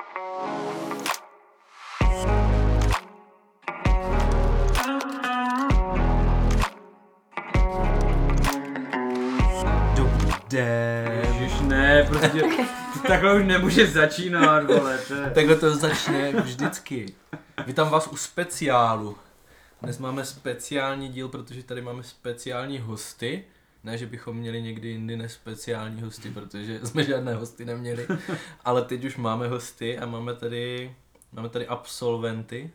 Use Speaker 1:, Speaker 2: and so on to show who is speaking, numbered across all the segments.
Speaker 1: Dobrý den.
Speaker 2: Ježiš, ne, prostě takhle už nemůže začínat, vole, to je...
Speaker 1: Takhle to začne vždycky. Vítám vás u speciálu. Dnes máme speciální díl, protože tady máme speciální hosty. Ne, že bychom měli někdy jindy než speciální hosty, protože jsme žádné hosty neměli. Ale teď už máme hosty a máme tady, máme tady absolventy.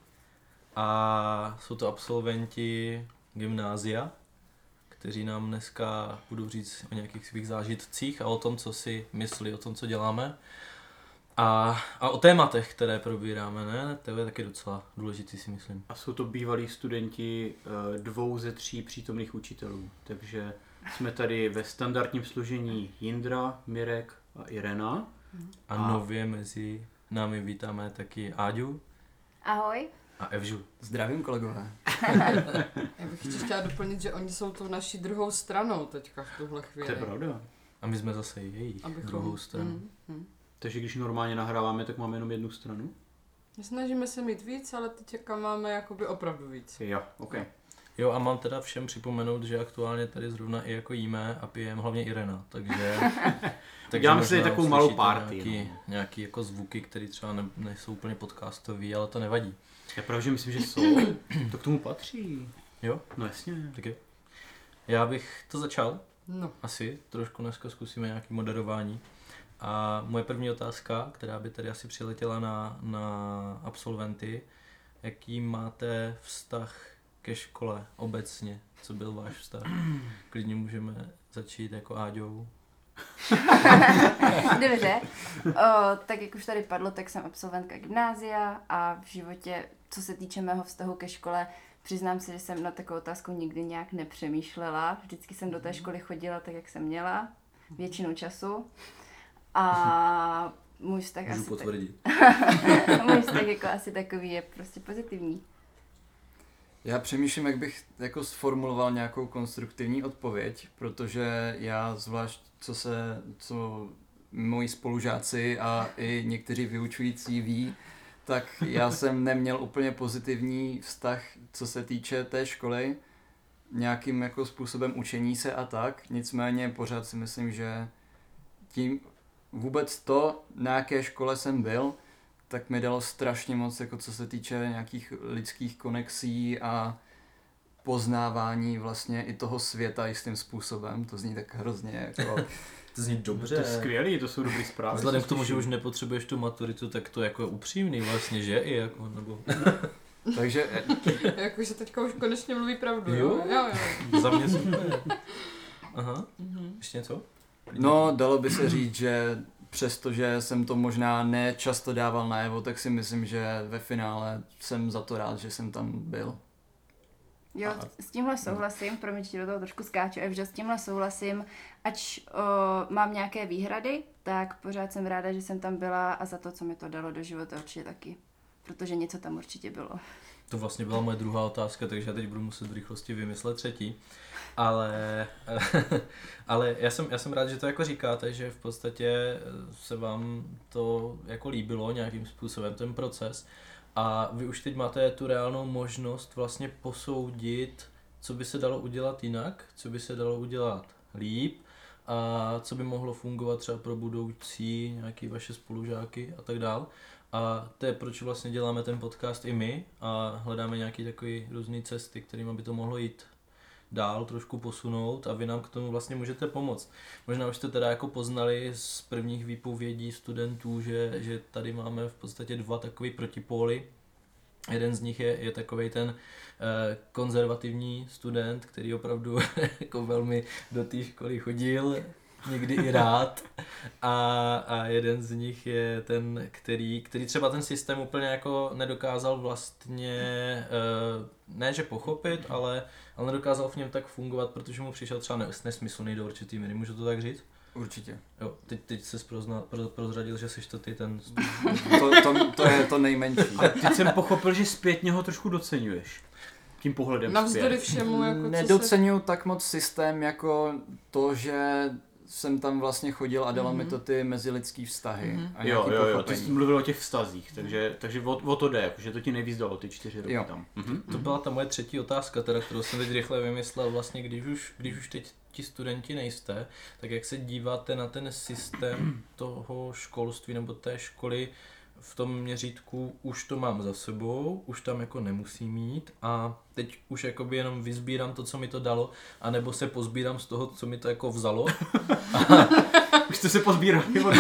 Speaker 1: A jsou to absolventi gymnázia, kteří nám dneska budou říct o nějakých svých zážitcích a o tom, co si myslí, o tom, co děláme. A, a o tématech, které probíráme, ne? To je taky docela důležitý, si myslím.
Speaker 2: A jsou to bývalí studenti eh, dvou ze tří přítomných učitelů, takže jsme tady ve standardním složení Jindra, Mirek a Irena.
Speaker 1: A
Speaker 2: A-
Speaker 1: nově mezi námi vítáme taky Áďu
Speaker 3: Ahoj.
Speaker 1: a Evžu.
Speaker 4: Zdravím kolegové.
Speaker 5: Já bych ještě chtěla doplnit, že oni jsou tou naší druhou stranou teďka v tuhle
Speaker 2: To
Speaker 5: chvíli.
Speaker 2: je pravda.
Speaker 1: A my jsme zase jejich
Speaker 5: Abychom-
Speaker 1: druhou stranu.
Speaker 5: Mm, mm.
Speaker 2: Takže když normálně nahráváme, tak máme jenom jednu stranu?
Speaker 5: Snažíme se mít víc, ale teďka máme jakoby opravdu víc.
Speaker 2: Jo, ok.
Speaker 1: Jo a mám teda všem připomenout, že aktuálně tady zrovna i jako jíme a pijeme hlavně Irena, takže...
Speaker 2: Děláme si
Speaker 1: možná
Speaker 2: takovou malou party,
Speaker 1: Nějaký,
Speaker 2: no.
Speaker 1: nějaký jako zvuky, které třeba ne, nejsou úplně podcastový, ale to nevadí.
Speaker 2: Já pravda, že myslím, že jsou. To k tomu patří.
Speaker 1: Jo,
Speaker 2: No jasně.
Speaker 1: tak jo. Já bych to začal.
Speaker 5: No,
Speaker 1: asi trošku dneska zkusíme nějaký moderování. A moje první otázka, která by tady asi přiletěla na, na absolventy, jaký máte vztah ke škole obecně? Co byl váš vztah? Klidně můžeme začít jako Áďou.
Speaker 3: Dobře. O, tak jak už tady padlo, tak jsem absolventka gymnázia a v životě, co se týče mého vztahu ke škole, přiznám se, že jsem na takovou otázku nikdy nějak nepřemýšlela. Vždycky jsem do té školy chodila tak, jak jsem měla, většinu času. A můj vztak
Speaker 1: Můžu
Speaker 3: asi
Speaker 1: potvrdit.
Speaker 3: tak, můj vztah jako asi takový je prostě pozitivní.
Speaker 4: Já přemýšlím, jak bych jako sformuloval nějakou konstruktivní odpověď, protože já zvlášť, co se, co moji spolužáci a i někteří vyučující ví, tak já jsem neměl úplně pozitivní vztah, co se týče té školy, nějakým jako způsobem učení se a tak, nicméně pořád si myslím, že tím vůbec to, na jaké škole jsem byl, tak mi dalo strašně moc, jako co se týče nějakých lidských konexí a poznávání vlastně i toho světa jistým způsobem. To zní tak hrozně jako...
Speaker 1: To zní
Speaker 2: To
Speaker 1: dobře.
Speaker 2: je skvělý, to jsou dobrý zprávy.
Speaker 1: Vzhledem k tomu, že už nepotřebuješ tu maturitu, tak to jako je upřímný vlastně, že? I jako, nebo...
Speaker 4: Takže
Speaker 5: jakože teďka už konečně mluví pravdu,
Speaker 1: Jo?
Speaker 5: jo? Jo, jo.
Speaker 1: Za mě super. Aha,
Speaker 5: Mhm.
Speaker 1: ještě něco?
Speaker 4: no, dalo by se říct, že přestože jsem to možná nečasto dával najevo, tak si myslím, že ve finále jsem za to rád, že jsem tam byl.
Speaker 3: Jo,
Speaker 4: A-
Speaker 3: s tímhle souhlasím, promiň, že ti do toho trošku skáču, Evžo, s tímhle souhlasím, ač o, mám nějaké výhrady, tak pořád jsem ráda, že jsem tam byla a za to, co mi to dalo do života určitě taky. Protože něco tam určitě bylo.
Speaker 1: To vlastně byla moje druhá otázka, takže já teď budu muset v rychlosti vymyslet třetí. Ale, ale já, jsem, já jsem rád, že to jako říkáte, že v podstatě se vám to jako líbilo nějakým způsobem, ten proces. A vy už teď máte tu reálnou možnost vlastně posoudit, co by se dalo udělat jinak, co by se dalo udělat líp a co by mohlo fungovat třeba pro budoucí nějaký vaše spolužáky a tak dál. A to je proč vlastně děláme ten podcast i my a hledáme nějaké takové různé cesty, kterými by to mohlo jít dál, trošku posunout a vy nám k tomu vlastně můžete pomoct. Možná už jste teda jako poznali z prvních výpovědí studentů, že, že tady máme v podstatě dva takové protipóly. Jeden z nich je, je takový ten eh, konzervativní student, který opravdu jako velmi do té školy chodil, někdy i rád. A, a jeden z nich je ten, který, který třeba ten systém úplně jako nedokázal vlastně, eh, ne že pochopit, ale, ale nedokázal v něm tak fungovat, protože mu přišel třeba nes- nesmyslný do určitý míry. Můžu to tak říct?
Speaker 4: Určitě.
Speaker 1: Jo, teď, teď se prozna, pro, prozradil, že jsi to ty ten...
Speaker 4: To, to, to je to nejmenší.
Speaker 2: A teď jsem pochopil, že zpětně ho trošku doceňuješ. Tím pohledem
Speaker 5: Navzdory
Speaker 2: zpět.
Speaker 5: všemu, jako co se...
Speaker 4: Nedocenuju tak moc systém jako to, že jsem tam vlastně chodil a dalo
Speaker 5: Mhm.
Speaker 4: mi to ty mezilidský vztahy
Speaker 5: Mhm.
Speaker 4: a
Speaker 2: Jo, jo, jo, ty jsi mluvil o těch vztazích, takže, takže o, o to jde, jakože to ti nejvíc dalo ty čtyři roky
Speaker 4: Jo.
Speaker 2: tam. Mhm.
Speaker 1: To byla ta moje třetí otázka, teda, kterou jsem teď rychle vymyslel. Vlastně, když už, když už teď ti studenti nejste, tak jak se díváte na ten systém toho školství nebo té školy v tom měřítku, už to mám za sebou, už tam jako nemusím mít a teď už jakoby jenom vyzbírám to, co mi to dalo, anebo se pozbírám z toho, co mi to jako vzalo
Speaker 2: Už jste se pozbírali od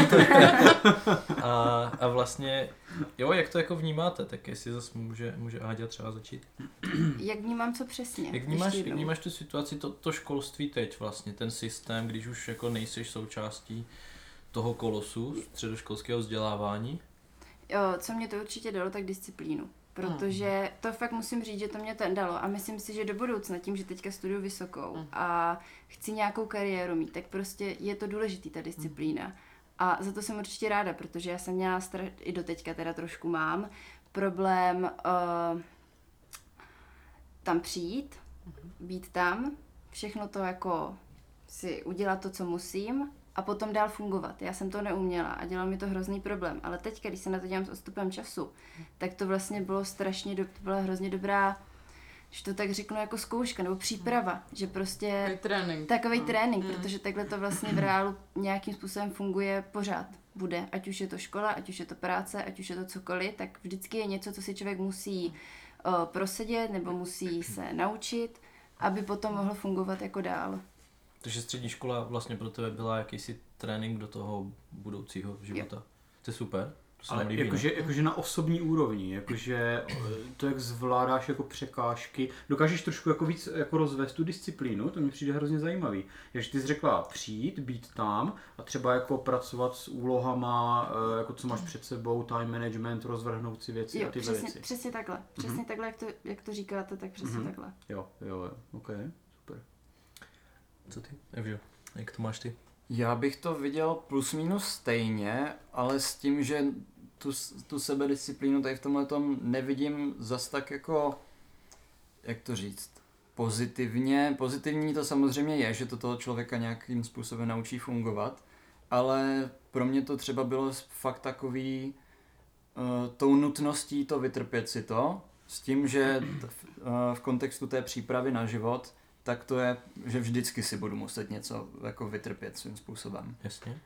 Speaker 1: a, a vlastně, jo, jak to jako vnímáte, tak jestli zase může, může Áďa třeba začít.
Speaker 3: Jak vnímám co přesně?
Speaker 1: Jak vnímáš, jak vnímáš tu situaci, to, to školství teď vlastně, ten systém, když už jako nejseš součástí toho kolosu středoškolského vzdělávání?
Speaker 3: Co mě to určitě dalo, tak disciplínu. Protože to fakt musím říct, že to mě to dalo a myslím si, že do budoucna, tím, že teďka studuju vysokou
Speaker 5: Mm.
Speaker 3: a chci nějakou kariéru mít, tak prostě je to důležitý ta disciplína. A za to jsem určitě ráda, protože já jsem měla stra- i do teďka teda trošku mám problém uh, tam přijít, být tam, všechno to jako si udělat to, co musím a potom dál fungovat. Já jsem to neuměla a dělal mi to hrozný problém. Ale teď, když se na to dělám s odstupem času, tak to vlastně bylo strašně, do, to byla hrozně dobrá, že to tak řeknu jako zkouška nebo příprava, že prostě
Speaker 5: Takový trénink.
Speaker 3: takový
Speaker 5: No.
Speaker 3: trénink,
Speaker 5: Mm.
Speaker 3: protože takhle to vlastně v reálu nějakým způsobem funguje pořád. Bude, ať už je to škola, ať už je to práce, ať už je to cokoliv, tak vždycky je něco, co si člověk musí uh, prosedět nebo musí se naučit, aby potom mohl fungovat jako dál.
Speaker 1: Takže střední škola vlastně pro tebe byla jakýsi trénink do toho budoucího života. To je super, to se
Speaker 2: Ale
Speaker 1: líbí,
Speaker 2: jakože,
Speaker 1: ne?
Speaker 2: jakože na osobní úrovni, jakože eh, to, jak zvládáš jako překážky, dokážeš trošku jako víc jako rozvést tu disciplínu, to mi přijde hrozně zajímavý. Jak ty jsi řekla, přijít, být tam a třeba jako pracovat s úlohama, eh, jako co máš před sebou, time management, rozvrhnout si věci
Speaker 3: Jo,
Speaker 2: a tyhle
Speaker 3: přesně,
Speaker 2: věci.
Speaker 3: přesně takhle. Přesně takhle, jak to, jak to říkáte, tak přesně
Speaker 2: Mhm.
Speaker 3: takhle.
Speaker 2: Jo, jo, jo, ok, super.
Speaker 1: Co ty, Evžo, jak to máš ty?
Speaker 4: Já bych to viděl plus minus stejně, ale s tím, že tu, tu sebedisciplínu tady v tomhle tom nevidím zas tak jako, jak to říct, pozitivně. Pozitivní to samozřejmě je, že to toho člověka nějakým způsobem naučí fungovat, ale pro mě to třeba bylo fakt takový uh, tou nutností to vytrpět si to, s tím, že t- uh, v kontextu té přípravy na život, tak to je, že vždycky si budu muset něco jako vytrpět svým způsobem.
Speaker 1: Jasně?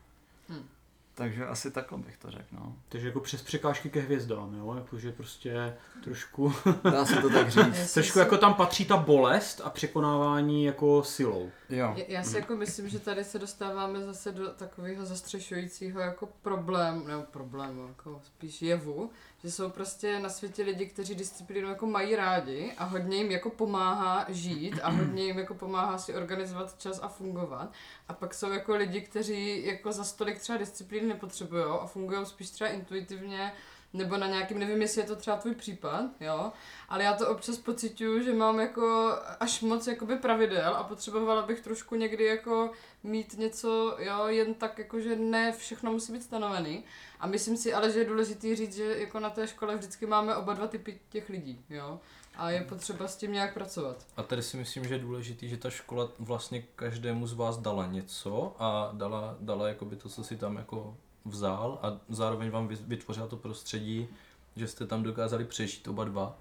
Speaker 4: Takže asi takhle bych to řekl, no.
Speaker 2: Takže jako přes překážky ke hvězdám, jo, jakože prostě trošku,
Speaker 4: Dá se to tak říct.
Speaker 2: Trošku
Speaker 5: si-
Speaker 2: jako tam patří ta bolest a překonávání jako silou.
Speaker 4: Jo.
Speaker 5: Já- Já si jako myslím, že tady se dostáváme zase do takového zastřešujícího jako problém, nebo problému, jako spíš jevu, že jsou prostě na světě lidi, kteří disciplínu jako mají rádi a hodně jim jako pomáhá žít a hodně jim jako pomáhá si organizovat čas a fungovat. A pak jsou jako lidi, kteří jako za stolik třeba disciplíny nepotřebují a fungují spíš třeba intuitivně nebo na nějakým, nevím, jestli je to třeba tvůj případ, jo, ale já to občas pocituju, že mám jako až moc jakoby pravidel a potřebovala bych trošku někdy jako mít něco, jo, jen tak jako, že ne všechno musí být stanovený. A myslím si ale, že je důležitý říct, že jako na té škole vždycky máme oba dva typy těch lidí, jo. A je potřeba s tím nějak pracovat.
Speaker 1: A tady si myslím, že je důležitý, že ta škola vlastně každému z vás dala něco a dala, dala jakoby to, co si tam jako vzal a zároveň vám vy- vytvořila to prostředí, že jste tam dokázali přežít oba dva.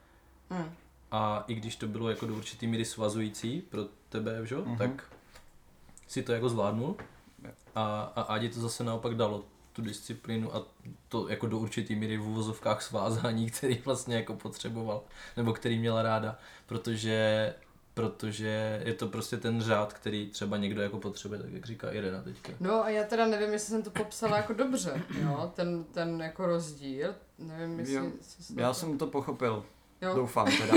Speaker 5: Hmm.
Speaker 1: A i když to bylo jako do určitý míry svazující pro tebe, že?
Speaker 4: Mhm.
Speaker 1: tak si to jako zvládnul. A, a Adi to zase naopak dalo tu disciplínu a to jako do určitý míry v uvozovkách svázání, který vlastně jako potřeboval, nebo který měla ráda, protože protože je to prostě ten řád, který třeba někdo jako potřebuje, tak jak říká Irena teďka.
Speaker 5: No a já teda nevím, jestli jsem to popsala jako dobře, jo, ten, ten jako rozdíl. Nevím, jestli...
Speaker 4: Jo.
Speaker 5: jestli
Speaker 4: Já
Speaker 5: to-
Speaker 4: jsem to pochopil,
Speaker 5: Jo.
Speaker 4: doufám teda.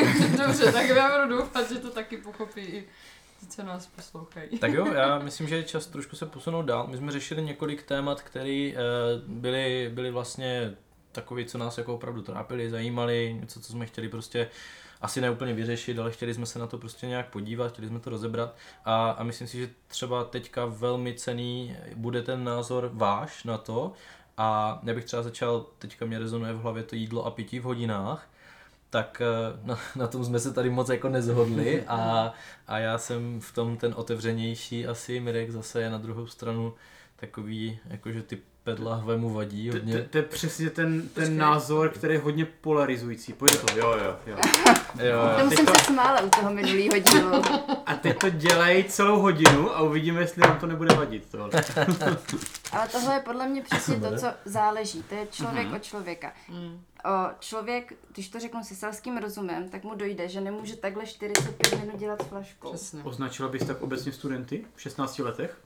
Speaker 5: Dobře, tak já budu doufat, že to taky pochopí i ti, co nás poslouchají.
Speaker 1: Tak jo, já myslím, že je čas trošku se posunout dál. My jsme řešili několik témat, které uh, byly, byly vlastně takové, co nás jako opravdu trápily, zajímaly, něco, co jsme chtěli prostě asi neúplně vyřešit, ale chtěli jsme se na to prostě nějak podívat, chtěli jsme to rozebrat. A, a myslím si, že třeba teďka velmi cený bude ten názor váš na to. A já bych třeba začal, teďka mě rezonuje v hlavě to jídlo a pití v hodinách, tak eh, na, na tom jsme se tady moc jako nezhodli a, a já jsem v tom ten otevřenější asi, Mirek zase je na druhou stranu takový, jakože ty pedlahve mu vadí
Speaker 2: To-
Speaker 1: hodně.
Speaker 2: To to je přesně ten, ten názor, který je hodně polarizující. Pojď to, jo, jo, jo.
Speaker 1: Jo,
Speaker 2: teď
Speaker 3: jsem
Speaker 2: to-
Speaker 3: se smála u toho minulýho dílu.
Speaker 2: A teď to dělají celou hodinu a uvidíme, jestli nám to nebude vadit. Tohle.
Speaker 3: Ale tohle je podle mě přesně to, co záleží. To je člověk
Speaker 2: Mhm.
Speaker 3: od člověka.
Speaker 5: Mm.
Speaker 3: O, člověk, když to řeknu si selským rozumem, tak mu dojde, že nemůže takhle 45 minut dělat flaškou.
Speaker 5: Přesně.
Speaker 2: Označila bys tak obecně studenty v 16 letech?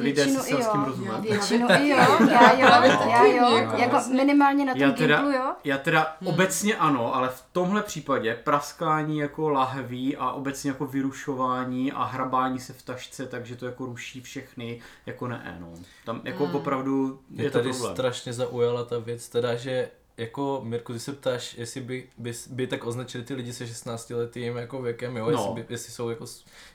Speaker 2: Lidé se selským
Speaker 3: jo.
Speaker 2: rozumem.
Speaker 3: Většinu i jo, já jo, já jo,
Speaker 5: jako
Speaker 3: jako minimálně na tom
Speaker 2: Já teda-
Speaker 3: Gimplu jo.
Speaker 2: Já teda
Speaker 5: Hmm.
Speaker 2: obecně ano, ale v tomhle případě praskání jako lahví a obecně jako vyrušování a hrabání se v tašce, takže to jako ruší všechny, jako ne, no. Tam jako
Speaker 5: Hmm.
Speaker 2: opravdu je,
Speaker 1: Mě
Speaker 2: to
Speaker 1: tady
Speaker 2: problém.
Speaker 1: strašně zaujala ta věc, teda, že jako Mirku, ty se ptáš, jestli by, by, by tak označili ty lidi se 16 letým jako věkem, jo,
Speaker 2: No.
Speaker 1: jestli, by, jestli jsou jako,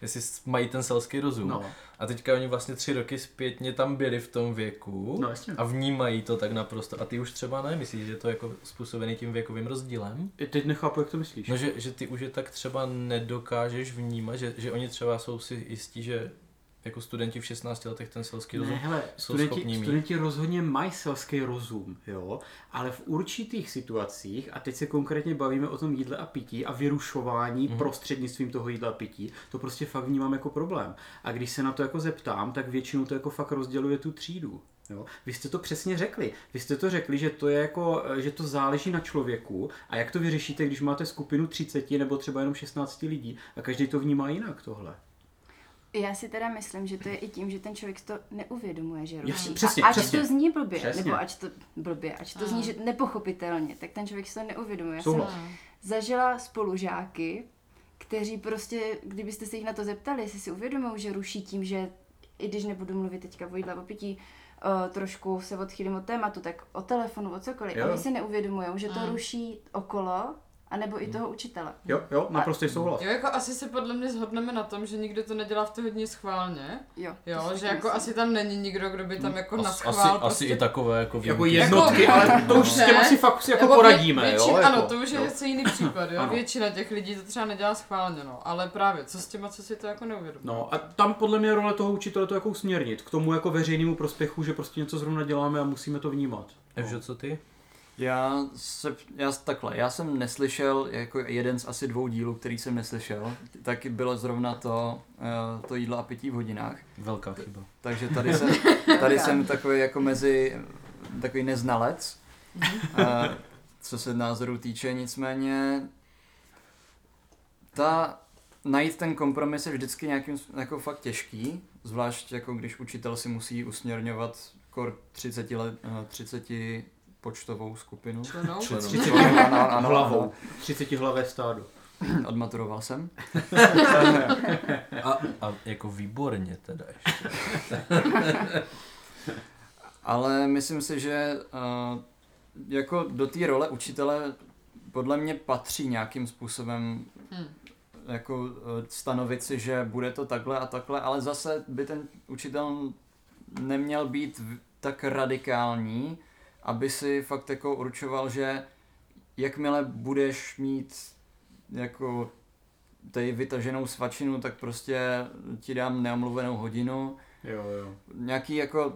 Speaker 1: jestli mají ten selský rozum.
Speaker 2: No,
Speaker 1: A teďka oni vlastně tři roky zpětně tam byli v tom věku
Speaker 2: no jasně.
Speaker 1: a vnímají to tak naprosto. A ty už třeba ne, myslíš, že je to jako způsobený tím věkovým rozdílem?
Speaker 2: I Teď nechápu, jak to myslíš.
Speaker 1: No, že, že ty už je tak třeba nedokážeš vnímat, že, že oni třeba jsou si jistí, že jako studenti v 16 letech ten selský
Speaker 2: Ne,
Speaker 1: rozum
Speaker 2: hele,
Speaker 1: jsou
Speaker 2: studenti,
Speaker 1: schopní mít.
Speaker 2: studenti rozhodně mají selský rozum, jo, ale v určitých situacích, a teď se konkrétně bavíme o tom jídle a pití a vyrušování
Speaker 1: Mhm.
Speaker 2: prostřednictvím toho jídla a pití, to prostě fakt vnímám jako problém. A když se na to jako zeptám, tak většinou to jako fakt rozděluje tu třídu. Jo? Vy jste to přesně řekli. Vy jste to řekli, že to je jako, že to záleží na člověku a jak to vyřešíte, když máte skupinu 30 nebo třeba jenom 16 lidí a každý to vnímá jinak tohle.
Speaker 3: Já si teda myslím, že to je i tím, že ten člověk to neuvědomuje, že ruší.
Speaker 2: Jasně, přesně,
Speaker 3: a ať
Speaker 2: přesně.
Speaker 3: to zní blbě,
Speaker 2: Přesně.
Speaker 3: nebo ať to blbě, ať to zní že nepochopitelně, tak ten člověk si to neuvědomuje. Já jsem zažila spolužáky, kteří prostě, kdybyste se jich na to zeptali, jestli si uvědomují, že ruší tím, že i když nebudu mluvit teďka o jídle, o pití, uh, trošku se odchýlím od tématu, tak o telefonu, o cokoliv.
Speaker 2: Jo.
Speaker 3: Oni si neuvědomují, že to
Speaker 5: Mm.
Speaker 3: ruší okolo, anebo i toho učitele.
Speaker 2: Jo, jo, naprosto souhlas.
Speaker 5: Jo, jako asi se podle mě shodneme na tom, že nikdo to nedělá v té hodině schválně.
Speaker 3: Jo,
Speaker 5: Jo, že jako
Speaker 3: myslím.
Speaker 5: asi tam není nikdo, kdo by tam jako na
Speaker 1: asi,
Speaker 5: schvál
Speaker 1: asi,
Speaker 5: prostě...
Speaker 1: asi i takové jako
Speaker 2: Jako
Speaker 1: výjimky.
Speaker 2: jednotky,
Speaker 5: Jako-
Speaker 2: ale to už s těm asi fakt si jako
Speaker 5: Nebo vě-
Speaker 2: poradíme,
Speaker 5: většin,
Speaker 2: jo? Jako,
Speaker 5: Ano, to už je něco jiný případ, jo.
Speaker 2: Ano.
Speaker 5: Většina těch lidí to třeba nedělá schválně, no. Ale právě, co s těma, co si to jako neuvědomí.
Speaker 2: No a tam podle mě role toho učitele to jako usměrnit k tomu jako veřejnému prospěchu, že prostě něco zrovna děláme a musíme to vnímat.
Speaker 1: Evžo, co ty?
Speaker 4: Já se, já takhle, já jsem neslyšel, jako jeden z asi dvou dílů, který jsem neslyšel, taky bylo zrovna to, eh, to jídlo a pití v hodinách,
Speaker 1: Velká chyba.
Speaker 4: takže tady jsem, tady jsem takový jako mezi, takový neznalec, eh, co se názoru týče, nicméně ta, najít ten kompromis je vždycky nějakým jako fakt těžký, zvlášť jako když učitel si musí usměrňovat kor 30, let, eh, 30 počtovou skupinu.
Speaker 5: Členou?
Speaker 1: Členou.
Speaker 2: 30
Speaker 4: Ano, ano, ano,
Speaker 2: hlavou. 30 hlavé stádo.
Speaker 4: ano. Odmaturoval jsem.
Speaker 1: A, a jako výborně teda ještě.
Speaker 4: Ale myslím si, že uh, jako do té role učitele podle mě patří nějakým způsobem
Speaker 5: Hm.
Speaker 4: jako uh, stanovit si, že bude to takhle a takhle, ale zase by ten učitel neměl být tak radikální, aby si fakt jako určoval, že jakmile budeš mít jako tady vytaženou svačinu, tak prostě ti dám neomluvenou hodinu.
Speaker 2: Jo, jo.
Speaker 4: Nějaký jako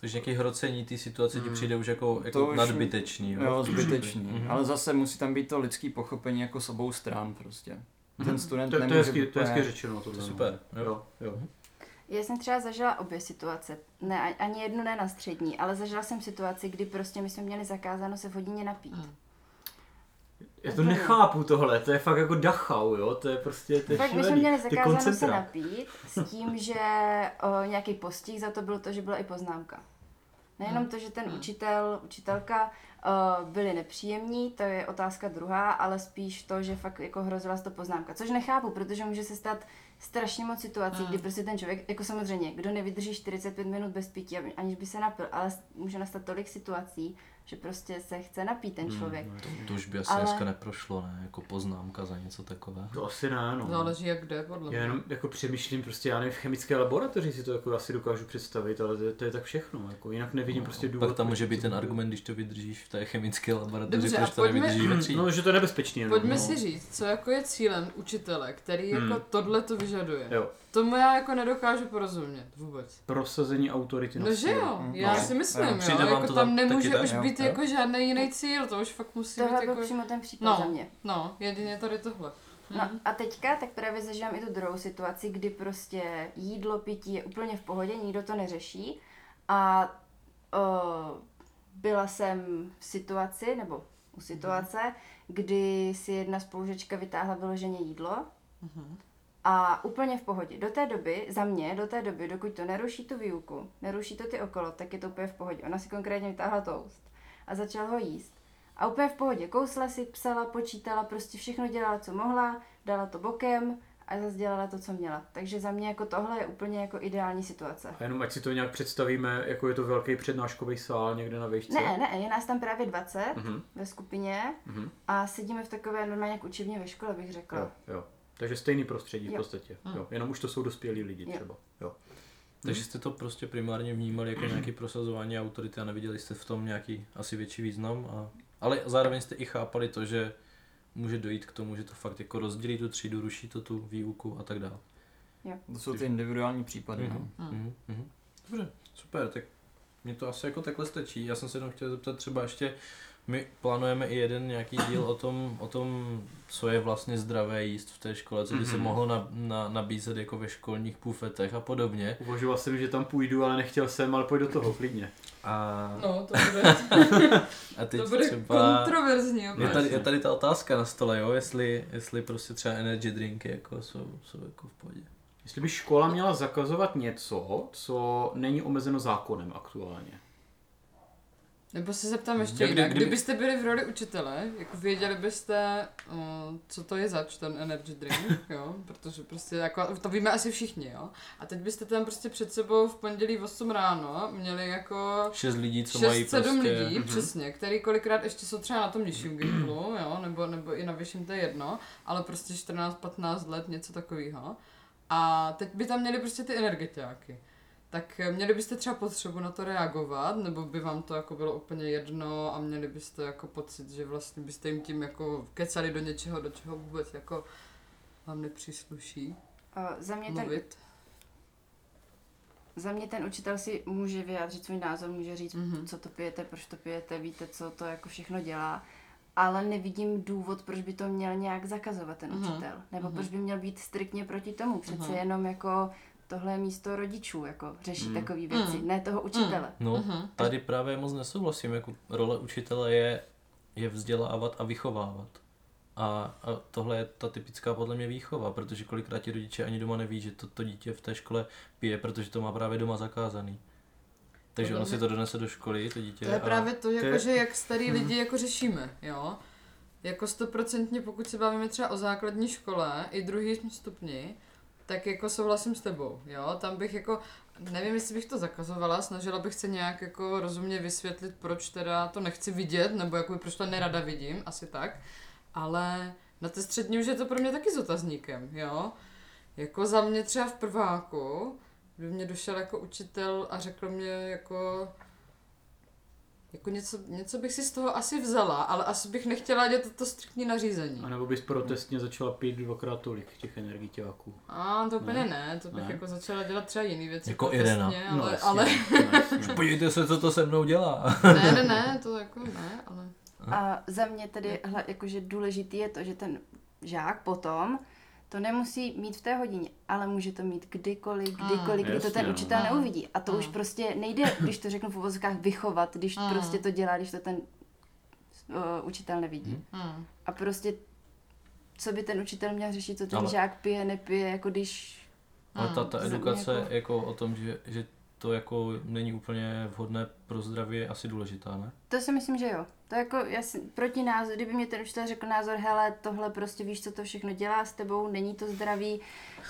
Speaker 1: Takže nějaký hrocení té situace ti
Speaker 2: Mm.
Speaker 1: přijde už jako, jako
Speaker 4: To už-
Speaker 1: nadbytečný. Jo?
Speaker 4: Jo, zbytečný.
Speaker 1: Mhm.
Speaker 4: Ale zase musí tam být to lidský pochopení jako s obou stran prostě. Ten student
Speaker 2: To, to, je
Speaker 4: nemůže
Speaker 2: to je hezky řečeno. Tohle,
Speaker 1: To je
Speaker 2: no.
Speaker 1: super, jo.
Speaker 2: Jo, jo.
Speaker 3: Já jsem třeba zažila obě situace. Ne, ani jednu ne na střední, ale zažila jsem situaci, kdy prostě my jsme měli zakázáno se v hodině napít.
Speaker 5: Mm.
Speaker 2: Já to nechápu tohle, to je fakt jako Dachau, jo, to je prostě, to je
Speaker 3: Tak my jsme měli zakázáno se napít s tím, že o, nějaký postih za to bylo to, že byla i poznámka. Nejenom to, že ten
Speaker 5: Hmm.
Speaker 3: učitel, učitelka o, byli nepříjemní, to je otázka druhá, ale spíš to, že fakt jako hrozila to poznámka. Což nechápu, protože může se stát strašně moc situací,
Speaker 5: Mm.
Speaker 3: kdy prostě ten člověk, jako samozřejmě, kdo nevydrží 45 minut bez pití, aniž by se napil, ale může nastat tolik situací, že prostě se chce napít ten člověk.
Speaker 1: To, to už by asi
Speaker 3: Ale-
Speaker 1: dneska neprošlo, ne? Jako poznámka za něco takového.
Speaker 2: To asi ne, no.
Speaker 5: Záleží jak kde, podle
Speaker 2: Já
Speaker 5: mě.
Speaker 2: jenom jako přemýšlím, prostě já nevím, v chemické laboratoři si to jako asi dokážu představit, ale to, to je tak všechno, jako jinak nevidím prostě důvod.
Speaker 1: Pak tam může být ten argument, když to vydržíš v té chemické laboratoři,
Speaker 5: Dobře,
Speaker 1: proč to
Speaker 5: pojďme-
Speaker 1: nevydržíš ve.
Speaker 2: No, že to je nebezpečný. jenom,
Speaker 5: Pojďme
Speaker 2: no.
Speaker 5: si říct, co jako je cílem učitele, který jako
Speaker 2: Hmm.
Speaker 5: tohle to vyžaduje.
Speaker 2: Jo,
Speaker 5: Tomu já jako nedokážu porozumět vůbec.
Speaker 2: prosazení autority
Speaker 5: No že jo,
Speaker 4: Mm.
Speaker 5: já
Speaker 4: No.
Speaker 5: si myslím,
Speaker 4: Jo.
Speaker 5: jo, jako tam
Speaker 1: tam
Speaker 5: nemůže už
Speaker 1: tak?
Speaker 5: být
Speaker 4: Jo.
Speaker 5: jako žádný jiný cíl, to už fakt musí
Speaker 3: Tohle
Speaker 5: být
Speaker 3: byl
Speaker 5: jako...
Speaker 3: přímo ten případ
Speaker 5: No.
Speaker 3: za mě.
Speaker 5: No, jedině tady tohle.
Speaker 3: No
Speaker 5: Mhm.
Speaker 3: a teďka tak právě zažívám i tu druhou situaci, kdy prostě jídlo, pití je úplně v pohodě, nikdo to neřeší a o, byla jsem v situaci, nebo u situace, kdy si jedna spolužečka vytáhla vyloženě jídlo
Speaker 5: Mhm.
Speaker 3: A úplně v pohodě. Do té doby, za mě, do té doby, dokud to neruší tu výuku, neruší to ty okolo, tak je to úplně v pohodě. Ona si konkrétně vytáhla toast a začala ho jíst. A úplně v pohodě. Kousla si, psala, počítala, prostě všechno dělala, co mohla, dala to bokem a zase dělala to, co měla. Takže za mě jako tohle je úplně jako ideální situace.
Speaker 2: A jenom ať si to nějak představíme, jako je to velký přednáškový sál někde na výšce.
Speaker 3: Ne, ne, je nás tam právě 20
Speaker 2: Mhm,
Speaker 3: ve skupině
Speaker 2: mhm.
Speaker 3: a sedíme v takové normálně jak učebně ve škole, bych řekla.
Speaker 2: Jo, jo. Takže stejný prostředí v
Speaker 3: Jo.
Speaker 2: podstatě.
Speaker 5: Mm.
Speaker 2: Jo. Jenom už to jsou dospělí lidi
Speaker 3: Jo.
Speaker 2: třeba. Jo.
Speaker 1: Takže jste to prostě primárně vnímali jako nějaký prosazování autority a neviděli jste v tom nějaký asi větší význam. A... Ale zároveň jste i chápali to, že může dojít k tomu, že to fakt jako rozdělí tu třídu, ruší to tu výuku a tak dále.
Speaker 4: To jsou ty individuální případy. No.
Speaker 1: Mhm, mhm, mhm. Dobře, super, tak mě to asi jako takhle stačí. Já jsem se jenom chtěl zeptat třeba ještě, my plánujeme i jeden nějaký díl o tom, o tom, co je vlastně zdravé jíst v té škole, co by se
Speaker 2: Mhm.
Speaker 1: mohlo na, na, nabízet jako ve školních bufetech a podobně.
Speaker 2: Uvažoval jsem, že tam půjdu, ale nechtěl jsem, ale pojď do toho, klidně.
Speaker 1: A,
Speaker 5: No, to bude,
Speaker 1: a teď
Speaker 5: to bude
Speaker 1: třeba...
Speaker 5: kontroverzní.
Speaker 1: Je tady, je tady ta otázka na stole, jo, jestli, jestli prostě třeba energy drinky jako jsou, jsou jako v pohodě.
Speaker 2: Jestli by škola měla zakazovat něco, co není omezeno zákonem aktuálně.
Speaker 5: Nebo se zeptám ještě
Speaker 1: Kdyby-
Speaker 5: jinak.
Speaker 1: kdyby-
Speaker 5: Kdybyste byli v roli učitele, jako věděli byste, uh, co to je zač, ten energy drink, jo? Protože prostě jako, to víme asi všichni, jo? A teď byste tam prostě před sebou v pondělí v 8 ráno měli jako
Speaker 1: Šest lidí, co
Speaker 5: 6-7
Speaker 1: mají prostě...
Speaker 5: lidí, přesně, který kolikrát ještě jsou třeba na tom nižším gimplu, jo, nebo, nebo i na vyšším, to je jedno, ale prostě 14-15 let, něco takového. A teď by tam měli prostě ty energetiáky. Tak eh, měli byste třeba potřebu na to reagovat, nebo by vám to jako bylo úplně jedno a měli byste jako pocit, že vlastně byste jim tím jako kecali do něčeho, do čeho vůbec jako vám nepřísluší
Speaker 3: Uh, za mě ten
Speaker 5: mluvit.
Speaker 3: Za mě ten učitel si může vyjádřit svůj názor, může říct,
Speaker 5: Mhm.
Speaker 3: mm-hmm. co to pijete, proč to pijete, víte, co to jako všechno dělá. Ale nevidím důvod, proč by to měl nějak zakazovat ten
Speaker 5: Mhm.
Speaker 3: učitel. Nebo
Speaker 5: Mhm.
Speaker 3: proč by měl být striktně proti tomu. Přece
Speaker 5: Mhm.
Speaker 3: jenom jako tohle je místo rodičů, jako řešit
Speaker 2: Mm.
Speaker 3: takové věci,
Speaker 5: Mm.
Speaker 3: ne toho učitele.
Speaker 1: No,
Speaker 5: Mhm.
Speaker 1: tady právě moc nesouhlasím, jako role učitele je, je vzdělávat a vychovávat. A, a tohle je ta typická podle mě výchova, protože kolikrát ti rodiče ani doma neví, že to, to dítě v té škole pije, protože to má právě doma zakázaný. Takže ono si to donese do školy, to dítě.
Speaker 5: To je
Speaker 1: a...
Speaker 5: právě to, jako, že jak starý lidi jako řešíme, jo. Jako stoprocentně, pokud se bavíme třeba o základní škole i druhý stupni, tak jako souhlasím s tebou, jo. Tam bych jako, nevím, jestli bych to zakazovala, snažila bych se nějak jako rozumně vysvětlit, proč teda to nechci vidět, nebo jako proč to nerada vidím, asi tak. Ale na té střední už je to pro mě taky s otazníkem, jo. Jako za mě třeba v prváku, by mě došel jako učitel a řekl mě jako, jako něco, něco bych si z toho asi vzala, ale asi bych nechtěla dělat to striktní nařízení.
Speaker 2: A nebo bys protestně začala pít dvakrát tolik těch energiťáků.
Speaker 5: A to úplně
Speaker 2: Ne.
Speaker 5: ne, to bych
Speaker 2: Ne.
Speaker 5: jako začala dělat třeba jiný věci.
Speaker 1: Jako
Speaker 5: protestně,
Speaker 1: Irena.
Speaker 5: Ale,
Speaker 2: jasně,
Speaker 5: ale
Speaker 2: no, jasně.
Speaker 1: Podívejte se, co to se mnou dělá.
Speaker 5: ne, ne, ne, to jako ne, ale...
Speaker 3: A za mě tedy hla, jakože důležitý je to, že ten žák potom to nemusí mít v té hodině, ale může to mít kdykoliv, kdykoliv, kdy to ten učitel
Speaker 5: Mm.
Speaker 3: neuvidí. A to už
Speaker 5: Mm.
Speaker 3: prostě nejde, když to řeknu v uvozovkách, vychovat, když
Speaker 5: Mm.
Speaker 3: prostě to dělá, když to ten uh, učitel nevidí.
Speaker 5: Hmm.
Speaker 3: A prostě, co by ten učitel měl řešit, co ten
Speaker 1: Ale-
Speaker 3: žák pije, nepije, jako když...
Speaker 1: Ale ta, ta edukace
Speaker 3: jako-
Speaker 1: jako o tom, že, že to jako není úplně vhodné pro zdraví, je asi důležitá, ne?
Speaker 3: To si myslím, že jo. To jako, já si, proti názor, kdyby mě ten učitel řekl názor, hele, tohle prostě víš, co to všechno dělá s tebou, není to zdravý,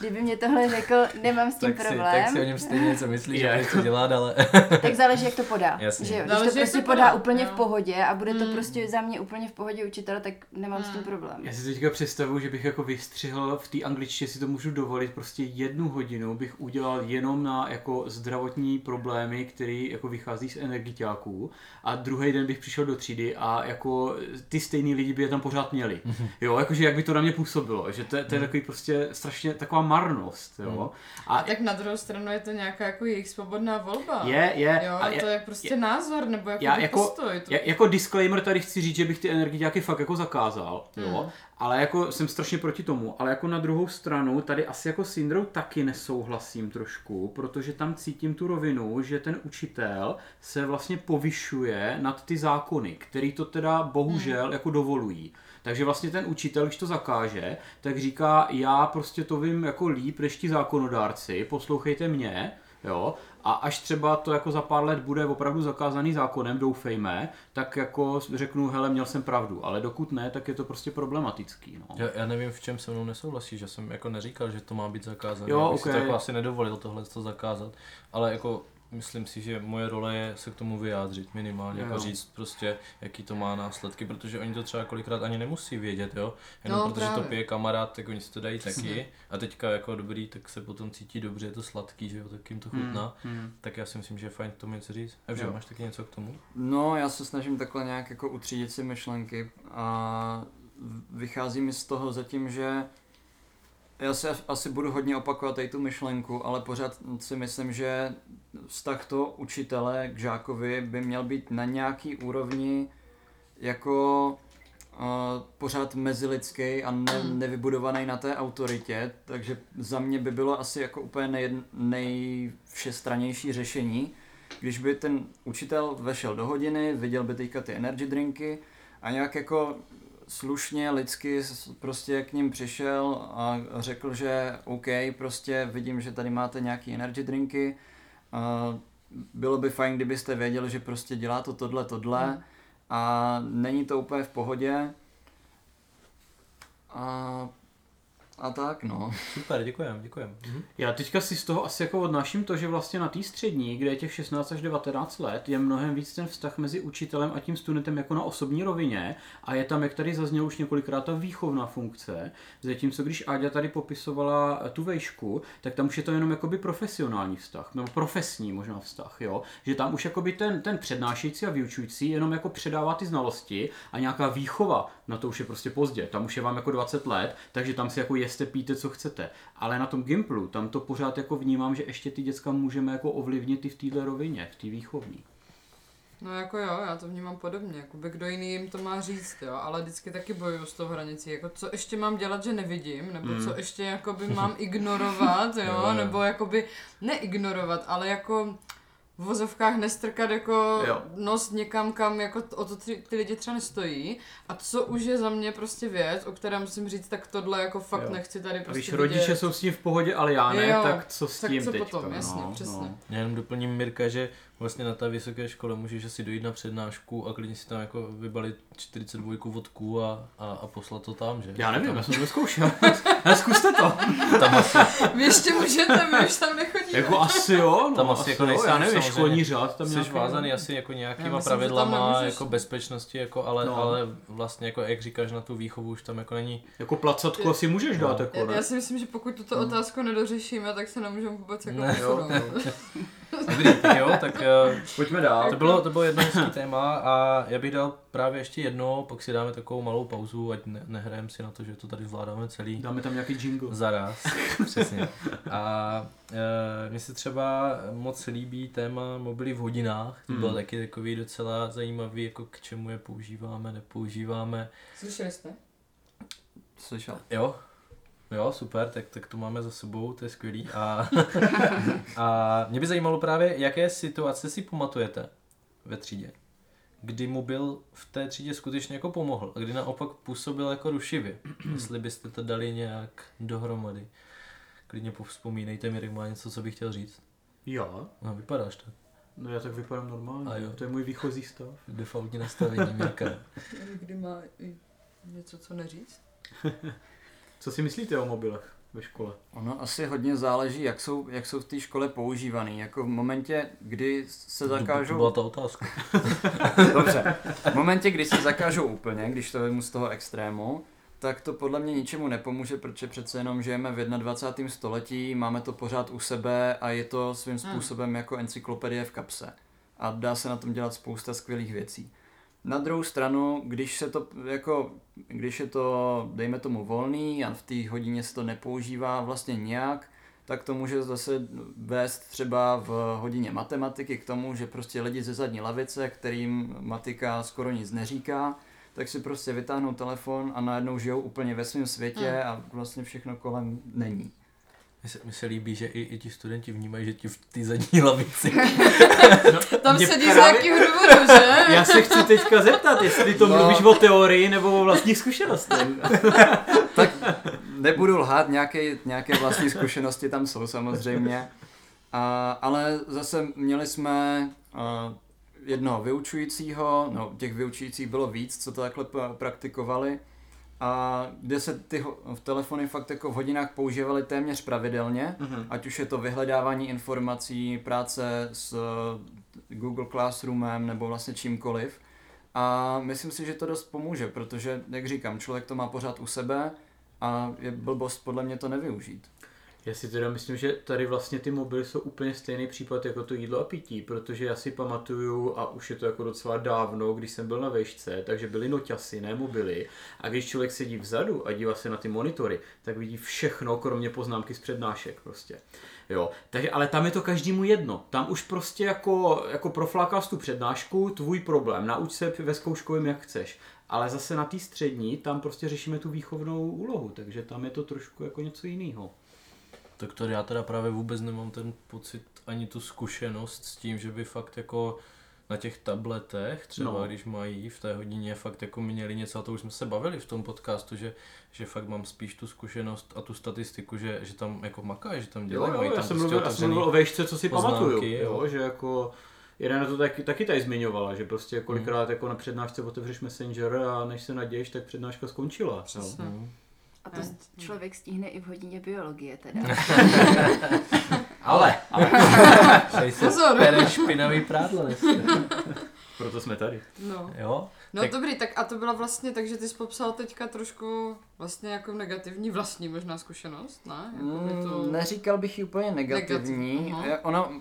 Speaker 3: kdyby mě tohle řekl, nemám s tím
Speaker 1: tak si,
Speaker 3: problém.
Speaker 1: tak si o něm stejně něco myslí, že něco dělat, ale...
Speaker 3: Tak záleží, jak to podá.
Speaker 1: Jasně.
Speaker 3: Že jo? Když
Speaker 5: Záleží,
Speaker 3: to prostě
Speaker 5: to
Speaker 3: podá,
Speaker 5: podá,
Speaker 3: úplně
Speaker 5: jo.
Speaker 3: v pohodě a bude to
Speaker 5: Hmm.
Speaker 3: prostě za mě úplně v pohodě učitel, tak nemám s tím problém.
Speaker 2: Já si teďka představuju, že bych jako vystřihl v té angličtině si to můžu dovolit, prostě jednu hodinu bych udělal jenom na jako zdravotní problémy, které jako vychází z energiťáků a druhý den bych přišel do třídy a jako ty stejný lidi by je tam pořád měli. Jo, jakože jak by to na mě působilo, že to, je- to je takový prostě strašně taková marnost, jo.
Speaker 5: A
Speaker 2: A
Speaker 5: tak na druhou stranu je to nějaká jako jejich svobodná volba.
Speaker 2: je, je,
Speaker 5: Jo,
Speaker 2: a je,
Speaker 5: to je prostě názor, nebo jako,
Speaker 2: já jako-
Speaker 5: postoj. To...
Speaker 2: Ja, jako disclaimer tady chci říct, že bych ty energiáky fakt jako zakázal, jo,
Speaker 5: Hmm.
Speaker 2: Ale jako jsem strašně proti tomu, ale jako na druhou stranu tady asi jako s Indrou taky nesouhlasím trošku, protože tam cítím tu rovinu, že ten učitel se vlastně povyšuje nad ty zákony, který to teda bohužel jako dovolují. Takže vlastně ten učitel, když to zakáže, tak říká, já prostě to vím jako líp než ti zákonodárci, poslouchejte mě, jo, a až třeba to jako za pár let bude opravdu zakázaný zákonem, doufejme, tak jako řeknu, hele, měl jsem pravdu, ale dokud ne, tak je to prostě problematický, no.
Speaker 1: Já, já nevím, v čem se mnou nesouhlasí, že jsem jako neříkal, že to má být zakázané.
Speaker 2: Jo,
Speaker 1: Já bych si
Speaker 2: ok.
Speaker 1: to jako asi nedovolil tohle to zakázat, ale jako myslím si, že moje role je se k tomu vyjádřit minimálně,
Speaker 2: Jo.
Speaker 1: jako říct prostě, jaký to má následky, protože oni to třeba kolikrát ani nemusí vědět, jo. Jenom
Speaker 5: No,
Speaker 1: protože to
Speaker 5: právě.
Speaker 1: pije kamarád, tak oni si to dají taky. A teďka jako dobrý, tak se potom cítí dobře, je to sladký, že jo, tak jim to chutná.
Speaker 2: Hmm.
Speaker 1: Tak já si myslím, že je fajn k tomu něco říct. Evže,
Speaker 2: Jo.
Speaker 1: máš taky něco k tomu?
Speaker 4: No, já se snažím takhle nějak jako utřídit si myšlenky a vychází mi z toho zatím, že já se asi budu hodně opakovat tady tu myšlenku, ale pořád si myslím, že vztah toho učitele k žákovi by měl být na nějaký úrovni jako uh, pořád mezilidský a ne, nevybudovaný na té autoritě, takže za mě by bylo asi jako úplně nej, nejvšestranější řešení, když by ten učitel vešel do hodiny, viděl by teďka ty energy drinky a nějak jako slušně, lidsky prostě k ním přišel a řekl, že OK, prostě vidím, že tady máte nějaký energy drinky, a bylo by fajn, kdybyste věděli, že prostě dělá to tohle, tohle. A není to úplně v pohodě. A, a tak no.
Speaker 1: Super, děkujem, děkujem. Mhm.
Speaker 2: Já teďka si z toho asi jako odnáším to, že vlastně na té střední, kde je těch 16 až 19 let, je mnohem víc ten vztah mezi učitelem a tím studentem jako na osobní rovině a je tam, jak tady zaznělo už několikrát, ta výchovná funkce. Zatímco když Áďa tady popisovala eh, tu vejšku, tak tam už je to jenom jakoby profesionální vztah, nebo profesní možná vztah, jo? Že tam už jakoby ten, ten přednášející a vyučující jenom jako předává ty znalosti a nějaká výchova, na to už je prostě pozdě, tam už je vám jako 20 let, takže tam si jako jeste, píte, co chcete. Ale na tom Gimplu, tam to pořád jako vnímám, že ještě ty děcka můžeme jako ovlivnit i v této rovině, v té výchovní.
Speaker 5: No jako jo, já to vnímám podobně, jakoby kdo jiný jim to má říct, jo, ale vždycky taky bojuju s tou hranicí, jako co ještě mám dělat, že nevidím, nebo
Speaker 2: Mm.
Speaker 5: co ještě jakoby mám ignorovat, jo,
Speaker 1: Jo, jo.
Speaker 5: nebo jakoby neignorovat, ale jako v vozovkách nestrkat jako
Speaker 2: Jo.
Speaker 5: nos někam, kam jako o to ty, ty lidi třeba nestojí a co už je za mě prostě věc, o které musím říct, tak tohle jako fakt
Speaker 2: Jo.
Speaker 5: nechci tady
Speaker 2: A
Speaker 5: prostě
Speaker 2: když rodiče
Speaker 5: vidět.
Speaker 2: jsou s tím v pohodě, ale já ne,
Speaker 5: Jo,
Speaker 2: tak co s
Speaker 5: tak
Speaker 2: tím
Speaker 5: co
Speaker 2: teďka,
Speaker 5: potom, jasně,
Speaker 2: no,
Speaker 5: přesně.
Speaker 2: No.
Speaker 1: Já jenom doplním Mirka, že vlastně na té vysoké škole můžeš asi dojít na přednášku a klidně si tam jako vybalit 42 vodku a, a, a poslat to tam, že?
Speaker 2: Já nevím,
Speaker 1: tam,
Speaker 2: já jsem to neskoušel. Ale zkuste to.
Speaker 1: tam asi,
Speaker 5: Vy ještě můžete, my už tam nechodíme.
Speaker 2: Jako asi jo, no,
Speaker 1: Tam asi
Speaker 2: asi
Speaker 1: jako
Speaker 2: jo,
Speaker 1: nejsem
Speaker 2: já nevím, školní řád tam
Speaker 1: jsi
Speaker 2: nějaký-
Speaker 1: vázaný asi jako nějakýma
Speaker 5: myslím,
Speaker 1: pravidlama
Speaker 5: nemůžeš-
Speaker 1: jako bezpečnosti, jako, ale,
Speaker 2: No.
Speaker 1: ale vlastně jako jak říkáš na tu výchovu už tam jako není.
Speaker 2: Jako placatku asi můžeš dát,
Speaker 1: No.
Speaker 2: jako
Speaker 5: Já,
Speaker 2: ne?
Speaker 5: já si myslím, že pokud tuto
Speaker 2: Hmm.
Speaker 5: otázku nedořešíme, tak se nemůžeme vůbec jako
Speaker 1: Ne. Dobrý, tak jo, tak eh,
Speaker 2: Pojďme dál.
Speaker 1: to bylo, to bylo jedno hezký téma a já bych dal právě ještě jedno, pak si dáme takovou malou pauzu, ať ne, nehrajeme si na to, že to tady zvládáme celý.
Speaker 2: Dáme tam nějaký jingle.
Speaker 1: Zaraz, přesně. A e, mně se třeba moc líbí téma mobily v hodinách. To bylo
Speaker 2: Hmm.
Speaker 1: taky takový docela zajímavý, jako k čemu je používáme, nepoužíváme.
Speaker 5: Slyšeli jste?
Speaker 4: Slyšel.
Speaker 1: Jo, jo, super, tak, tak to máme za sebou, to je skvělý. A, a mě by zajímalo právě, jaké situace si pamatujete ve třídě, kdy mu byl v té třídě skutečně jako pomohl a kdy naopak působil jako rušivě. Jestli byste to dali nějak dohromady. Klidně povzpomínejte mi, má něco, co bych chtěl říct.
Speaker 2: Jo.
Speaker 1: No, vypadáš tak.
Speaker 2: No já tak vypadám normálně,
Speaker 1: A jo.
Speaker 2: to je můj výchozí stav.
Speaker 1: Defaultní nastavení Mirka.
Speaker 5: Někdy má něco, co neříct.
Speaker 2: Co si myslíte o mobilech ve škole?
Speaker 4: Ono asi hodně záleží, jak jsou, jak jsou v té škole používaný. Jako v momentě, kdy se
Speaker 1: To byla
Speaker 4: zakážou...
Speaker 1: ta otázka.
Speaker 4: Dobře. V momentě, kdy se zakážou úplně, když to vemu z toho extrému, tak to podle mě ničemu nepomůže, protože přece jenom žijeme v 21. století, máme to pořád u sebe a je to svým způsobem jako encyklopedie v kapse. A dá se na tom dělat spousta skvělých věcí. Na druhou stranu, když se to jako, když je to, dejme tomu, volný a v té hodině se to nepoužívá vlastně nějak, tak to může zase vést třeba v hodině matematiky k tomu, že prostě lidi ze zadní lavice, kterým matika skoro nic neříká, tak si prostě vytáhnou telefon a najednou žijou úplně ve svém světě a vlastně všechno kolem není.
Speaker 1: Mně se, mně se líbí, že i, i ti studenti vnímají, že ti v té zadní lavici.
Speaker 5: Tam
Speaker 2: Mě
Speaker 5: sedí z
Speaker 2: právě-
Speaker 5: nějakého důvodu, že?
Speaker 2: Já se chci teďka zeptat, jestli to
Speaker 4: No.
Speaker 2: mluvíš o teorii nebo o vlastních zkušenostech.
Speaker 4: Tak nebudu lhát, nějaké, nějaké vlastní zkušenosti tam jsou samozřejmě. A, ale zase měli jsme a, jednoho vyučujícího, no těch vyučujících bylo víc, co to takhle praktikovali, a kde se ty v telefony fakt jako v hodinách používaly téměř pravidelně,
Speaker 2: Mhm.
Speaker 4: ať už je to vyhledávání informací, práce s eh, Google Classroomem nebo vlastně čímkoliv. A myslím si, že to dost pomůže, protože, jak říkám, člověk to má pořád u sebe a je blbost podle mě to nevyužít.
Speaker 2: Já si teda myslím, že tady vlastně ty mobily jsou úplně stejný případ jako to jídlo a pití, protože já si pamatuju, a už je to jako docela dávno, když jsem byl na vešce, takže byly noťasy, ne mobily. A když člověk sedí vzadu a dívá se na ty monitory, tak vidí všechno, kromě poznámky z přednášek prostě. Jo, takže, ale tam je to každému jedno. Tam už prostě jako, jako proflákáš tu přednášku, tvůj problém, nauč se ve zkouškovém, jak chceš. Ale zase na té střední, tam prostě řešíme tu výchovnou úlohu, takže tam je to trošku jako něco jiného.
Speaker 1: Tak to já teda právě vůbec nemám ten pocit, ani tu zkušenost s tím, že by fakt jako na těch tabletech, třeba
Speaker 2: No.
Speaker 1: no. když mají v té hodině fakt jako měli něco, a to už jsme se bavili v tom podcastu, že, že fakt mám spíš tu zkušenost a tu statistiku, že, že tam jako makají, že tam
Speaker 2: Jo,
Speaker 1: dělají,
Speaker 2: jo,
Speaker 1: mají
Speaker 2: já
Speaker 1: tam
Speaker 2: jsem,
Speaker 1: prostě
Speaker 2: mluvil, já jsem mluvil o vejšce, co si
Speaker 1: poznámky,
Speaker 2: pamatuju,
Speaker 1: jo.
Speaker 2: jo, že jako Irena to taky, taky tady zmiňovala, že prostě
Speaker 1: Hmm.
Speaker 2: kolikrát jako na přednášce otevřeš Messenger a než se naděješ, tak přednáška skončila. Jo.
Speaker 5: Přesně.
Speaker 1: Mhm.
Speaker 3: A to člověk stihne i v hodině biologie teda.
Speaker 2: Ale,
Speaker 1: Tady se
Speaker 5: Pozor.
Speaker 1: pere špinavý prádlo dneska.
Speaker 2: proto jsme tady.
Speaker 5: No.
Speaker 1: Jo?
Speaker 5: No
Speaker 1: Tak-
Speaker 5: dobrý, tak a to byla vlastně, takže ty jsi popsal teďka trošku vlastně jako negativní vlastní možná zkušenost, ne? Jakoby to...
Speaker 4: Mm, Neříkal bych ji úplně negativní.
Speaker 5: Negativ-.
Speaker 4: Je- Ono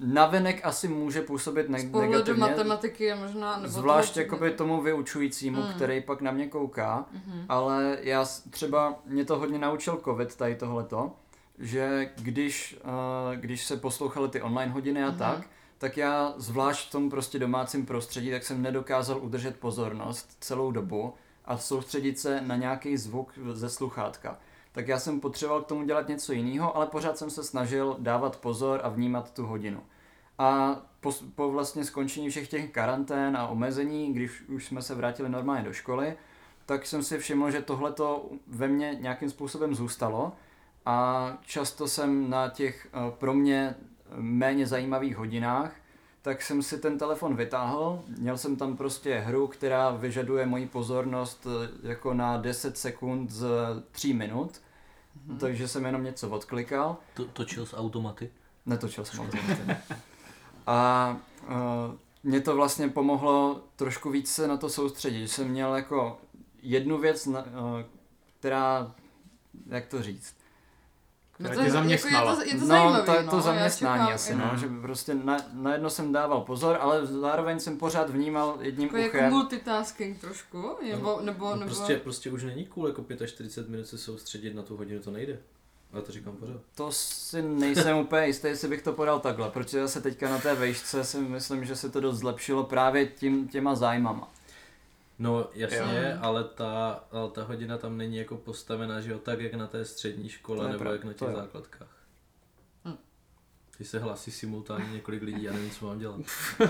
Speaker 4: navenek asi může působit ne-
Speaker 5: Z
Speaker 4: negativně.
Speaker 5: matematiky je možná... Nebo
Speaker 4: Zvlášť
Speaker 5: toho-
Speaker 4: jakoby tomu vyučujícímu,
Speaker 5: Mm.
Speaker 4: který pak na mě kouká.
Speaker 5: Mhm.
Speaker 4: Ale já třeba, mě to hodně naučil covid tady tohleto, že když, uh, když se poslouchaly ty online hodiny a
Speaker 5: Mhm.
Speaker 4: tak, tak já zvlášť v tom prostě domácím prostředí, tak jsem nedokázal udržet pozornost celou dobu a soustředit se na nějaký zvuk ze sluchátka. Tak já jsem potřeboval k tomu dělat něco jiného, ale pořád jsem se snažil dávat pozor a vnímat tu hodinu. A po, po vlastně skončení všech těch karantén a omezení, když už jsme se vrátili normálně do školy, tak jsem si všiml, že tohle to ve mně nějakým způsobem zůstalo a často jsem na těch eh, pro mě méně zajímavých hodinách, tak jsem si ten telefon vytáhl, měl jsem tam prostě hru, která vyžaduje moji pozornost eh, jako na 10 sekund z 3 minut,
Speaker 5: Mhm.
Speaker 4: takže jsem jenom něco odklikal.
Speaker 1: To, točil s automaty.
Speaker 4: Netočil jsem automaty. A uh, mě to vlastně pomohlo trošku víc se na to soustředit, že jsem měl jako jednu věc, na, uh, která, jak to říct,
Speaker 5: No
Speaker 2: Která
Speaker 5: to
Speaker 2: tě
Speaker 5: je,
Speaker 2: zaměstnala.
Speaker 5: Jako je to, je to
Speaker 4: no,
Speaker 5: zajímavý,
Speaker 4: to,
Speaker 5: no,
Speaker 4: to
Speaker 5: já
Speaker 4: zaměstnání
Speaker 5: čekám,
Speaker 4: asi,
Speaker 5: jako-
Speaker 4: no, že prostě na, na jedno jsem dával pozor, ale zároveň jsem pořád vnímal jedním
Speaker 5: Jako, jako
Speaker 4: uchem.
Speaker 5: multitasking trošku, nebo, nebo, nebo...
Speaker 1: Prostě, prostě už není cool jako 45 minut se soustředit na tu hodinu, to nejde. Já to říkám pořád.
Speaker 4: To si nejsem úplně jistý, jestli bych to podal takhle, protože zase teďka na té vejšce si myslím, že se to dost zlepšilo právě tím, těma zájmama.
Speaker 1: No jasně,
Speaker 5: Jo.
Speaker 1: ale ta, ale ta hodina tam není jako postavená, že jo, tak jak na té střední škole
Speaker 4: je
Speaker 1: nebo
Speaker 4: prav-
Speaker 1: jak na těch základkách.
Speaker 5: Hm.
Speaker 1: Ty se hlásí simultánně několik lidí, já nevím, co mám dělat.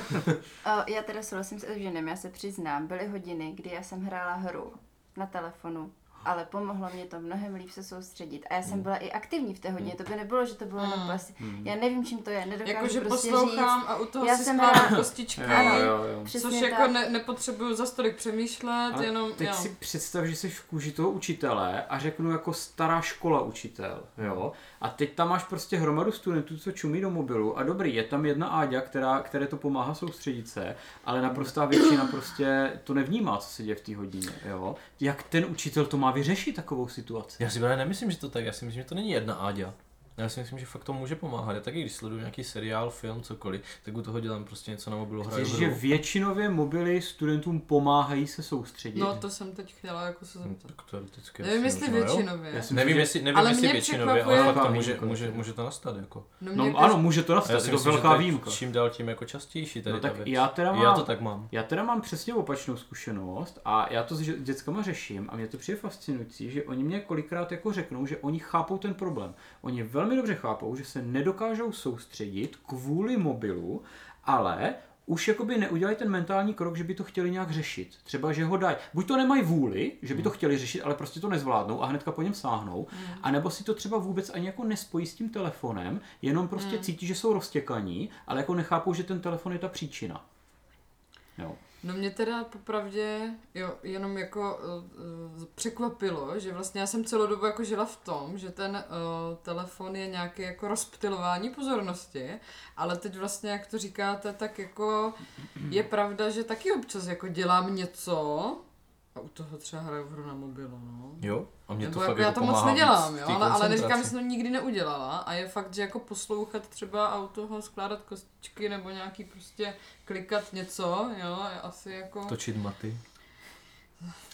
Speaker 3: O, já teda souhlasím s Evženem, já se přiznám, byly hodiny, kdy já jsem hrála hru na telefonu ale pomohlo mě to mnohem líp se soustředit. A já jsem byla i aktivní v té hodině, to by nebylo, že to bylo jenom
Speaker 5: Mm.
Speaker 3: prostě, já nevím, čím to je, nedokážu
Speaker 5: Jakože
Speaker 3: prostě
Speaker 5: poslouchám
Speaker 3: říct.
Speaker 5: a u toho
Speaker 3: Já
Speaker 5: si
Speaker 3: jsem ráda-
Speaker 5: kostičky.
Speaker 3: Ano,
Speaker 2: jo, jo.
Speaker 3: Přesně
Speaker 5: Což
Speaker 3: tak.
Speaker 5: jako ne, nepotřebuju za stolik přemýšlet,
Speaker 2: Ale
Speaker 5: jenom
Speaker 2: teď
Speaker 5: jo.
Speaker 2: si představ, že jsi v kůži toho učitele a řeknu jako stará škola učitel, jo. A teď tam máš prostě hromadu studentů, co čumí do mobilu a dobrý, je tam jedna Áďa, která, které to pomáhá soustředit se, ale naprostá většina prostě to nevnímá, co se děje v té hodině, jo. Jak ten učitel to má vyřešit takovou situaci?
Speaker 1: Já si právě nemyslím, že to tak, já si myslím, že to není jedna Áďa. Já si myslím, že fakt to může pomáhat. Já taky, když sleduju nějaký seriál, film, cokoliv, tak u toho dělám prostě něco na mobilu, hraju
Speaker 2: Chci,
Speaker 1: hru.
Speaker 2: že většinově mobily studentům pomáhají se soustředit.
Speaker 5: No to jsem teď chtěla jako se
Speaker 1: Hm,
Speaker 5: zeptat.
Speaker 1: tak teoreticky
Speaker 5: Nevím,
Speaker 1: asi
Speaker 5: jestli
Speaker 1: možná, jo.
Speaker 5: většinově.
Speaker 2: Já si
Speaker 1: Nevím,
Speaker 2: že-
Speaker 1: jestli, nevím,
Speaker 5: Ale
Speaker 1: jestli většinově, ale fakt to může, může, může to nastat. Jako.
Speaker 5: No,
Speaker 2: No ano, může to nastat,
Speaker 1: já
Speaker 2: je
Speaker 1: si
Speaker 2: to
Speaker 1: myslím,
Speaker 2: velká
Speaker 1: to je
Speaker 2: výjimka.
Speaker 1: čím dál tím jako častější tady
Speaker 2: No
Speaker 1: ta
Speaker 2: tak
Speaker 1: věc.
Speaker 2: já teda mám,
Speaker 1: já to tak mám.
Speaker 2: Já teda mám přesně opačnou zkušenost a já to s dě- dětskama řeším a mě to přijde fascinující, že oni mě kolikrát jako řeknou, že oni chápou ten problém. Oni velmi dobře chápou, že se nedokážou soustředit kvůli mobilu, ale už jakoby neudělají ten mentální krok, že by to chtěli nějak řešit. Třeba, že ho dají. Buď to nemají vůli, že by to chtěli řešit, ale prostě to nezvládnou a hnedka po něm sáhnou, anebo si to třeba vůbec ani jako nespojí s tím telefonem, jenom prostě cítí, že jsou roztěkaní, ale jako nechápou, že ten telefon je ta příčina. Jo.
Speaker 5: No mě teda popravdě jo, jenom jako uh, překvapilo, že vlastně já jsem celou dobu jako žila v tom, že ten uh, telefon je nějaké jako rozptilování pozornosti, ale teď vlastně, jak to říkáte, tak jako je pravda, že taky občas jako dělám něco a u toho třeba hraju hru na mobilu, no.
Speaker 1: Jo? A mě
Speaker 5: Nebo
Speaker 1: to
Speaker 5: jako
Speaker 1: fakt
Speaker 5: já
Speaker 1: jako
Speaker 5: to moc nedělám, jo, ale, ale neříkám, že jsem to nikdy neudělala a je fakt, že jako poslouchat třeba a u toho skládat kostičky nebo nějaký prostě klikat něco, jo, je asi jako,
Speaker 1: Točit maty.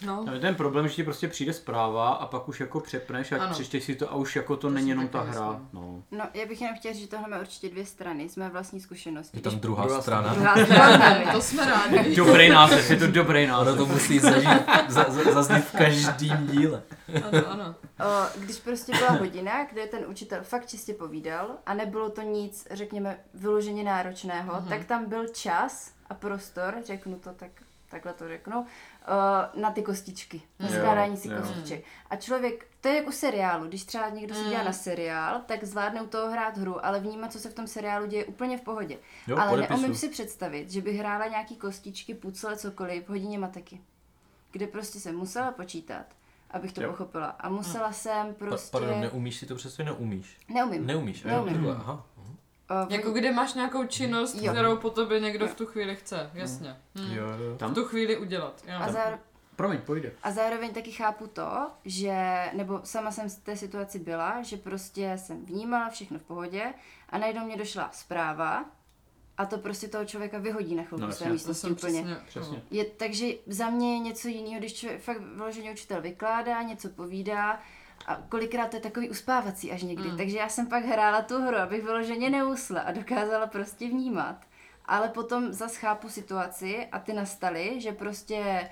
Speaker 5: No,
Speaker 2: No, je ten problém, že ti prostě přijde zpráva a pak už jako přepneš a
Speaker 5: Ano.
Speaker 2: přečteš si to a už jako to,
Speaker 5: To
Speaker 2: není jenom ta
Speaker 5: taky
Speaker 2: hra.
Speaker 5: myslím.
Speaker 2: No.
Speaker 3: No, já bych jenom chtěla říct, že tohle má určitě dvě strany, z mé vlastní zkušenosti.
Speaker 1: Je tam druhá,
Speaker 4: Druhá
Speaker 1: strana.
Speaker 3: druhá strana.
Speaker 5: to jsme rádi.
Speaker 2: Dobrý název, je to dobrý název.
Speaker 1: to musí zažít, za, za, zaznít v každém díle.
Speaker 5: Ano, ano.
Speaker 3: O, když prostě byla hodina, kde ten učitel fakt čistě povídal a nebylo to nic, řekněme, vyloženě náročného,
Speaker 5: Mhm.
Speaker 3: tak tam byl čas a prostor, řeknu to tak, takhle to řeknu, o, na ty kostičky, na skládání si
Speaker 2: jo.
Speaker 3: kostiček. A člověk, to je jako seriálu, když třeba někdo si dělá
Speaker 5: Mm.
Speaker 3: na seriál, tak zvládne u toho hrát hru, ale vnímat, co se v tom seriálu děje úplně v pohodě.
Speaker 1: Jo,
Speaker 3: ale
Speaker 1: podepisuju.
Speaker 3: neumím si představit, že bych hrála nějaký kostičky, pucle, cokoliv v hodině matiky. Kde prostě jsem musela počítat, abych to
Speaker 2: Jo.
Speaker 3: pochopila. A musela jsem
Speaker 1: Pa,
Speaker 3: prostě...
Speaker 1: pardon, neumíš si to představit? Neumíš.
Speaker 3: Neumím.
Speaker 1: Neumíš, jo,
Speaker 3: Neumím.
Speaker 1: takhle, aha.
Speaker 3: V
Speaker 5: Jako kdy máš nějakou činnost,
Speaker 3: Jo.
Speaker 5: kterou po tobě někdo v tu chvíli chce, jasně. Hm.
Speaker 1: Jo, jo.
Speaker 5: V
Speaker 2: Tam,
Speaker 5: tu chvíli udělat, jo.
Speaker 3: a, záro...
Speaker 2: promiň, pojde.
Speaker 3: a zároveň taky chápu to, že, nebo sama jsem v té situaci byla, že prostě jsem vnímala všechno v pohodě a najednou mě došla zpráva a to prostě toho člověka vyhodí na chvilku
Speaker 2: No,
Speaker 3: své místnosti
Speaker 5: jsem
Speaker 3: úplně.
Speaker 5: přesně,
Speaker 2: Přesně.
Speaker 3: Je, takže za mě je něco jiného, když člověk fakt vyloženě učitel vykládá, něco povídá a kolikrát to je takový uspávací až někdy.
Speaker 5: Mm.
Speaker 3: Mm. Takže já jsem pak hrála tu hru, abych vyloženě neusla a dokázala prostě vnímat. Ale potom zas chápu situaci a ty nastaly, že prostě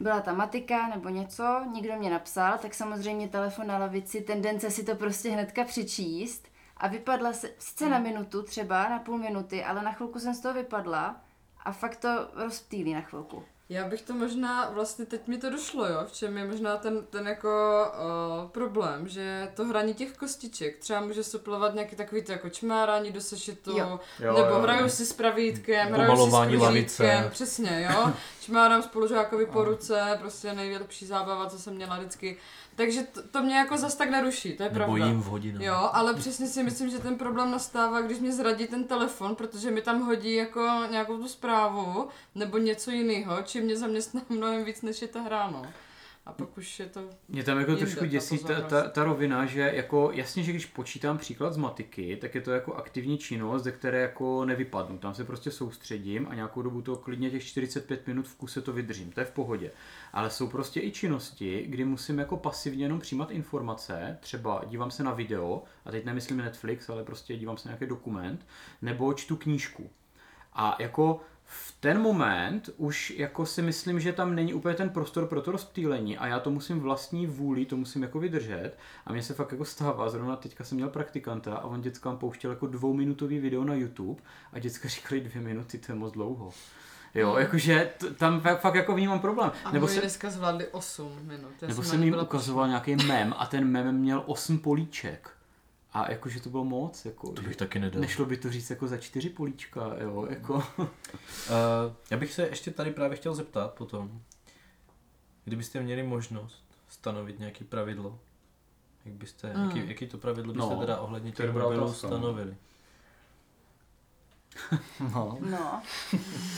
Speaker 3: byla ta matika nebo něco, někdo mě napsal, tak samozřejmě telefon na lavici, tendence si to prostě hnedka přečíst a vypadla se, sice na minutu třeba, na půl minuty, ale na chvilku jsem z toho vypadla a fakt to rozptýlí na chvilku.
Speaker 5: Já bych to možná, vlastně teď mi to došlo, jo, v čem je možná ten, ten jako uh, problém, že to hraní těch kostiček třeba může suplovat nějaký takový to jako čmárání do sešitu,
Speaker 3: Jo.
Speaker 2: Jo,
Speaker 5: nebo
Speaker 2: jo,
Speaker 5: hraju
Speaker 2: jo.
Speaker 5: si s pravítkem, hraju si s kružítkem, přesně, jo, čmárám spolužákovi po ruce, prostě nejlepší zábava, co jsem měla vždycky, takže to, to mě jako zas tak neruší, to je
Speaker 1: Nebo
Speaker 5: pravda.
Speaker 1: jím v hodinu.
Speaker 5: Jo, ale přesně si myslím, že ten problém nastává, když mě zradí ten telefon, protože mi tam hodí jako nějakou tu zprávu nebo něco jiného, čím mě zaměstná mnohem víc, než je ta hra, no. A pak už je to...
Speaker 2: Mě tam jako
Speaker 5: Jinde
Speaker 2: trošku děsí ta, ta, ta rovina, že jako jasně, že když počítám příklad z matiky, tak je to jako aktivní činnost, ze které jako nevypadnu. Tam se prostě soustředím a nějakou dobu to klidně těch 45 minut v kuse to vydržím. To je v pohodě. Ale jsou prostě i činnosti, kdy musím jako pasivně jenom přijímat informace, třeba dívám se na video, a teď nemyslím Netflix, ale prostě dívám se na nějaký dokument, nebo čtu knížku. A jako ten moment už jako si myslím, že tam není úplně ten prostor pro to rozptýlení a já to musím vlastní vůli, to musím jako vydržet a mně se fakt jako stává, zrovna teďka jsem měl praktikanta a on dětskám pouštěl jako dvouminutový video na YouTube a děcka říkali dvě minuty, to je moc dlouho. Jo,
Speaker 5: Mm.
Speaker 2: jakože t- tam fa- fakt jako vnímám problém.
Speaker 5: A
Speaker 2: Nebo se,
Speaker 5: dneska zvládli 8 minut. Já
Speaker 2: nebo
Speaker 5: jsem
Speaker 2: jim ukazoval nějaký mem a ten mem měl 8 políček. A jakože to bylo moc, jako,
Speaker 1: To bych taky nedal.
Speaker 2: nešlo by to říct jako za čtyři políčka, jo, jako.
Speaker 1: Uh, já bych se ještě tady právě chtěl zeptat potom, kdybyste měli možnost stanovit nějaké pravidlo, jak byste,
Speaker 5: Mm.
Speaker 1: jaký, jaký to pravidlo byste
Speaker 2: No,
Speaker 1: teda ohledně těch mobilů
Speaker 2: no.
Speaker 1: stanovili?
Speaker 4: No.
Speaker 3: No,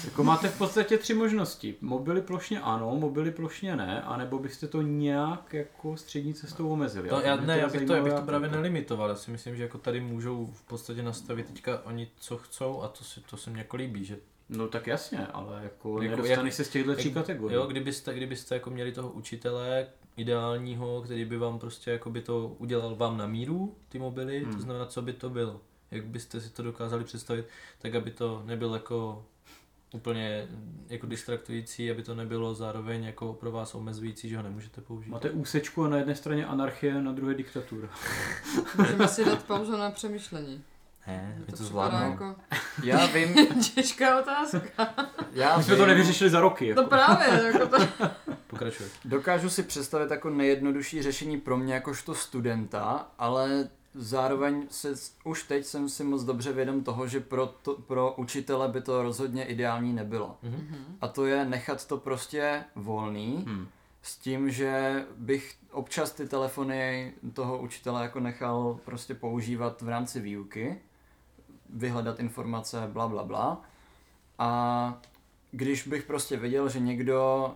Speaker 2: Jako máte v podstatě tři možnosti. Mobily plošně ano, mobily plošně ne, anebo byste to nějak jako střední cestou omezili.
Speaker 1: To,
Speaker 2: Ale
Speaker 1: já, ne, já bych to, já bych to právě
Speaker 2: jako-
Speaker 1: nelimitoval, já si myslím, že jako tady můžou v podstatě nastavit teďka oni co chcou a to, si, to se mně jako líbí, že
Speaker 2: No tak jasně, ale jako,
Speaker 1: Jako
Speaker 2: jako nedostaneš
Speaker 1: jak-
Speaker 2: se z těchto tří kategorií.
Speaker 1: Jo, kdybyste, kdybyste jako měli toho učitele ideálního, který by vám prostě jako by to udělal vám na míru, ty mobily,
Speaker 2: Hmm.
Speaker 1: to znamená, co by to bylo. Jak byste si to dokázali představit, tak aby to nebylo jako úplně jako distraktující, aby to nebylo zároveň jako pro vás omezující, že ho nemůžete použít.
Speaker 2: Máte úsečku a na jedné straně anarchie, na druhé diktatura.
Speaker 5: Můžeme si dát pauzu na přemýšlení.
Speaker 1: Ne, my to
Speaker 5: připadá
Speaker 1: zvládnou.
Speaker 5: jako
Speaker 4: Já vím,
Speaker 5: těžká otázka.
Speaker 4: já
Speaker 2: My jsme to
Speaker 4: vím,
Speaker 2: nevyřešili za roky. Jako.
Speaker 5: No právě, jako to...
Speaker 1: Pokračuj.
Speaker 4: Dokážu si představit jako nejjednodušší řešení pro mě jakožto studenta, ale zároveň se, už teď jsem si moc dobře vědom toho, že pro, to, pro učitele by to rozhodně ideální nebylo.
Speaker 1: Mhm.
Speaker 4: A to je nechat to prostě volný,
Speaker 2: Hmm.
Speaker 4: s tím, že bych občas ty telefony toho učitele jako nechal prostě používat v rámci výuky, vyhledat informace, bla bla bla. A když bych prostě viděl, že někdo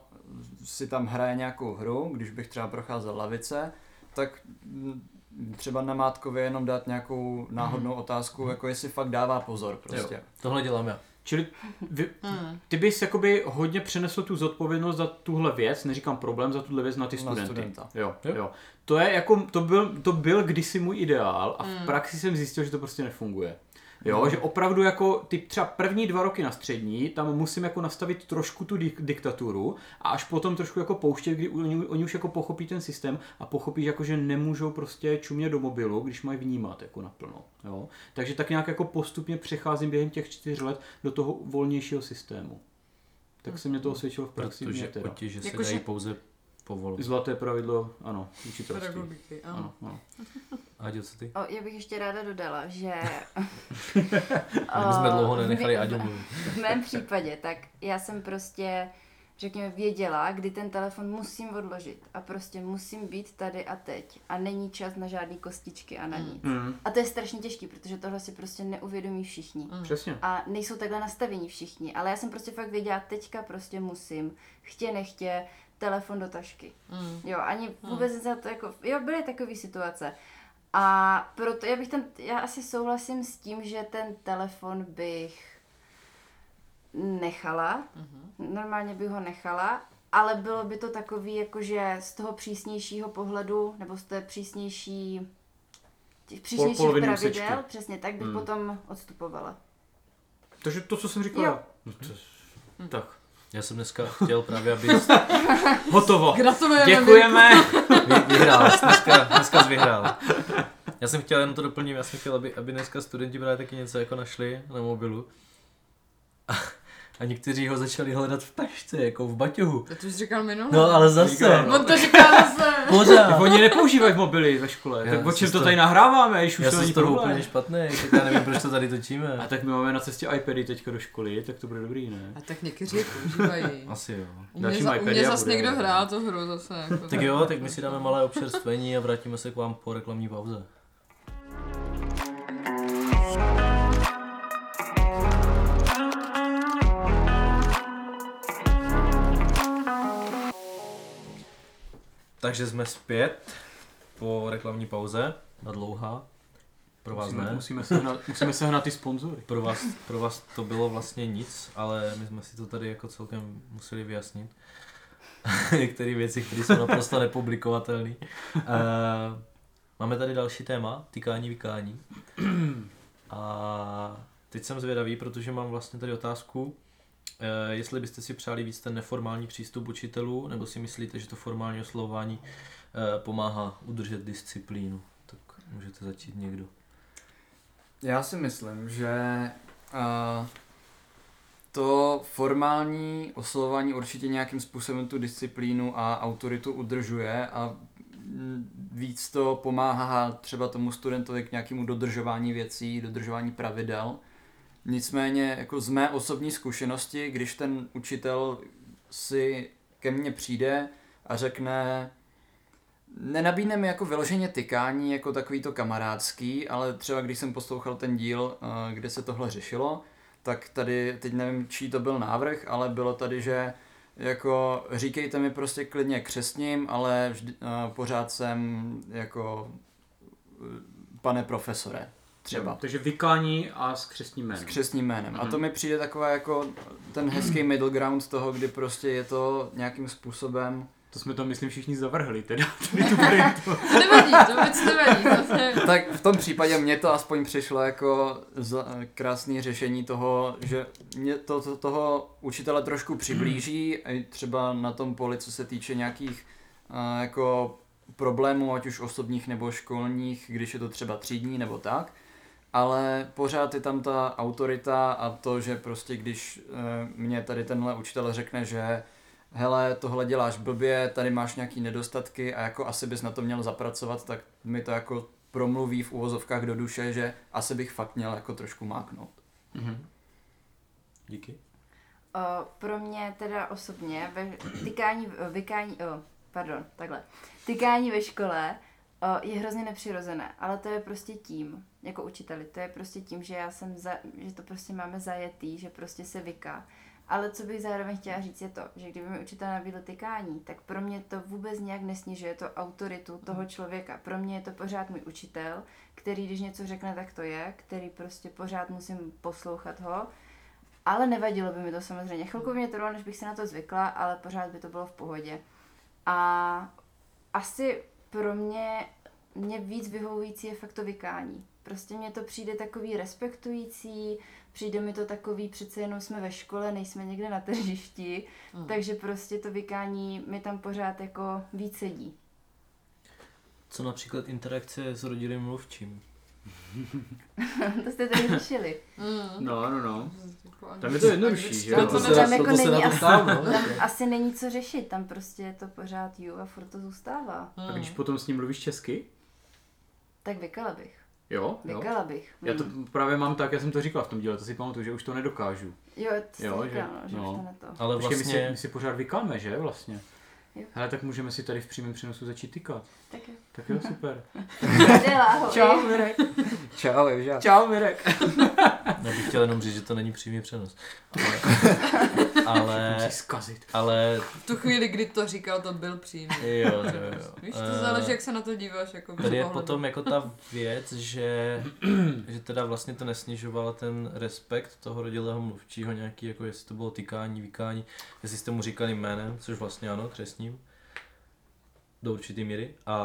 Speaker 4: si tam hraje nějakou hru, když bych třeba procházel lavice, tak mm, třeba na Mátkově jenom dát nějakou náhodnou otázku, jako jestli fakt dává pozor prostě.
Speaker 1: Jo. Tohle dělám já.
Speaker 2: Čili vy,
Speaker 5: Hmm.
Speaker 2: ty bys jakoby hodně přenesl tu zodpovědnost za tuhle věc, neříkám problém, za tuhle věc na ty
Speaker 4: Na
Speaker 2: studenty.
Speaker 4: studenta.
Speaker 2: Jo,
Speaker 1: Jo.
Speaker 2: jo. To je jako, to byl, to byl kdysi můj ideál a v
Speaker 5: Mm.
Speaker 2: praxi jsem zjistil, že to prostě nefunguje. Jo, že opravdu jako ty třeba první dva roky na střední, tam musím jako nastavit trošku tu dik- diktaturu a až potom trošku jako pouštět, kdy oni, oni už jako pochopí ten systém a pochopí, že jako, že nemůžou prostě čumět do mobilu, když mají vnímat jako naplno. Jo. Takže tak nějak jako postupně přecházím během těch čtyř let do toho volnějšího systému. Tak se mě to osvědčilo v praxi.
Speaker 1: Protože potíže se
Speaker 5: Jakože-
Speaker 1: dají pouze povolovat.
Speaker 2: Zlaté pravidlo, ano, učitelství.
Speaker 5: Pedagogiky, ano.
Speaker 2: Ano, ano.
Speaker 1: Aďo, co ty?
Speaker 3: o, já bych ještě ráda dodala, že...
Speaker 1: My jsme dlouho nenechali Aďo mluvit.
Speaker 3: V mém případě, tak já jsem prostě, řekněme, věděla, kdy ten telefon musím odložit a prostě musím být tady a teď a není čas na žádný kostičky a na
Speaker 5: Mm.
Speaker 3: nic.
Speaker 2: Mm,
Speaker 3: A to je strašně těžký, protože tohle si prostě neuvědomí všichni.
Speaker 5: Mm.
Speaker 2: přesně.
Speaker 3: A nejsou takhle nastavení všichni, ale já jsem prostě fakt věděla, teďka prostě musím, chtě nechtě, telefon do tašky.
Speaker 5: Mm.
Speaker 3: Jo, ani vůbec za to jako, jo, byly takové situace. A proto já bych ten, já asi souhlasím s tím, že ten telefon bych nechala,
Speaker 5: Mhm.
Speaker 3: normálně bych ho nechala, ale bylo by to takový, jakože z toho přísnějšího pohledu, nebo z té přísnější, těch přísnějších
Speaker 2: poloviny
Speaker 3: pravidel,
Speaker 2: úsečky.
Speaker 3: přesně tak bych
Speaker 2: Hmm.
Speaker 3: potom odstupovala.
Speaker 2: Takže to, co jsem říkal,
Speaker 3: Jo.
Speaker 2: No to, tak,
Speaker 1: Já jsem dneska chtěl právě, aby
Speaker 2: hotovo.
Speaker 5: Gratulujeme.
Speaker 2: Děkujeme.
Speaker 1: vy- vyhrál, dneska, dneska jsi vyhrál. Já jsem chtěl, jenom to doplním, já jsem chtěl, aby, aby dneska studenti právě taky něco jako našli na mobilu. A, a někteří ho začali hledat v tašce, jako v baťohu.
Speaker 5: To už říkal minule.
Speaker 1: No ale zase,
Speaker 2: Říkal,
Speaker 5: On to říká zase.
Speaker 1: pořád.
Speaker 2: Oni nepoužívají mobily ve škole,
Speaker 1: Já
Speaker 2: tak o čem to tady nahráváme, když už
Speaker 1: Já
Speaker 2: to
Speaker 1: jsem
Speaker 2: není
Speaker 1: z toho
Speaker 2: problém.
Speaker 1: úplně špatný, tak já nevím, proč to tady
Speaker 2: A
Speaker 1: točíme.
Speaker 2: tak my máme na cestě iPady teďka do školy, tak to bude dobrý, ne?
Speaker 5: A tak někteří je používají.
Speaker 1: Asi jo.
Speaker 5: U mě,
Speaker 2: Další
Speaker 5: za, u
Speaker 2: iPady
Speaker 5: mě
Speaker 2: a
Speaker 5: zase
Speaker 2: bude.
Speaker 5: někdo hrál tu hru zase. Jako
Speaker 1: Tak jo, tak my si dáme malé občerstvení a vrátíme se k vám po reklamní pauze. Takže jsme zpět po reklamní pauze, na dlouhá. Pro vás
Speaker 2: Musíme,
Speaker 1: ne.
Speaker 2: musíme, sehnat, musíme sehnat ty sponzory.
Speaker 1: Pro vás, pro vás to bylo vlastně nic, ale my jsme si to tady jako celkem museli vyjasnit. Některé věci, které jsou naprosto nepublikovatelné. Uh, máme tady další téma, tykání, vykání. A teď jsem zvědavý, protože mám vlastně tady otázku, jestli byste si přáli víc ten neformální přístup učitelů, nebo si myslíte, že to formální oslovování eh, pomáhá udržet disciplínu. Tak můžete začít někdo.
Speaker 4: Já si myslím, že uh, to formální oslovování určitě nějakým způsobem tu disciplínu a autoritu udržuje a víc to pomáhá třeba tomu studentovi k nějakému dodržování věcí, dodržování pravidel. Nicméně jako z mé osobní zkušenosti, když ten učitel si ke mně přijde a řekne, nenabídne mi jako vyloženě tykání, jako takový to kamarádský, ale třeba když jsem poslouchal ten díl, eh, kde se tohle řešilo, tak tady, teď nevím, čí to byl návrh, ale bylo tady, že jako říkejte mi prostě klidně křesním, ale vždy, uh, pořád jsem jako uh, pane profesore, třeba.
Speaker 2: Takže vykání a s křesním jménem.
Speaker 4: S křesním jménem. A to
Speaker 2: Mhm.
Speaker 4: mi přijde taková jako ten hezký middle ground toho, kdy prostě je to nějakým způsobem
Speaker 2: To jsme to, myslím, všichni zavrhli, teda tady tu variantu.
Speaker 5: To nevadí, to vůbec nevadí. To je...
Speaker 4: tak v tom případě mně to aspoň přišlo jako za, krásné řešení toho, že mě to, to toho učitele trošku přiblíží, i třeba na tom poli, co se týče nějakých uh, jako problémů, ať už osobních nebo školních, když je to třeba třídní nebo tak, ale pořád je tam ta autorita a to, že prostě když uh, mě tady tenhle učitel řekne, že hele, tohle děláš blbě, tady máš nějaký nedostatky a jako asi bys na to měl zapracovat, tak mi to jako promluví v úvozovkách do duše, že asi bych fakt měl jako trošku máknout.
Speaker 2: Mhm.
Speaker 1: Díky.
Speaker 3: O, pro mě teda osobně, ve, tykání, vykání, o, pardon, takhle, tykání ve škole o, je hrozně nepřirozené, ale to je prostě tím, jako učiteli, to je prostě tím, že já jsem, za, že to prostě máme zajetý, že prostě se vyká. Ale co bych zároveň chtěla říct je to, že kdyby mi učitel nabídl tykání, tak pro mě to vůbec nějak nesnižuje to autoritu toho člověka. Pro mě je to pořád můj učitel, který když něco řekne, tak to je, který prostě pořád musím poslouchat ho. Ale nevadilo by mi to samozřejmě. Chvilku by mě trvalo, než bych se na to zvykla, ale pořád by to bylo v pohodě. A asi pro mě, mě víc vyhovující je fakt to vykání. Prostě mně to přijde takový respektující, přijde mi to takový, přece jenom jsme ve škole, nejsme někde na tržišti,
Speaker 5: Mm.
Speaker 3: takže prostě to vykání mi tam pořád jako víc sedí.
Speaker 1: Co například interakce s rodinným mluvčím?
Speaker 3: to jste tady řešili.
Speaker 5: Mm.
Speaker 2: No, no, no. Tam je to jednodušší, že?
Speaker 5: To,
Speaker 3: To
Speaker 5: to,
Speaker 3: se
Speaker 5: to,
Speaker 3: tam jako není asi-
Speaker 1: ptám, no.
Speaker 3: Tam asi není co řešit, tam prostě je to pořád you a furt to zůstává.
Speaker 2: A když potom s ním mluvíš česky?
Speaker 3: Tak vykala bych.
Speaker 2: Jo, jo.
Speaker 3: Vykala bych.
Speaker 2: Já to
Speaker 3: Mm.
Speaker 2: právě mám tak, já jsem to říkal v tom díle, to si pamatuju, že už to nedokážu.
Speaker 3: Jo, to
Speaker 2: Jo,
Speaker 3: jo,
Speaker 2: že-
Speaker 3: no, že
Speaker 2: no.
Speaker 3: už to ne to.
Speaker 1: Ale
Speaker 2: Počkej, my, si,
Speaker 1: vlastně,
Speaker 2: my si pořád vykáme, že vlastně?
Speaker 3: Jo.
Speaker 2: Hele, tak můžeme si tady v přímém přenosu začít tykat.
Speaker 3: Tak jo.
Speaker 2: Tak jo, super.
Speaker 3: Dělá ho.
Speaker 2: Čau, Mirek.
Speaker 4: Čau, Evža.
Speaker 2: Čau, Mirek.
Speaker 1: já bych chtěl jenom říct, že to není přímý přenos. Ale, ale,
Speaker 2: zkazit.
Speaker 1: ale
Speaker 5: V tu chvíli, kdy to říkal, to byl přímý.
Speaker 1: jo, jo, jo.
Speaker 5: Víš, to záleží, jak se na to díváš. Jako
Speaker 1: Tady je
Speaker 5: pohledem.
Speaker 1: potom jako ta věc, že, že teda vlastně to nesnižovalo ten respekt toho rodilého mluvčího nějaký, jako jestli to bylo tykání, vykání, jestli jste mu říkali jménem, což vlastně ano, křesním, do určitý míry a,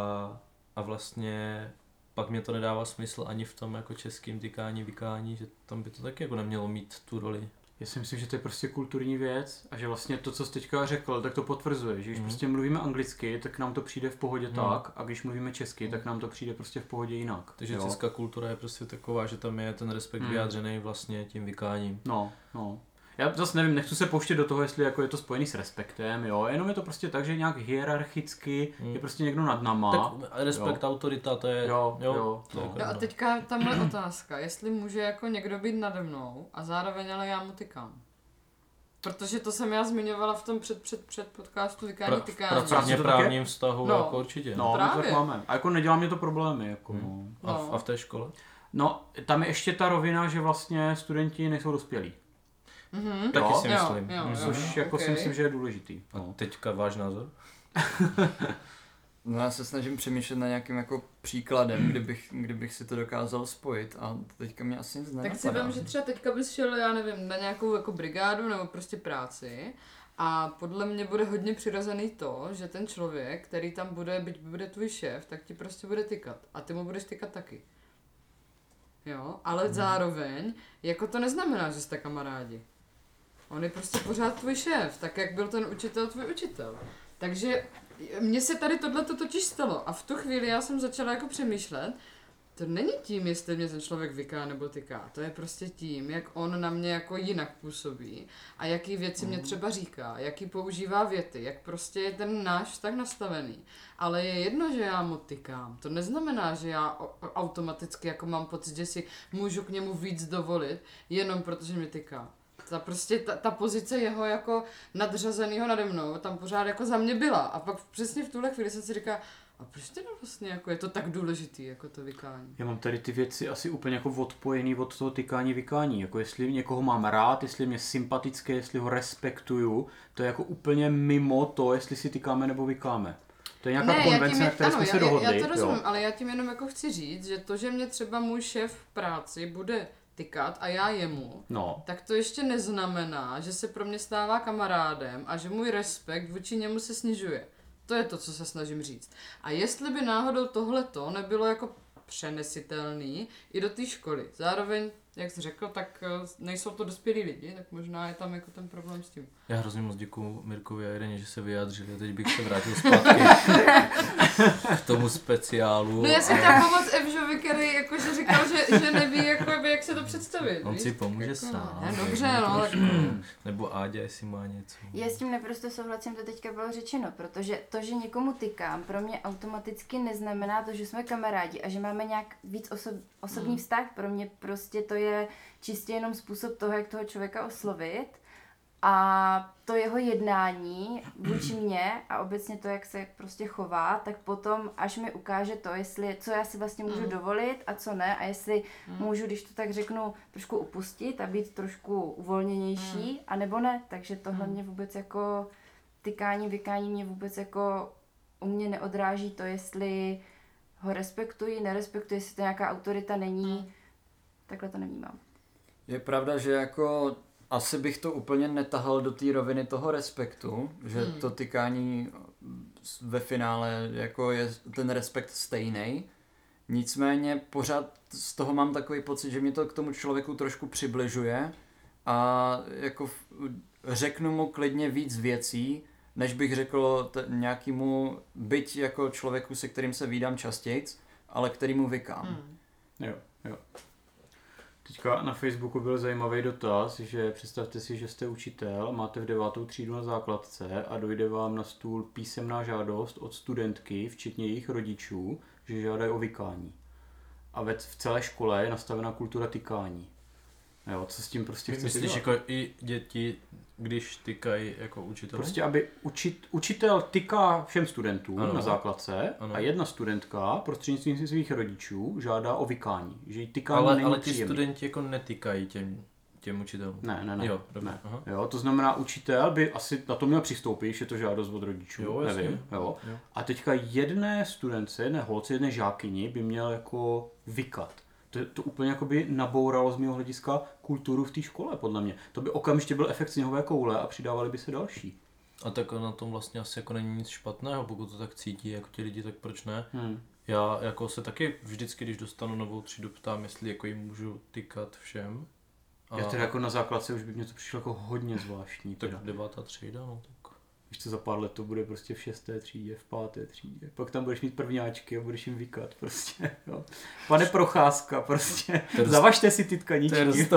Speaker 1: a vlastně pak mě to nedává smysl ani v tom jako českým tykání, vykání, že tam by to taky jako nemělo mít tu roli.
Speaker 2: Já si myslím, že to je prostě kulturní věc a že vlastně to, co jsi teďka řekl, tak to potvrzuje, že když
Speaker 1: Mhm.
Speaker 2: prostě mluvíme anglicky, tak nám to přijde v pohodě
Speaker 1: Mhm.
Speaker 2: tak a když mluvíme česky, tak nám to přijde prostě v pohodě jinak.
Speaker 1: Takže
Speaker 2: jo?
Speaker 1: česká kultura je prostě taková, že tam je ten respekt
Speaker 2: Hmm.
Speaker 1: vyjádřený vlastně tím vykáním.
Speaker 2: No, no. Já zase nevím, nechci se pouštět do toho, jestli jako je to spojený s respektem, jo, jenom je to prostě tak, že nějak hierarchicky
Speaker 1: Hmm.
Speaker 2: je prostě někdo nad náma.
Speaker 1: Tak respekt, autorita, to je...
Speaker 2: Jo, jo,
Speaker 1: to je
Speaker 2: no.
Speaker 1: jako
Speaker 5: No a teďka tamhle otázka, jestli může jako někdo být nade mnou a zároveň ale já mu tykám. Protože to jsem já zmiňovala v tom před, před, před podcastu tykání
Speaker 1: Pra, v
Speaker 5: tykání.
Speaker 1: pracovně
Speaker 2: to tak je?
Speaker 1: právním vztahu
Speaker 5: No.
Speaker 1: jako určitě.
Speaker 2: No,
Speaker 5: Právě.
Speaker 2: tak máme. A jako nedělá mě to problémy, jako
Speaker 1: Hmm.
Speaker 2: no.
Speaker 1: A, v, a v té škole?
Speaker 2: No, tam je ještě ta rovina, že vlastně studenti nejsou dospělí.
Speaker 5: Mhm.
Speaker 1: Taky
Speaker 2: Jo,
Speaker 1: si
Speaker 5: jo,
Speaker 1: myslím.
Speaker 5: jo,
Speaker 1: Mhm.
Speaker 5: jo.
Speaker 2: Což jako
Speaker 5: ok.
Speaker 2: si myslím, že je důležitý.
Speaker 1: A
Speaker 2: No.
Speaker 1: teďka váš názor?
Speaker 4: No já se snažím přemýšlet na nějakým jako příkladem, kdybych, kdybych si to dokázal spojit a teďka mě asi nic
Speaker 5: Tak si vím, že třeba teďka bys šel, já nevím, na nějakou jako brigádu nebo prostě práci a podle mě bude hodně přirozený to, že ten člověk, který tam bude, byť bude tvůj šéf, tak ti prostě bude tykat a ty mu budeš tykat taky. Jo, ale
Speaker 2: Mhm.
Speaker 5: zároveň, jako to neznamená, že jste kamarádi. On je prostě pořád tvůj šéf, tak jak byl ten učitel tvůj učitel. Takže mně se tady tohle totiž stalo a v tu chvíli já jsem začala jako přemýšlet, To není tím, jestli mě ten člověk vyká nebo tyká. To je prostě tím, jak on na mě jako jinak působí a jaký věci mě třeba říká, jaký používá věty, jak prostě je ten náš vztah nastavený. Ale je jedno, že já mu tykám. To neznamená, že já automaticky jako mám pocit, že si můžu k němu víc dovolit, jenom protože mě tyká. Ta prostě ta, ta pozice jeho jako nadřazenýho nade mnou tam pořád jako za mě byla. A pak přesně v tuhle chvíli jsem si říká, a proč teda vlastně jako je to tak důležitý, jako to vykání?
Speaker 2: Já mám tady ty věci asi úplně jako odpojený od toho tykání vykání. Jako jestli někoho mám rád, jestli je mě sympatické, jestli ho respektuju, to je jako úplně mimo to, jestli si tykáme nebo vykáme. To je nějaká
Speaker 5: já
Speaker 2: konvence, na které jsme
Speaker 5: já,
Speaker 2: se
Speaker 5: já-
Speaker 2: dohodli.
Speaker 5: Já to rozumím,
Speaker 2: jo.
Speaker 5: ale já tím jenom jako chci říct, že to, že mě třeba můj šéf v práci bude tykat a já jemu,
Speaker 2: No,
Speaker 5: tak to ještě neznamená, že se pro mě stává kamarádem a že můj respekt vůči němu se snižuje. To je to, co se snažím říct. A jestli by náhodou tohleto nebylo jako přenesitelný i do té školy. Zároveň, jak jsi řekl, tak eh, nejsou to dospělí lidi, tak možná je tam jako ten problém s tím.
Speaker 1: Já hrozně moc děkuju Mirkovi a Ireně, že se vyjádřili a teď bych se vrátil zpátky k tomu speciálu.
Speaker 5: No já jsem chtěla pomoct Evžovi, který jakože říkal, že, že neví, jako, jak se to představit.
Speaker 1: On
Speaker 5: víš?
Speaker 1: si pomůže
Speaker 5: Jako,
Speaker 1: sám.
Speaker 5: Ne,
Speaker 1: takže
Speaker 5: dobře, no, tak...
Speaker 1: Nebo Áďa, jestli má něco.
Speaker 3: Já s tím naprosto souhlasím, to teďka bylo řečeno, protože to, že někomu tykám, pro mě automaticky neznamená to, že jsme kamarádi a že máme nějak víc osob, osobní vztah. Pro mě prostě to je čistě jenom způsob toho, jak toho člověka oslovit. A to jeho jednání vůči mně a obecně to, jak se prostě chová, tak potom, až mi ukáže to, jestli, co já si vlastně můžu dovolit a co ne, a jestli můžu, když to tak řeknu, trošku upustit a být trošku uvolněnější, a nebo ne. Takže tohle mě vůbec jako tykání, vykání mě vůbec jako u mě neodráží to, jestli ho respektuji, nerespektuji, jestli to nějaká autorita není. Takhle to nevnímám.
Speaker 4: Je pravda, že jako asi bych to úplně netahal do té roviny toho respektu, že
Speaker 5: Hmm.
Speaker 4: to tykání ve finále jako je ten respekt stejný. Nicméně pořád z toho mám takový pocit, že mě to k tomu člověku trošku přibližuje a jako v- řeknu mu klidně víc věcí, než bych řekl t- nějakému, byť jako člověku, se kterým se vídám častějc, ale kterýmu vykám.
Speaker 5: Hmm.
Speaker 2: Jo, jo. Teďka na Facebooku byl zajímavý dotaz, že představte si, že jste učitel, máte v devátou třídu na základce a dojde vám na stůl písemná žádost od studentky, včetně jejich rodičů, že žádají o vykání. A ve, v celé škole je nastavená kultura tykání. Jo, co s tím prostě chcete
Speaker 1: Myslíš
Speaker 2: dělat?
Speaker 1: jako i děti, když tykají jako učitel?
Speaker 2: Prostě, aby učit, učitel tyká všem studentům
Speaker 1: Ano.
Speaker 2: na základce
Speaker 1: Ano.
Speaker 2: a jedna studentka prostřednictvím svých rodičů žádá o vykání. Že jí tykání
Speaker 1: ale,
Speaker 2: není
Speaker 1: ale ti
Speaker 2: příjemný.
Speaker 1: studenti jako netykají těm, těm učitelům.
Speaker 2: Ne, ne, ne.
Speaker 1: Jo, dobře.
Speaker 2: ne.
Speaker 1: Aha.
Speaker 2: Jo, to znamená, učitel by asi na to měl přistoupit, že je to žádost od rodičů,
Speaker 1: Jo, jasně.
Speaker 2: nevím. Jo.
Speaker 1: Jo.
Speaker 2: A teďka jedné studence, jedné holce, jedné žákyni by měl jako vykat. To, to úplně jako by nabouralo z mého hlediska kulturu v té škole, podle mě. To by okamžitě byl efekt sněhové koule a přidávali by se další.
Speaker 1: A tak na tom vlastně asi jako není nic špatného, pokud to tak cítí jako ti lidi, tak proč ne?
Speaker 2: Hmm.
Speaker 1: Já jako se taky vždycky, když dostanu novou třídu, ptám, jestli jako jim můžu tykat všem. A
Speaker 2: Já teda jako na základce už by mě to přišlo jako hodně zvláštní.
Speaker 1: tak
Speaker 2: Teda.
Speaker 1: devátá třída, no tak.
Speaker 2: Víš co, za pár let to bude prostě v šesté třídě, v páté třídě. Pak tam budeš mít prvňáčky a budeš jim vykat prostě. Jo. Pane Procházka, prostě.
Speaker 1: Dost-
Speaker 2: Zavažte si ty
Speaker 1: To je
Speaker 2: tkaničky.
Speaker 1: to, dost to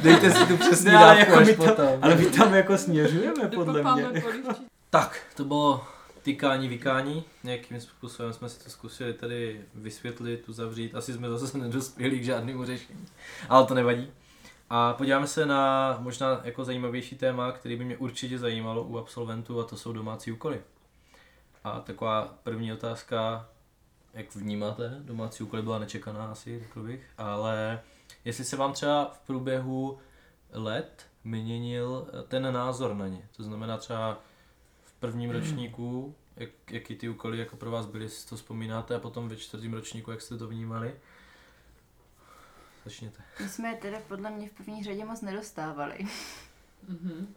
Speaker 1: Dejte si tu
Speaker 2: ale,
Speaker 1: dávku
Speaker 2: jako
Speaker 1: až
Speaker 2: my tam,
Speaker 1: potom.
Speaker 2: ale my tam jako směřujeme, podle mě.
Speaker 1: Tak, to bylo tykání, vykání. Nějakým způsobem jsme si to zkusili tady vysvětlit, uzavřít. Asi jsme zase nedospěli k žádnému řešení. Ale to nevadí. A podíváme se na možná jako zajímavější téma, který by mě určitě zajímalo u absolventů a to jsou domácí úkoly. A taková první otázka, jak vnímáte, domácí úkoly byla nečekaná asi, řekl bych, ale jestli se vám třeba v průběhu let měnil ten názor na ně. To znamená třeba v prvním ročníku, jak, jaký ty úkoly jako pro vás byly, si to vzpomínáte, a potom ve čtvrtém ročníku, jak jste to vnímali? Začněte.
Speaker 3: My jsme je teda podle mě v první řadě moc nedostávali.
Speaker 5: Mhm.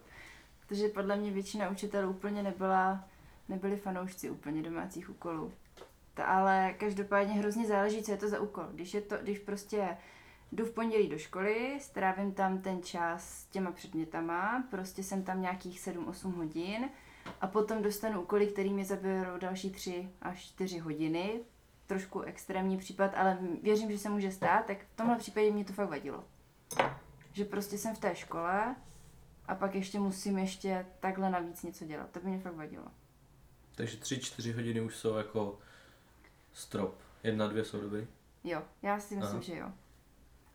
Speaker 3: Protože podle mě většina učitelů úplně nebyla, nebyli fanoušci úplně domácích úkolů. Ta, ale každopádně hrozně záleží, co je to za úkol. Když je to, když prostě jdu v pondělí do školy, strávím tam ten čas s těma předmětama, prostě jsem tam nějakých 7-8 hodin a potom dostanu úkoly, které mi zaberou další 3 až 4 hodiny, trošku extrémní případ, ale věřím, že se může stát, tak v tomhle případě mě to fakt vadilo. Že prostě jsem v té škole a pak ještě musím ještě takhle navíc něco dělat. To by mě fakt vadilo.
Speaker 1: Takže tři, čtyři hodiny už jsou jako strop. Jedna, dvě jsou dobrý.
Speaker 3: Jo, já si myslím,
Speaker 1: Aha.
Speaker 3: že jo.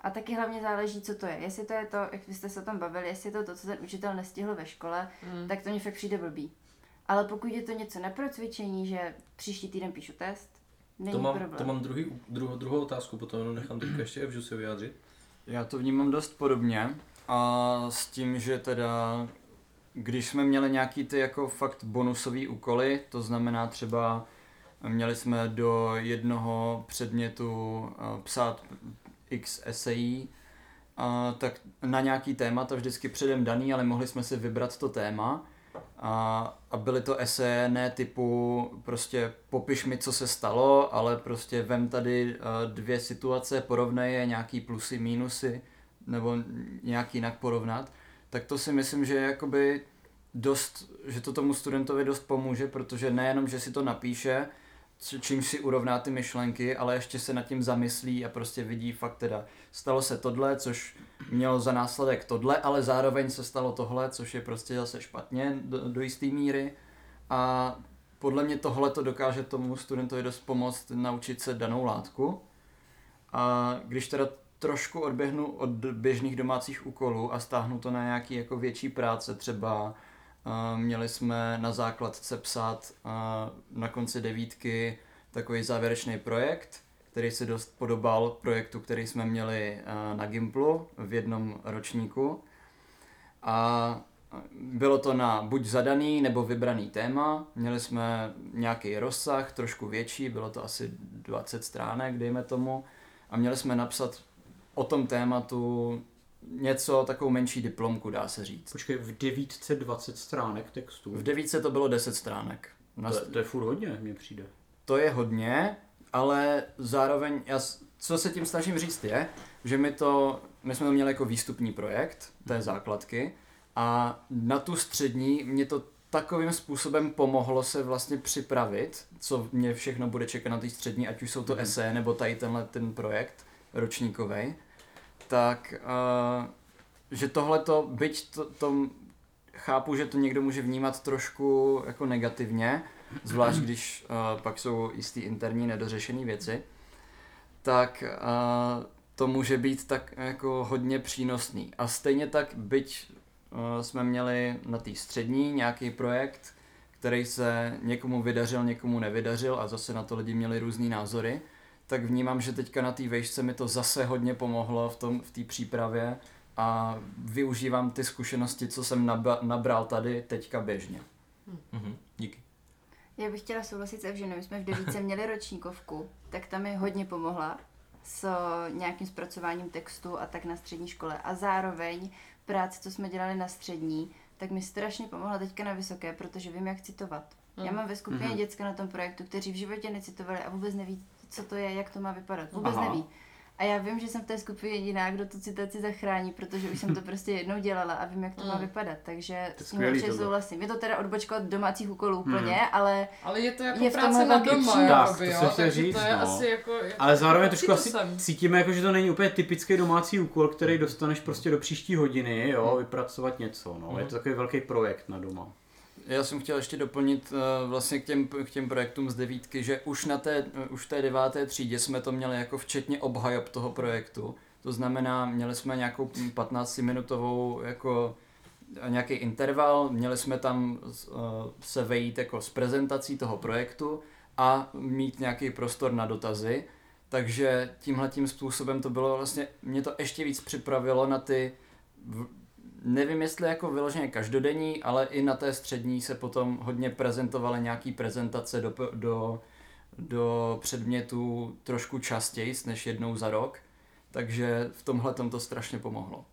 Speaker 3: A taky hlavně záleží, co to je. Jestli to je to, jak vy jste se o tom bavili, jestli je to to, co ten učitel nestihl ve škole,
Speaker 5: Mm.
Speaker 3: tak to mě fakt přijde blbý. Ale pokud je to něco na procvičení, že příští týden píšu test, není
Speaker 1: To mám,
Speaker 3: problém.
Speaker 1: to mám druhý, druhou, druhou otázku, potom jenom nechám teďka ještě Evžu se vyjádřit.
Speaker 4: Já to vnímám dost podobně a s tím, že teda když jsme měli nějaký ty jako fakt bonusové úkoly, to znamená třeba měli jsme do jednoho předmětu eh, psát x esejí, a tak na nějaký téma to vždycky předem daný, ale mohli jsme si vybrat to téma a, a byly to eseje ne typu prostě popiš mi, co se stalo, ale prostě vem tady eh, dvě situace, porovnej je, nějaký plusy, mínusy, nebo nějak jinak porovnat, tak to si myslím, že jakoby dost, že to tomu studentovi dost pomůže, protože nejenom, že si to napíše, č- čímž si urovná ty myšlenky, ale ještě se nad tím zamyslí a prostě vidí fakt teda, stalo se tohle, což mělo za následek tohle, ale zároveň se stalo tohle, což je prostě zase špatně do, do jisté míry a podle mě tohle to dokáže tomu studentovi dost pomoct naučit se danou látku. A když teda trošku odběhnu od běžných domácích úkolů a stáhnu to na nějaký jako větší práce, třeba měli jsme na základce psát na konci devítky takový závěrečný projekt, který se dost podobal projektu, který jsme měli na Gimplu v jednom ročníku. A bylo to na buď zadaný nebo vybraný téma. Měli jsme nějaký rozsah, trošku větší, bylo to asi 20 stránek, dejme tomu. A měli jsme napsat o tom tématu něco, takovou menší diplomku, dá se říct.
Speaker 2: Počkej, v devítce 20 stránek textu.
Speaker 4: V devíce to bylo 10 stránek. Na,
Speaker 2: To, to je furt hodně, mně přijde.
Speaker 4: to je hodně, ale zároveň, já, co se tím snažím říct je, že my to, my jsme to měli jako výstupní projekt té základky a na tu střední mě to takovým způsobem pomohlo se vlastně připravit, co mě všechno bude čekat na té střední, ať už jsou to
Speaker 2: Mhm.
Speaker 4: esé nebo tady tenhle ten projekt ročníkový, tak uh, že tohle to, byť to, to chápu, že to někdo může vnímat trošku jako negativně, zvlášť když uh, pak jsou jistý interní nedořešené věci, tak uh, to může být tak jako hodně přínosný. A stejně tak, byť uh, jsme měli na té střední nějaký projekt, který se někomu vydařil, někomu nevydařil a zase na to lidi měli různý názory, tak vnímám, že teďka na té vejšce mi to zase hodně pomohlo v tom v té přípravě a využívám ty zkušenosti, co jsem nabra- nabral tady teďka běžně.
Speaker 1: Mhm, díky.
Speaker 3: Já bych chtěla souhlasit s Evženou, my jsme v devíce měli ročníkovku, tak tam mi hodně pomohla s nějakým zpracováním textu a tak na střední škole. A zároveň práce, co jsme dělali na střední, tak mi strašně pomohla teďka na vysoké, protože vím, jak citovat. Já mám ve skupině
Speaker 2: Mhm.
Speaker 3: děcka na tom projektu, kteří v životě necitovali a vůbec neví, co to je, jak to má vypadat. Vůbec
Speaker 2: Aha.
Speaker 3: neví. A já vím, že jsem v té skupině jediná, kdo tu citaci zachrání, protože už jsem to prostě jednou dělala a vím, jak to má
Speaker 5: Mm.
Speaker 3: vypadat. Takže
Speaker 2: To je
Speaker 3: s tím určitě souhlasím. Je to teda odbočka od domácích úkolů
Speaker 2: Hmm.
Speaker 3: úplně, ale
Speaker 5: Ale je to jako
Speaker 3: Je
Speaker 5: práce na doma,
Speaker 2: Tak, to
Speaker 5: jo, takže
Speaker 2: říct,
Speaker 5: to je
Speaker 2: no.
Speaker 5: asi jako...
Speaker 2: Ale zároveň trošku asi
Speaker 5: jsem.
Speaker 2: cítíme, jako, že to není úplně typický domácí úkol, který dostaneš prostě do příští hodiny, jo, vypracovat něco, no. Je to takový velký projekt na doma.
Speaker 4: Já jsem chtěl ještě doplnit uh, vlastně k těm, k těm projektům z devítky, že už na té, uh, už té deváté třídě jsme to měli jako včetně obhajob toho projektu. To znamená, měli jsme nějakou 15-minutovou jako nějaký interval, měli jsme tam uh, se vejít jako s prezentací toho projektu a mít nějaký prostor na dotazy. Takže tímhle tím způsobem to bylo vlastně, mě to ještě víc připravilo na ty nevím jestli jako vyloženě každodenní, ale i na té střední se potom hodně prezentovaly nějaký prezentace do, do, do předmětů trošku častěji než jednou za rok. Takže v tomhle tom to strašně pomohlo.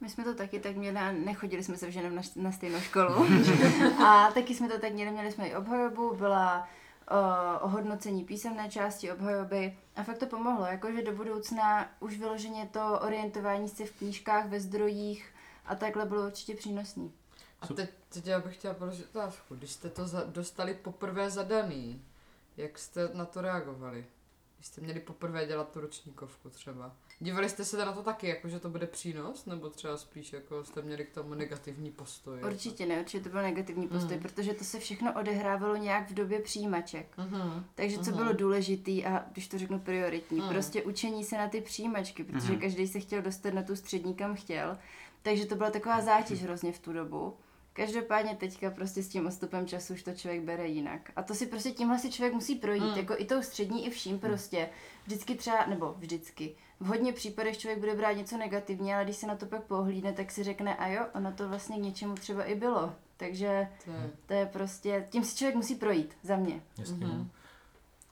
Speaker 3: My jsme to taky tak měli a nechodili jsme se v ženem na, na stejnou školu. a taky jsme to tak měli, měli jsme i obhajobu, byla o, ohodnocení písemné části obhajoby a fakt to pomohlo, jakože do budoucna už vyloženě to orientování se v knížkách, ve zdrojích a takhle bylo určitě přínosný.
Speaker 5: A teď, teď já bych chtěla položit otázku. Když jste to za, dostali poprvé zadaný, jak jste na to reagovali? Když jste měli poprvé dělat tu ročníkovku třeba. Dívali jste se na to taky, jako že to bude přínos, nebo třeba spíš jako jste měli k tomu negativní postoj?
Speaker 3: Určitě ne, určitě to byl negativní postoj,
Speaker 5: Mm.
Speaker 3: protože to se všechno odehrávalo nějak v době přijímaček.
Speaker 5: Mhm.
Speaker 3: Takže co
Speaker 5: Mhm.
Speaker 3: bylo důležitý a když to řeknu prioritní,
Speaker 5: Mm.
Speaker 3: prostě učení se na ty přijímačky, protože
Speaker 2: Mhm.
Speaker 3: každý se chtěl dostat na tu střední, kam chtěl. Takže to byla taková zátěž hrozně v tu dobu. Každopádně teďka prostě s tím odstupem času už to člověk bere jinak. A to si prostě tímhle si člověk musí projít,
Speaker 5: Mm.
Speaker 3: jako i tou střední, i vším prostě. Vždycky třeba, nebo vždycky, v hodně případech člověk bude brát něco negativně, ale když se na to pak pohlídne, tak si řekne, a jo, ono to vlastně k něčemu třeba i bylo. Takže
Speaker 5: To je
Speaker 3: to je prostě, tím si člověk musí projít, za mě.
Speaker 1: Jasně.
Speaker 5: Mhm.
Speaker 1: Mm-hmm.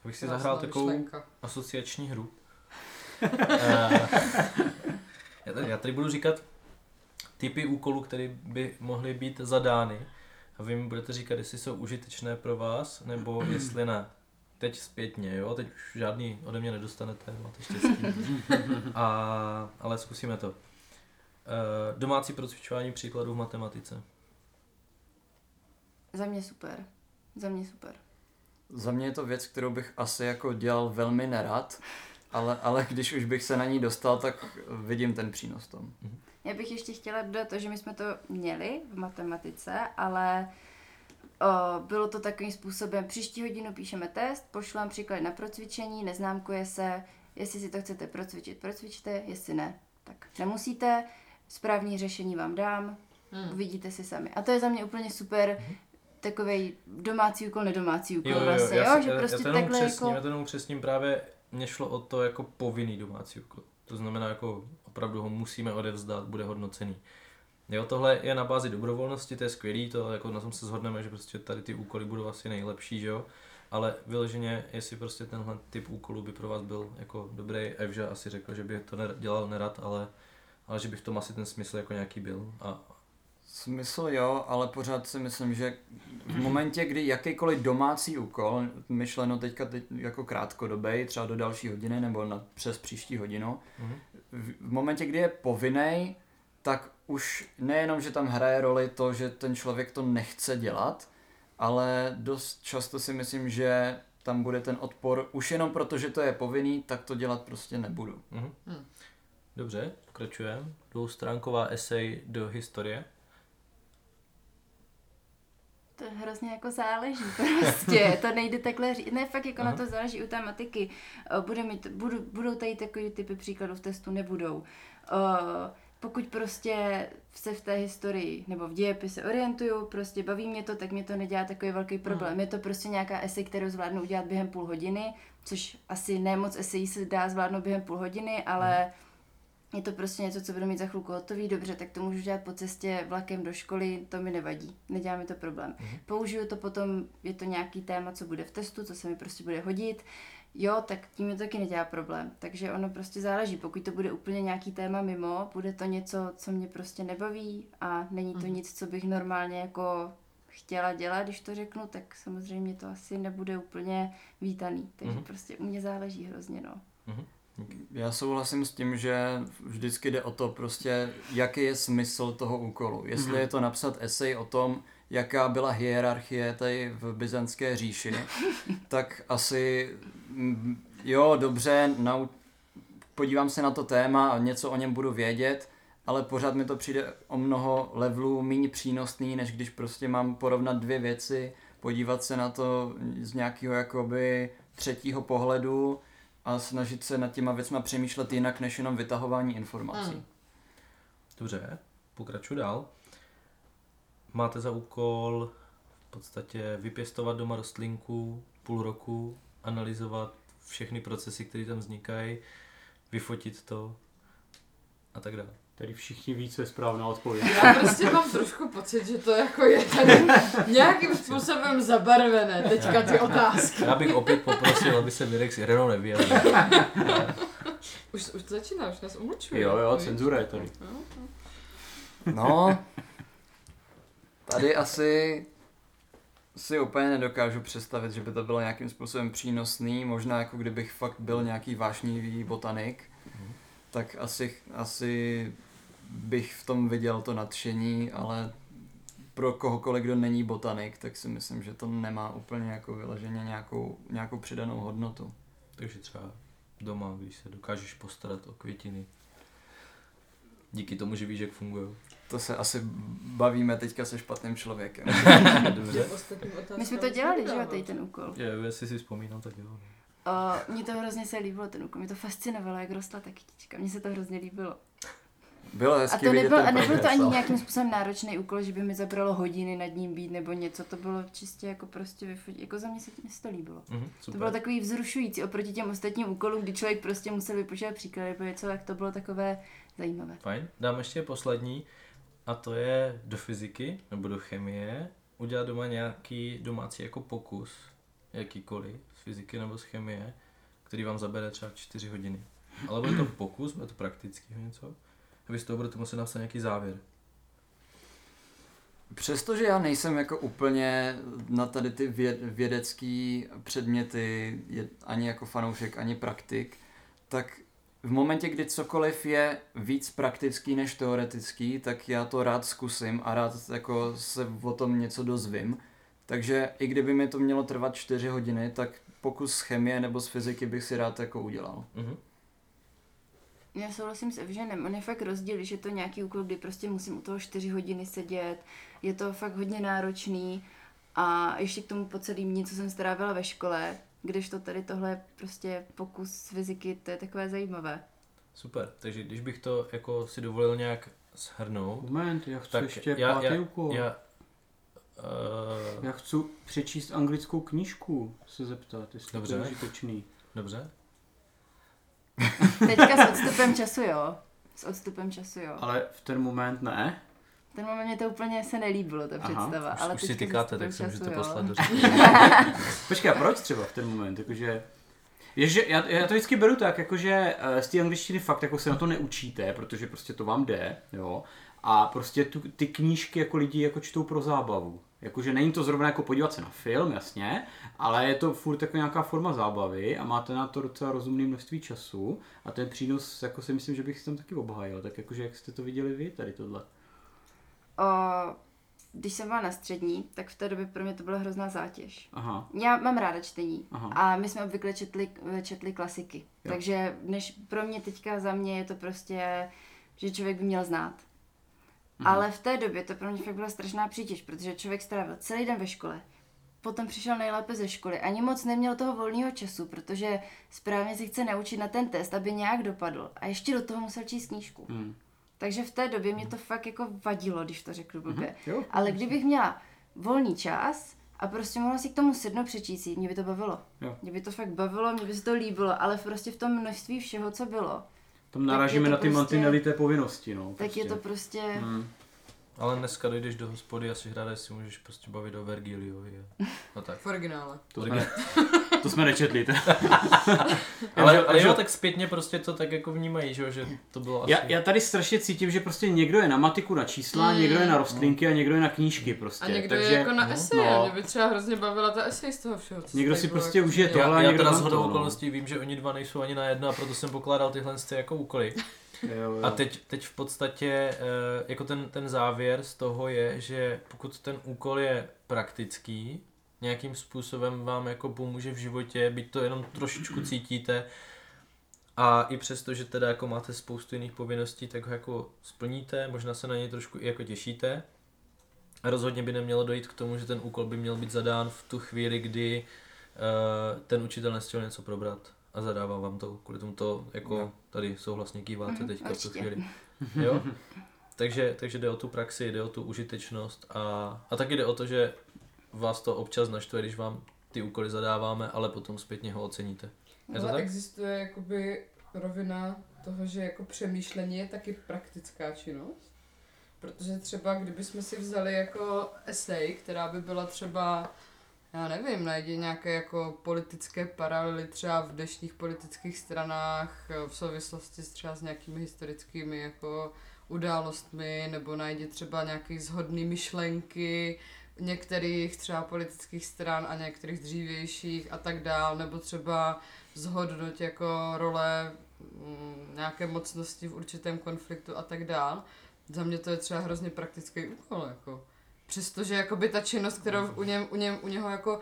Speaker 1: Abych si
Speaker 5: krásná
Speaker 1: zahrál takovou
Speaker 5: myšlenka.
Speaker 1: asociační hru. Eh, já, tady, já tady budu říkat typy úkolů, které by mohly být zadány. A vy mi budete říkat, jestli jsou užitečné pro vás, nebo jestli ne. Teď zpětně, jo? Teď už žádný ode mě nedostanete, máte štěstí. A, ale zkusíme to. Eh, domácí procvičování příkladů v matematice.
Speaker 3: Za mě super. Za mě super.
Speaker 4: Za mě je to věc, kterou bych asi jako dělal velmi nerad, ale, ale když už bych se na ní dostal, tak vidím ten přínos tom.
Speaker 3: Já bych ještě chtěla dodat to, že my jsme to měli v matematice, ale o, bylo to takovým způsobem, příští hodinu píšeme test, pošlám příklad na procvičení, neznámkuje se, jestli si to chcete procvičit, procvičte, jestli ne, tak nemusíte, správní řešení vám dám,
Speaker 5: Hmm.
Speaker 3: uvidíte si sami. A to je za mě úplně super takový domácí úkol, nedomácí úkol
Speaker 1: Jo, jo, jo,
Speaker 3: vlastně,
Speaker 1: já,
Speaker 3: jo, že
Speaker 1: já,
Speaker 3: prostě
Speaker 1: já to jenom
Speaker 3: takhle
Speaker 1: přesním,
Speaker 3: jako...
Speaker 1: já to jenom přesním právě mě šlo o to jako povinný domácí úkol. To znamená jako opravdu ho musíme odevzdat, bude hodnocený. Jo, tohle je na bázi dobrovolnosti, to je skvělý, to jako na tom se shodneme, že prostě tady ty úkoly budou asi nejlepší, že jo. Ale vyloženě, jestli prostě tenhle typ úkolů by pro vás byl jako dobrý, Evža asi řekl, že by to ner- dělal nerad, ale, ale že by v tom asi ten smysl jako nějaký byl. A
Speaker 4: Smysl jo, ale pořád si myslím, že v momentě, kdy jakýkoliv domácí úkol, myšleno teďka teď jako krátkodobej, třeba do další hodiny nebo na, přes příští hodinu,
Speaker 1: mhm.
Speaker 4: V, momentě, kdy je povinný, tak už nejenom, že tam hraje roli to, že ten člověk to nechce dělat, ale dost často si myslím, že tam bude ten odpor, už jenom proto, že to je povinný, tak to dělat prostě nebudu.
Speaker 1: Mhm.
Speaker 5: Hmm.
Speaker 1: Dobře, pokračujeme. Dvoustránková esej do historie.
Speaker 3: To hrozně jako záleží prostě, to nejde takhle říct. Ne, fakt jako
Speaker 1: Aha.
Speaker 3: na to záleží u té matiky. Eh, Bude mít, budu, budou tady takový typy příkladů v testu, nebudou. Eh, Pokud prostě se v té historii nebo v dějepise orientuju, prostě baví mě to, tak mě to nedělá takový velký problém. Je to prostě nějaká esej, kterou zvládnu udělat během půl hodiny, což asi ne moc esejí se dá zvládnout během půl hodiny, ale je to prostě něco, co budu mít za chvilku hotový, dobře, tak to můžu dělat po cestě vlakem do školy, to mi nevadí, nedělá mi to problém.
Speaker 1: Mhm.
Speaker 3: Použiju to potom, je to nějaký téma, co bude v testu, co se mi prostě bude hodit, jo, tak tím mi to taky nedělá problém. Takže ono prostě záleží, pokud to bude úplně nějaký téma mimo, bude to něco, co mě prostě nebaví a není to
Speaker 5: Mhm.
Speaker 3: nic, co bych normálně jako chtěla dělat, když to řeknu, tak samozřejmě to asi nebude úplně vítaný. Takže
Speaker 1: Mhm.
Speaker 3: prostě u mě záleží hrozně, no.
Speaker 4: Já souhlasím s tím, že vždycky jde o to prostě, jaký je smysl toho úkolu. Jestli
Speaker 2: Mhm.
Speaker 4: je to napsat esej o tom, jaká byla hierarchie tady v byzantské říši, tak asi jo, dobře, nau, podívám se na to téma a něco o něm budu vědět, ale pořád mi to přijde o mnoho levelů méně přínosný, než když prostě mám porovnat dvě věci, podívat se na to z nějakého jakoby třetího pohledu a snažit se nad těma věcma přemýšlet jinak, než jenom vytahování informací.
Speaker 5: Mm.
Speaker 1: Dobře, pokračuji dál. Máte za úkol v podstatě vypěstovat doma rostlinku půl roku, analyzovat všechny procesy, které tam vznikají, vyfotit to a tak dále.
Speaker 2: Tady všichni ví, co je správná odpověď.
Speaker 5: Já prostě mám trošku pocit, že to jako je tady nějakým způsobem zabarvené teďka ty otázky.
Speaker 1: Já bych opět poprosil, aby se Mirek s Irenou nevyjadřil.
Speaker 5: Už, už to začíná, už nás umlčuje.
Speaker 2: Jo, jo, cenzura je tady.
Speaker 4: No, tady asi si úplně nedokážu představit, že by to bylo nějakým způsobem přínosný, možná jako kdybych fakt byl nějaký vášnivý botanik, tak asi, asi bych v tom viděl to nadšení, ale pro kohokoliv, kdo není botanik, tak si myslím, že to nemá úplně jako vyloženě nějakou, nějakou přidanou hodnotu.
Speaker 1: Takže třeba doma, když se dokážeš postarat o květiny. Díky tomu, že víš, jak fungují.
Speaker 4: To se asi bavíme teďka se špatným člověkem.
Speaker 1: Dobře.
Speaker 3: My jsme to dělali, že jo, tady ten úkol.
Speaker 1: Je, jestli si vzpomínám, tak jo.
Speaker 3: Uh, mně to hrozně se líbilo, ten úkol. Mě to fascinovalo, jak rostla ta kytička. Mně se to hrozně líbilo.
Speaker 4: Bylo
Speaker 3: A
Speaker 4: hezky
Speaker 3: to
Speaker 4: vidět
Speaker 3: nebyl, a nebyl to ani nějakým způsobem náročný úkol, že by mi zabralo hodiny nad ním být nebo něco. To bylo čistě jako prostě vyfotit. Jako za mě se, se to líbilo.
Speaker 1: Mhm,
Speaker 3: To bylo takový vzrušující oproti těm ostatním úkolům, kdy člověk prostě musel vypočítat příklady nebo něco, tak to bylo takové zajímavé.
Speaker 1: Fajn. Dám ještě poslední a to je do fyziky nebo do chemie udělat doma nějaký domácí jako pokus, jakýkoliv, z fyziky nebo z chemie, který vám zabere třeba 4 hodiny. Ale bude to pokus, bude to praktický něco. A vy z toho budete muset napsat nějaký závěr.
Speaker 4: Přestože já nejsem jako úplně na tady ty věd, vědecký předměty, ani jako fanoušek, ani praktik, tak v momentě, kdy cokoliv je víc praktický než teoretický, tak já to rád zkusím a rád jako se o tom něco dozvím. Takže i kdyby mi to mělo trvat 4 hodiny, tak pokus z chemie nebo z fyziky bych si rád jako udělal.
Speaker 1: Mhm.
Speaker 3: Já souhlasím s Evženem, on je fakt rozdíl, že je to nějaký úkol, kdy prostě musím u toho 4 hodiny sedět, je to fakt hodně náročný a ještě k tomu po celým dní, co jsem strávila ve škole, kdežto tady tohle je prostě pokus z fyziky, to je takové zajímavé.
Speaker 1: Super, takže když bych to jako si dovolil nějak shrnout,
Speaker 2: Moment, já chci
Speaker 1: tak
Speaker 2: ještě
Speaker 1: já,
Speaker 2: pátý
Speaker 1: já,
Speaker 2: úkol.
Speaker 1: já, uh,
Speaker 2: Já chci přečíst anglickou knížku, se zeptat, jestli
Speaker 1: Dobře.
Speaker 2: to je užitečný.
Speaker 1: dobře,
Speaker 3: Teďka s odstupem času, jo. S odstupem času, jo.
Speaker 2: Ale v ten moment ne.
Speaker 3: Ten moment mě to úplně se nelíbilo, ta
Speaker 2: Aha,
Speaker 3: představa.
Speaker 1: už,
Speaker 3: ale
Speaker 1: už si tykáte, tak si můžete poslat do
Speaker 2: Počkej, a proč třeba v ten moment? Jakože, je, že já, já, to vždycky beru tak, jakože eh, z té angličtiny fakt jako se na to neučíte, protože prostě to vám jde, jo. A prostě tu, ty knížky jako lidi jako čtou pro zábavu. Jakože není to zrovna jako podívat se na film, jasně, ale je to furt jako nějaká forma zábavy a máte na to docela rozumné množství času a ten přínos jako si myslím, že bych si tam taky obhájil. Tak jakože jak jste to viděli vy tady tohle?
Speaker 3: O, když jsem byla na střední, tak v té době pro mě to byla hrozná zátěž.
Speaker 2: Aha,
Speaker 3: Já mám ráda čtení
Speaker 2: Aha.
Speaker 3: a my jsme obvykle četli, četli klasiky.
Speaker 2: Jo.
Speaker 3: Takže než pro mě teďka za mě je to prostě, že člověk by měl znát.
Speaker 2: Mhm.
Speaker 3: Ale v té době to pro mě fakt byla strašná přítěž, protože člověk strávil celý den ve škole, potom přišel nejlépe ze školy, ani moc neměl toho volného času, protože správně se chce naučit na ten test, aby nějak dopadl. A ještě do toho musel číst knížku.
Speaker 2: Hmm.
Speaker 3: Takže v té době mě to fakt jako vadilo, když to řeknu blbě.
Speaker 2: jo.
Speaker 3: Ale kdybych měla volný čas a prostě mohla si k tomu sednout přečíst, si, mě by to bavilo.
Speaker 2: Jo.
Speaker 3: Mě by to fakt bavilo, mě by se to líbilo, ale prostě v tom množství všeho, co bylo,
Speaker 2: Tam narážíme
Speaker 3: to
Speaker 2: na ty
Speaker 3: prostě-
Speaker 2: mantinely té povinnosti, no.
Speaker 3: tak je to prostě...
Speaker 2: Hmm.
Speaker 1: Ale dneska dojdeš do hospody a si hráda si můžeš prostě bavit o Vergiliovi a, a tak.
Speaker 5: V originále.
Speaker 2: To, jsme, to jsme nečetli. to-
Speaker 1: Ale,
Speaker 2: že-
Speaker 1: ale
Speaker 2: že-
Speaker 1: jo, tak zpětně prostě to tak jako vnímají, že, jo, že to bylo asi...
Speaker 2: Já, já tady strašně cítím, že prostě někdo je na matiku na čísla,
Speaker 5: Mm.
Speaker 2: někdo je na rostlinky a někdo je na knížky prostě.
Speaker 5: A někdo
Speaker 2: Takže
Speaker 5: je jako na
Speaker 1: no,
Speaker 5: esej,
Speaker 2: no.
Speaker 5: mě by třeba hrozně bavila ta esej z toho všeho. co
Speaker 2: Někdo si
Speaker 5: bylo
Speaker 2: prostě
Speaker 5: jako
Speaker 2: užije
Speaker 5: dělat.
Speaker 2: tohle a
Speaker 1: já, já
Speaker 2: někdo
Speaker 1: teda
Speaker 2: na
Speaker 1: z
Speaker 2: to,
Speaker 1: hodou
Speaker 2: no.
Speaker 1: okolností vím, že oni dva nejsou ani na jedno a proto jsem pokládal tyhle ty jako úkoly.
Speaker 2: jo, jo.
Speaker 1: A teď, teď v podstatě eh, jako ten, ten závěr z toho je, že pokud ten úkol je praktický, nějakým způsobem vám jako pomůže v životě, byť to jenom trošičku cítíte, a i přesto, že teda jako máte spoustu jiných povinností, tak ho jako splníte, možná se na něj trošku i jako těšíte. A rozhodně by nemělo dojít k tomu, že ten úkol by měl být zadán v tu chvíli, kdy uh, ten učitel nestihl něco probrat a zadává vám to. Kvůli tomu to jako
Speaker 4: Jo.
Speaker 1: tady souhlasně kýváte
Speaker 3: Mhm,
Speaker 1: teďka v tu chvíli. Jo? Takže, takže jde o tu praxi, jde o tu užitečnost a, a taky jde o to, že vás to občas naštve, když vám ty úkoly zadáváme, ale potom zpětně ho oceníte. Je to
Speaker 5: Ale
Speaker 1: tak?
Speaker 5: existuje jakoby rovina toho, že jako přemýšlení je taky praktická činnost. Protože třeba kdybychom si vzali jako esej, která by byla třeba, já nevím, najdi nějaké jako politické paralely třeba v dnešních politických stranách v souvislosti s třeba s nějakými historickými jako událostmi, nebo najdi třeba nějaké zhodné myšlenky některých třeba politických stran a některých dřívějších a tak dál, nebo třeba zhodnot jako role mm, nějaké mocnosti v určitém konfliktu a tak dál. Za mě to je třeba hrozně praktický úkol, jako. Přestože jakoby ta činnost, kterou u, něm, u, něm, u něho jako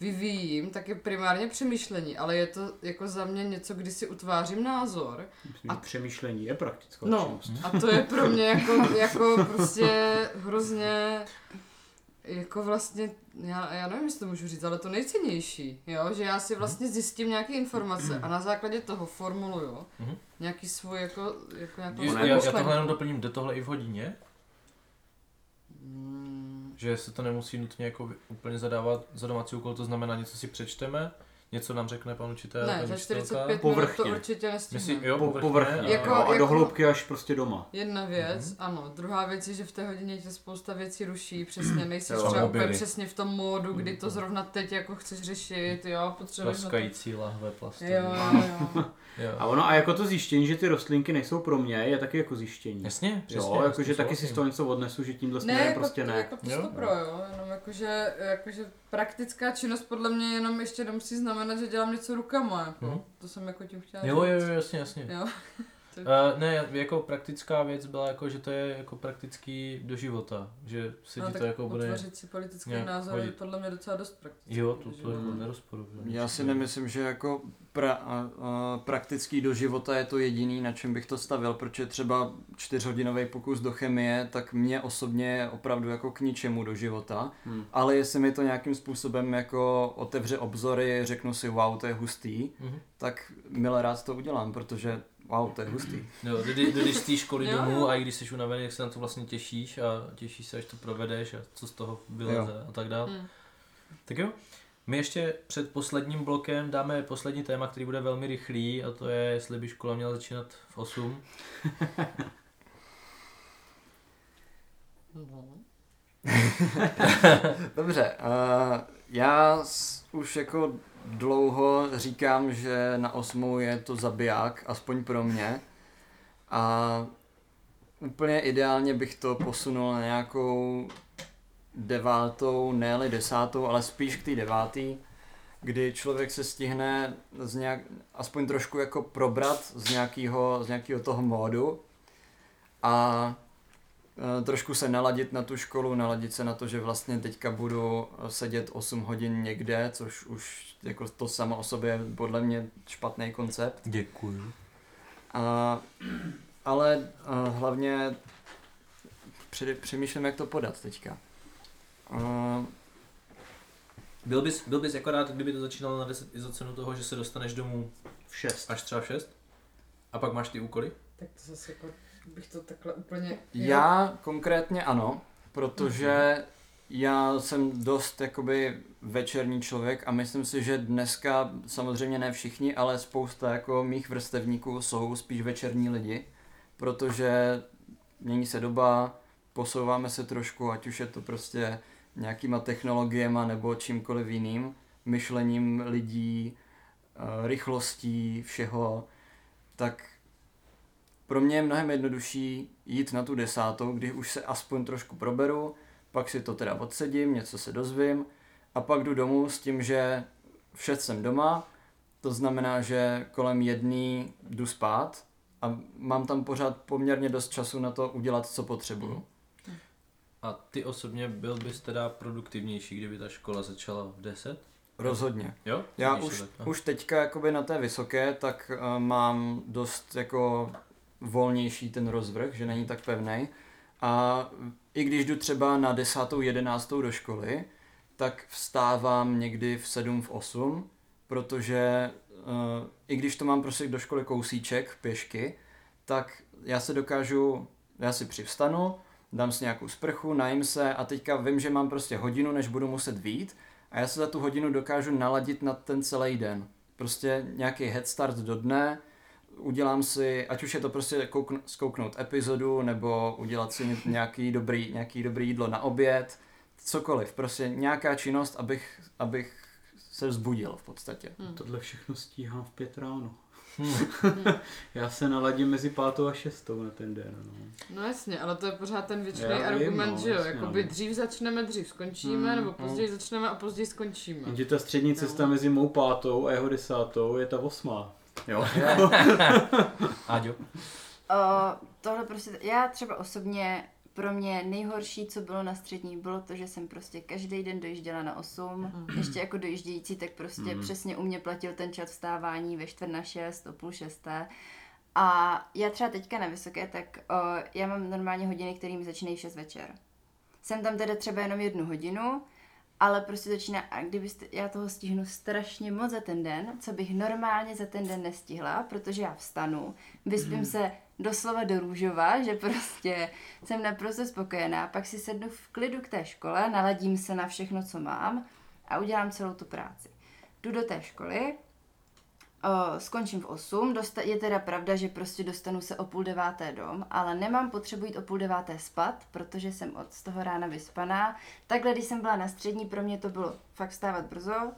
Speaker 5: vyvíjím, tak je primárně přemýšlení, ale je to jako za mě něco, kdy si utvářím názor.
Speaker 2: Myslím,
Speaker 5: A-
Speaker 2: přemýšlení je praktická
Speaker 5: No,
Speaker 2: činnost.
Speaker 5: a to je pro mě jako, jako prostě hrozně jako vlastně, já, já nevím, jestli to můžu říct, ale to nejcennější, jo, že já si vlastně zjistím nějaké informace a na základě toho formuluju
Speaker 1: Mhm.
Speaker 5: nějaký svůj jako, jako nějakou
Speaker 1: Já,
Speaker 5: svou
Speaker 1: já
Speaker 5: myšlenku.
Speaker 1: tohle jenom doplním, jde tohle i v hodině?
Speaker 5: Mm,
Speaker 1: Že se to nemusí nutně jako úplně zadávat za domácí úkol, to znamená něco si přečteme, něco nám řekne pan učitel,
Speaker 5: Ne, za
Speaker 1: učitelka.
Speaker 5: 45 minut
Speaker 2: Povrchně.
Speaker 5: to určitě nestihne.
Speaker 1: si, jo,
Speaker 2: Po,
Speaker 1: povrchně,
Speaker 2: povrchně.
Speaker 1: a-
Speaker 5: Jako-
Speaker 2: jo, a do hloubky až prostě doma.
Speaker 5: Jedna věc,
Speaker 1: Mhm.
Speaker 5: ano. Druhá věc je, že v té hodině tě spousta věcí ruší, přesně nejsi
Speaker 2: Jo.
Speaker 5: třeba úplně přesně v tom módu, kdy to
Speaker 1: Mhm.
Speaker 5: zrovna teď jako chceš řešit, jo, potřebuješ na to...
Speaker 1: Praskající lahve plastové.
Speaker 5: Jo, jo, jo.
Speaker 2: A ono, a jako to zjištění, že ty rostlinky nejsou pro mě, je taky jako zjištění.
Speaker 1: Jasně, přesně.
Speaker 2: jo, jakože taky si z toho něco odnesu, že tímhle směrem
Speaker 5: jako,
Speaker 2: prostě ne.
Speaker 5: jako to
Speaker 1: Jo.
Speaker 5: stopro, jo, jenom jakože, jakože praktická činnost podle mě jenom ještě nemusí znamenat, že dělám něco rukama, jako.
Speaker 1: Mhm.
Speaker 5: To jsem jako tím chtěla
Speaker 1: Jo,
Speaker 5: říct.
Speaker 1: jo, jo, jasně, jasně.
Speaker 5: Jo.
Speaker 1: Uh, ne, jako praktická věc byla jako, že to je jako praktický do života, že se
Speaker 5: No,
Speaker 1: ti to jako bude...
Speaker 5: utvořit si politický
Speaker 1: nějak
Speaker 5: názor je
Speaker 1: hodit.
Speaker 5: podle mě docela dost praktický.
Speaker 1: Jo, to, to jako nerozporu.
Speaker 4: Já si nemyslím, že jako pra, a, a, praktický do života je to jediný, na čem bych to stavil, protože třeba čtyřhodinový pokus do chemie, tak mě osobně je opravdu jako k ničemu do života,
Speaker 2: Hmm.
Speaker 4: ale jestli mi to nějakým způsobem jako otevře obzory, řeknu si wow, to je hustý,
Speaker 1: Mhm.
Speaker 4: tak milé rád to udělám, protože wow, to je hustý.
Speaker 1: Jo, kdy, kdy z té školy
Speaker 5: Jo,
Speaker 1: domů
Speaker 5: jo.
Speaker 1: a i když jsi unavený, jak se na to vlastně těšíš a těšíš se, až to provedeš a co z toho vyleze a tak dále.
Speaker 5: Hmm.
Speaker 1: Tak jo, my ještě před posledním blokem dáme poslední téma, který bude velmi rychlý a to je, jestli by škola měla začínat v 8.
Speaker 5: No.
Speaker 4: Dobře, uh, já už jako dlouho říkám, že na osmou je to zabiják, aspoň pro mě. A úplně ideálně bych to posunul na nějakou devátou, ne desátou, ale spíš k té devátý, kdy člověk se stihne z nějak, aspoň trošku jako probrat z nějakého, z nějakého toho módu a eh, trošku se naladit na tu školu, naladit se na to, že vlastně teďka budu sedět 8 hodin někde, což už jako to samo o sobě je podle mě špatný koncept.
Speaker 1: Děkuju.
Speaker 4: A, ale a hlavně před, přemýšlím, jak to podat teďka. A,
Speaker 1: Byl bys, byl bys jako rád, kdyby to začínalo na 10 i za cenu toho, že se dostaneš domů
Speaker 2: V šest.
Speaker 1: až třeba v 6? A pak máš ty úkoly?
Speaker 5: Tak to zase jako bych to takhle úplně...
Speaker 4: já konkrétně ano, protože já jsem dost jakoby večerní člověk a myslím si, že dneska samozřejmě ne všichni, ale spousta jako mých vrstevníků jsou spíš večerní lidi, protože mění se doba, posouváme se trošku, ať už je to prostě nějakýma technologiemi nebo čímkoliv jiným, myšlením lidí, eh, rychlostí, všeho, tak pro mě je mnohem jednodušší jít na tu desátou, kdy už se aspoň trošku proberu, pak si to teda odsedím, něco se dozvím a pak jdu domů s tím, že všet jsem doma, to znamená, že kolem jedný jdu spát a mám tam pořád poměrně dost času na to udělat, co potřebuju.
Speaker 1: A ty osobně byl bys teda produktivnější, kdyby ta škola začala v 10?
Speaker 4: Rozhodně.
Speaker 1: Jo?
Speaker 4: Já už,
Speaker 1: tak, no.
Speaker 4: už teďka jakoby na té vysoké, tak uh, mám dost jako volnější ten rozvrh, že není tak pevný. A i když jdu třeba na desátou, jedenáctou do školy, tak vstávám někdy v 7, v 8, protože uh, i když to mám prostě do školy kousíček pěšky, tak já se dokážu, já si přivstanu, dám si nějakou sprchu, najím se a teďka vím, že mám prostě hodinu, než budu muset vít a já se za tu hodinu dokážu naladit na ten celý den. Prostě nějaký head start do dne, udělám si, ať už je to prostě koukn- zkouknout epizodu, nebo udělat si nějaký dobrý, nějaký dobrý jídlo na oběd, cokoliv, prostě nějaká činnost, abych, abych se vzbudil v podstatě.
Speaker 5: Hmm.
Speaker 2: Tohle všechno stíhám v pět ráno.
Speaker 1: Hmm.
Speaker 2: Já se naladím mezi pátou a šestou na ten den. No.
Speaker 5: No jasně, ale to je pořád ten věčný
Speaker 2: Já vím,
Speaker 5: argument,
Speaker 2: no,
Speaker 5: že jo,
Speaker 2: jasně,
Speaker 5: jakoby
Speaker 2: no.
Speaker 5: dřív začneme, dřív skončíme,
Speaker 2: Hmm,
Speaker 5: nebo později začneme a později skončíme.
Speaker 2: Jenže ta střední cesta
Speaker 5: No.
Speaker 2: mezi mou pátou a jeho desátou je ta osmá. Jo.
Speaker 1: Aďo?
Speaker 3: Uh, tohle prostě, já třeba osobně pro mě nejhorší, co bylo na střední, bylo to, že jsem prostě každý den dojížděla na 8. Ještě jako dojíždějící, tak prostě
Speaker 2: Mhm.
Speaker 3: přesně u mě platil ten čas vstávání ve čtvrt na 6, o půl šesté. A já třeba teďka na vysoké, tak o, já mám normálně hodiny, kterými začínají v 6 večer. Jsem tam teda třeba jenom jednu hodinu, ale prostě začíná, a kdybyste, já toho stihnu strašně moc za ten den, co bych normálně za ten den nestihla, protože já vstanu, vyspím
Speaker 2: Mhm.
Speaker 3: se doslova do růžova, že prostě jsem naprosto spokojená, pak si sednu v klidu k té škole, naladím se na všechno, co mám a udělám celou tu práci. Jdu do té školy, O, skončím v 8, dosta- je teda pravda, že prostě dostanu se o půl deváté dom, ale nemám potřebu jít o půl deváté spat, protože jsem od z toho rána vyspaná. Takhle, když jsem byla na střední, pro mě to bylo fakt vstávat brzo,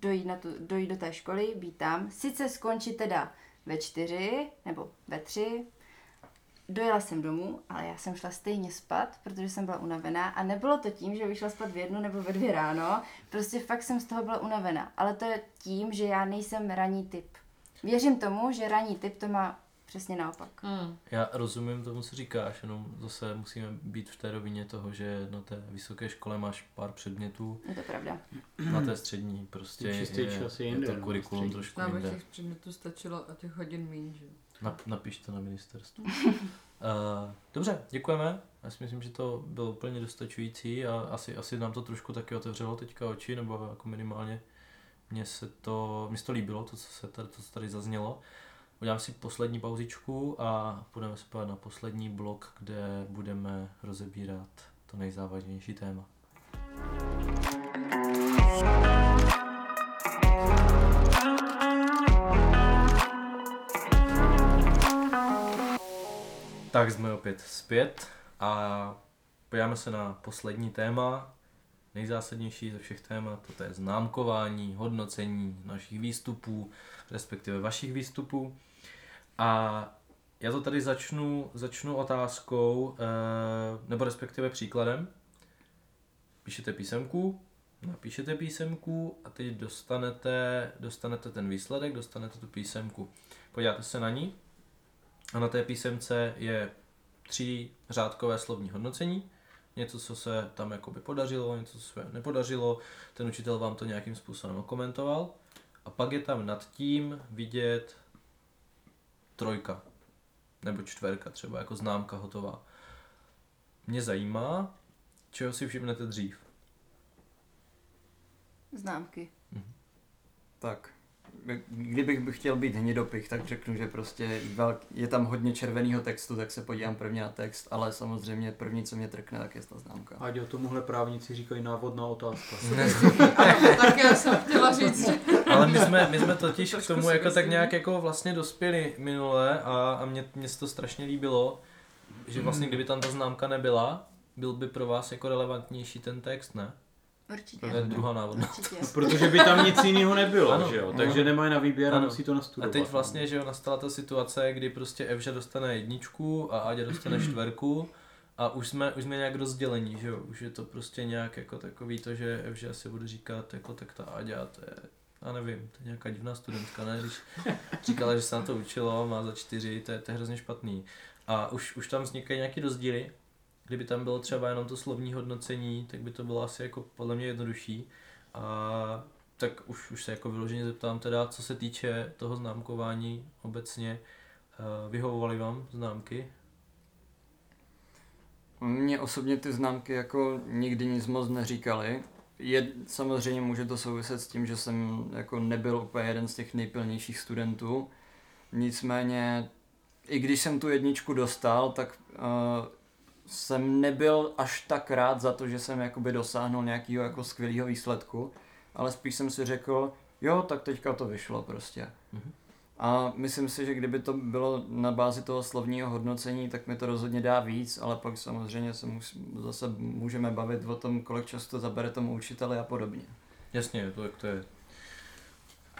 Speaker 3: dojít, na tu, dojít do té školy, být tam, sice skončit teda ve čtyři nebo ve tři, Dojela jsem domů, ale já jsem šla stejně spat, protože jsem byla unavená a nebylo to tím, že bych šla spat v jednu nebo ve dvě ráno, prostě fakt jsem z toho byla unavená. Ale to je tím, že já nejsem ranní typ. Věřím tomu, že ranní typ to má přesně naopak.
Speaker 5: Hmm.
Speaker 1: Já rozumím tomu, co říkáš, jenom zase musíme být v té rovině toho, že na té vysoké škole máš pár předmětů,
Speaker 3: Je to pravda.
Speaker 1: na té střední prostě je,
Speaker 2: čas je
Speaker 1: je to
Speaker 2: no,
Speaker 1: kurikulum trošku
Speaker 5: Nám by
Speaker 1: jinde.
Speaker 5: těch předmětů stačilo a těch hodin méně, že?
Speaker 1: Nap, napište na ministerstvu. uh, dobře, děkujeme. Já si myslím, že to bylo úplně dostačující a asi, asi nám to trošku taky otevřelo teďka oči, nebo jako minimálně mně se to, mně se to líbilo, to, co, se tady, to, co tady zaznělo. Udělám si poslední pauzičku a budeme se na poslední blok, kde budeme rozebírat to nejzávažnější téma. Tak jsme opět zpět a podíváme se na poslední téma, nejzásadnější ze všech témat, to je známkování, hodnocení našich výstupů, respektive vašich výstupů. A já to tady začnu, začnu otázkou, eh, nebo respektive příkladem. Píšete písemku, napíšete písemku a teď dostanete, dostanete ten výsledek, dostanete tu písemku. Podíváte se na ní a na té písemce je tři řádkové slovní hodnocení. Něco, co se tam jakoby podařilo, něco, co se nepodařilo. Ten učitel vám to nějakým způsobem komentoval. A pak je tam nad tím vidět trojka. Nebo čtverka třeba, jako známka hotová. Mě zajímá, čeho si všimnete dřív.
Speaker 3: Známky.
Speaker 4: Tak, kdybych bych chtěl být hnidopich, tak řeknu, že prostě je tam hodně červeného textu, tak se podívám prvně na text, ale samozřejmě první, co mě trkne, tak je ta známka.
Speaker 2: Ať o tomuhle právníci říkají návodná otázka.
Speaker 5: Ano, tak já jsem chtěla říct, že
Speaker 1: Ale my jsme, my jsme totiž k tomu jako tak nějak jako vlastně dospěli minule a, a mě, mě se to strašně líbilo, že vlastně kdyby tam ta známka nebyla, byl by pro vás jako relevantnější ten text, ne?
Speaker 3: Určitě.
Speaker 1: To je druhá návodná.
Speaker 3: Určitě.
Speaker 2: Protože by tam nic jiného nebylo,
Speaker 1: Ano,
Speaker 2: že jo?
Speaker 1: ano.
Speaker 2: Takže nemají na výběr a
Speaker 1: Ano.
Speaker 2: musí to
Speaker 1: A
Speaker 2: nastudovat.
Speaker 1: teď vlastně, že jo, nastala ta situace, kdy prostě Evža dostane jedničku a Aďa dostane čtverku a už jsme, už jsme nějak rozdělení, že jo, už je to prostě nějak jako takový to, že Evža si bude říkat, jako tak ta Aďa, to je, já nevím, to je nějaká divná studentka, ne, když říkala, že se na to učilo, má za čtyři, to je, to je hrozně špatný. A už, už tam vznikají nějaký rozdíly, kdyby tam bylo třeba jenom to slovní hodnocení, tak by to bylo asi jako podle mě jednodušší. A tak už, už se jako vyloženě zeptám teda, co se týče toho známkování obecně, eh, vyhovovaly vám známky?
Speaker 4: Mně osobně ty známky jako nikdy nic moc neříkali. Je, samozřejmě může to souviset s tím, že jsem jako nebyl úplně jeden z těch nejpilnějších studentů. Nicméně, i když jsem tu jedničku dostal, tak uh, jsem nebyl až tak rád za to, že jsem jakoby dosáhnul nějakého jako skvělého výsledku, ale spíš jsem si řekl, jo, tak teďka to vyšlo prostě.
Speaker 1: Mhm.
Speaker 4: A myslím si, že kdyby to bylo na bázi toho slovního hodnocení, tak mi to rozhodně dá víc, ale pak samozřejmě se mus, zase můžeme bavit o tom, kolik času to zabere tomu učiteli a podobně.
Speaker 1: Jasně, to, to je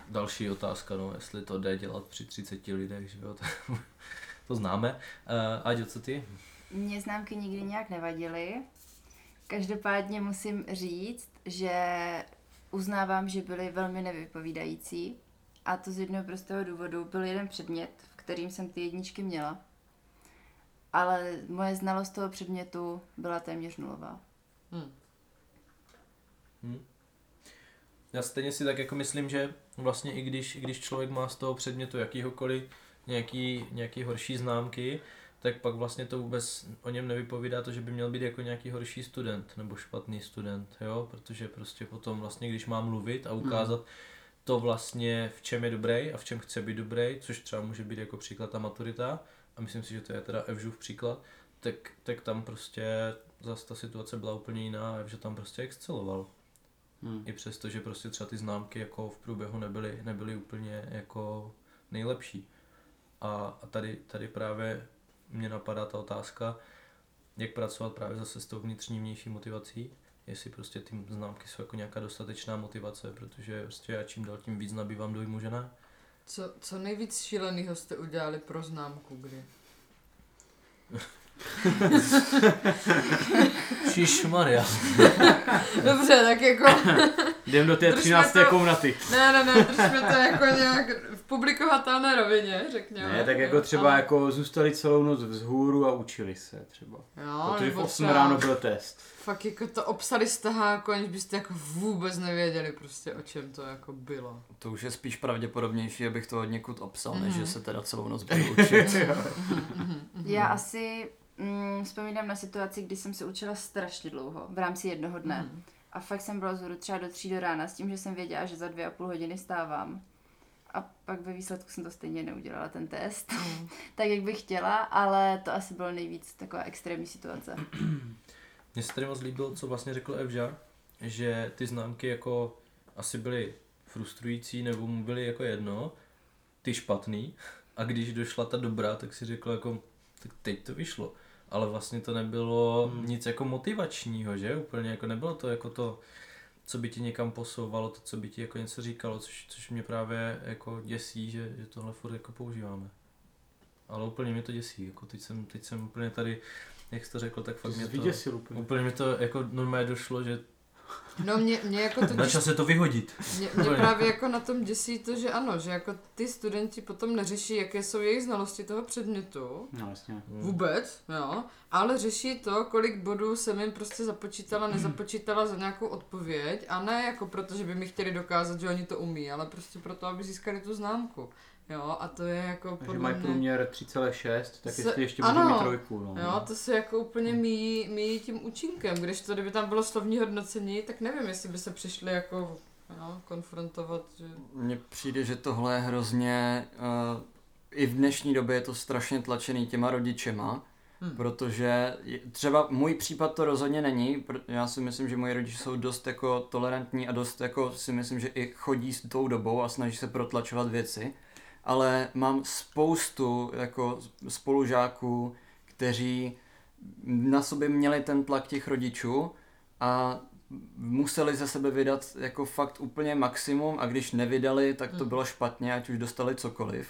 Speaker 1: další otázka, no, jestli to jde dělat při 30 lidech, že jo, to, to známe. Uh, Aďo, co ty?
Speaker 3: Mně známky nikdy nějak nevadily. Každopádně musím říct, že uznávám, že byly velmi nevypovídající. A to z jednoho prostého důvodu byl jeden předmět, v kterým jsem ty jedničky měla. ale moje znalost toho předmětu byla téměř nulová.
Speaker 5: Hm.
Speaker 1: Já stejně si tak jako myslím, že vlastně i když, i když člověk má z toho předmětu jakýhokoliv nějaký, nějaký horší známky, tak pak vlastně to vůbec o něm nevypovídá to, že by měl být jako nějaký horší student nebo špatný student, jo, protože prostě potom vlastně, když má mluvit a ukázat to vlastně, v čem je dobrý a v čem chce být dobrý, což třeba může být jako příklad ta maturita, a myslím si, že to je teda Evžův příklad, tak, tak tam prostě zase ta situace byla úplně jiná a Evža tam prostě exceloval.
Speaker 2: Hmm.
Speaker 1: I přesto, že prostě třeba ty známky jako v průběhu nebyly, nebyly úplně jako nejlepší. A, a tady, tady právě mě napadá ta otázka, jak pracovat právě zase s tou vnitřní vnější motivací, jestli prostě ty známky jsou jako nějaká dostatečná motivace, protože prostě já čím dál tím víc nabývám dojmu, že ne.
Speaker 5: Co, co nejvíc šíleného jste udělali pro známku kdy?
Speaker 1: Maria.
Speaker 5: Dobře, tak jako,
Speaker 2: Jdem do té
Speaker 5: Držme
Speaker 2: 13.
Speaker 5: to-
Speaker 2: komnaty.
Speaker 5: ne, ne, ne, držme to jako nějak v publikovatelné rovině, řekněme.
Speaker 2: Ne, tak jako třeba
Speaker 5: Ale-
Speaker 2: jako zůstali celou noc vzhůru a učili se třeba.
Speaker 5: jo,
Speaker 2: Protože v
Speaker 5: nebo
Speaker 2: 8
Speaker 5: třeba
Speaker 2: ráno byl test.
Speaker 5: Fakt jako to obsali staháko, aniž byste jako vůbec nevěděli prostě o čem to jako bylo.
Speaker 4: To už je spíš pravděpodobnější, abych to od někud obsal, než
Speaker 5: Mhm.
Speaker 4: že se teda celou noc budu učit.
Speaker 3: Já asi mm, vzpomínám na situaci, kdy jsem se učila strašně dlouho, v rámci jednoho dne.
Speaker 5: Mhm.
Speaker 3: A fakt jsem byla zhůru třeba do tří do rána s tím, že jsem věděla, že za dvě a půl hodiny stávám. A pak ve výsledku jsem to stejně neudělala, ten test,
Speaker 5: Mhm.
Speaker 3: tak jak bych chtěla, ale to asi bylo nejvíc taková extrémní situace.
Speaker 1: Mně se tady moc líbilo, co vlastně řekl Evža, že ty známky jako asi byly frustrující nebo mu byly jako jedno, ty špatný a když došla ta dobrá, tak si řekl jako, tak teď to vyšlo. Ale vlastně to nebylo
Speaker 2: Hmm.
Speaker 1: nic jako motivačního, že? Úplně jako nebylo to jako to, co by ti někam posouvalo, to, co by ti jako něco říkalo, což, což mě právě jako děsí, že, že tohle furt jako používáme. Ale úplně mě to děsí, jako teď jsem, teď jsem úplně tady, jak jsi to řekl, tak
Speaker 2: To
Speaker 1: fakt
Speaker 2: jsi
Speaker 1: mě to...
Speaker 2: úplně.
Speaker 1: Úplně mi to jako normálně došlo, že
Speaker 5: No mě, mě jako to
Speaker 1: na čase to vyhodit.
Speaker 5: Mě, mě právě jako na tom děsí to, že ano, že jako ty studenti potom neřeší, jaké jsou jejich znalosti toho předmětu,
Speaker 2: No jasně.
Speaker 5: vůbec, jo, ale řeší to, kolik bodů jsem jim prostě započítala, nezapočítala za nějakou odpověď a ne jako proto, že by mi chtěli dokázat, že oni to umí, ale prostě proto, aby získali tu známku. Jo, a to je jako
Speaker 2: Takže
Speaker 5: podle
Speaker 2: mají
Speaker 5: mě...
Speaker 2: průměr 3,6, tak
Speaker 5: Se-
Speaker 2: jestli ještě
Speaker 5: ano.
Speaker 2: můžu mít trojku. No.
Speaker 5: Jo, to se jako úplně míjí, míjí tím účinkem, když to, kdyby tam bylo slovní hodnocení, tak nevím, jestli by se přišli jako jo, konfrontovat, že...
Speaker 4: Mně přijde, že tohle je hrozně, uh, i v dnešní době je to strašně tlačený těma rodičema,
Speaker 5: Hm.
Speaker 4: protože třeba můj případ to rozhodně není, já si myslím, že moji rodiče jsou dost jako tolerantní a dost jako si myslím, že i chodí s tou dobou a snaží se protlačovat věci, ale mám spoustu jako spolužáků, kteří na sobě měli ten tlak těch rodičů a museli ze sebe vydat jako fakt úplně maximum a když nevydali, tak to
Speaker 5: Hmm.
Speaker 4: bylo špatně, ať už dostali cokoliv.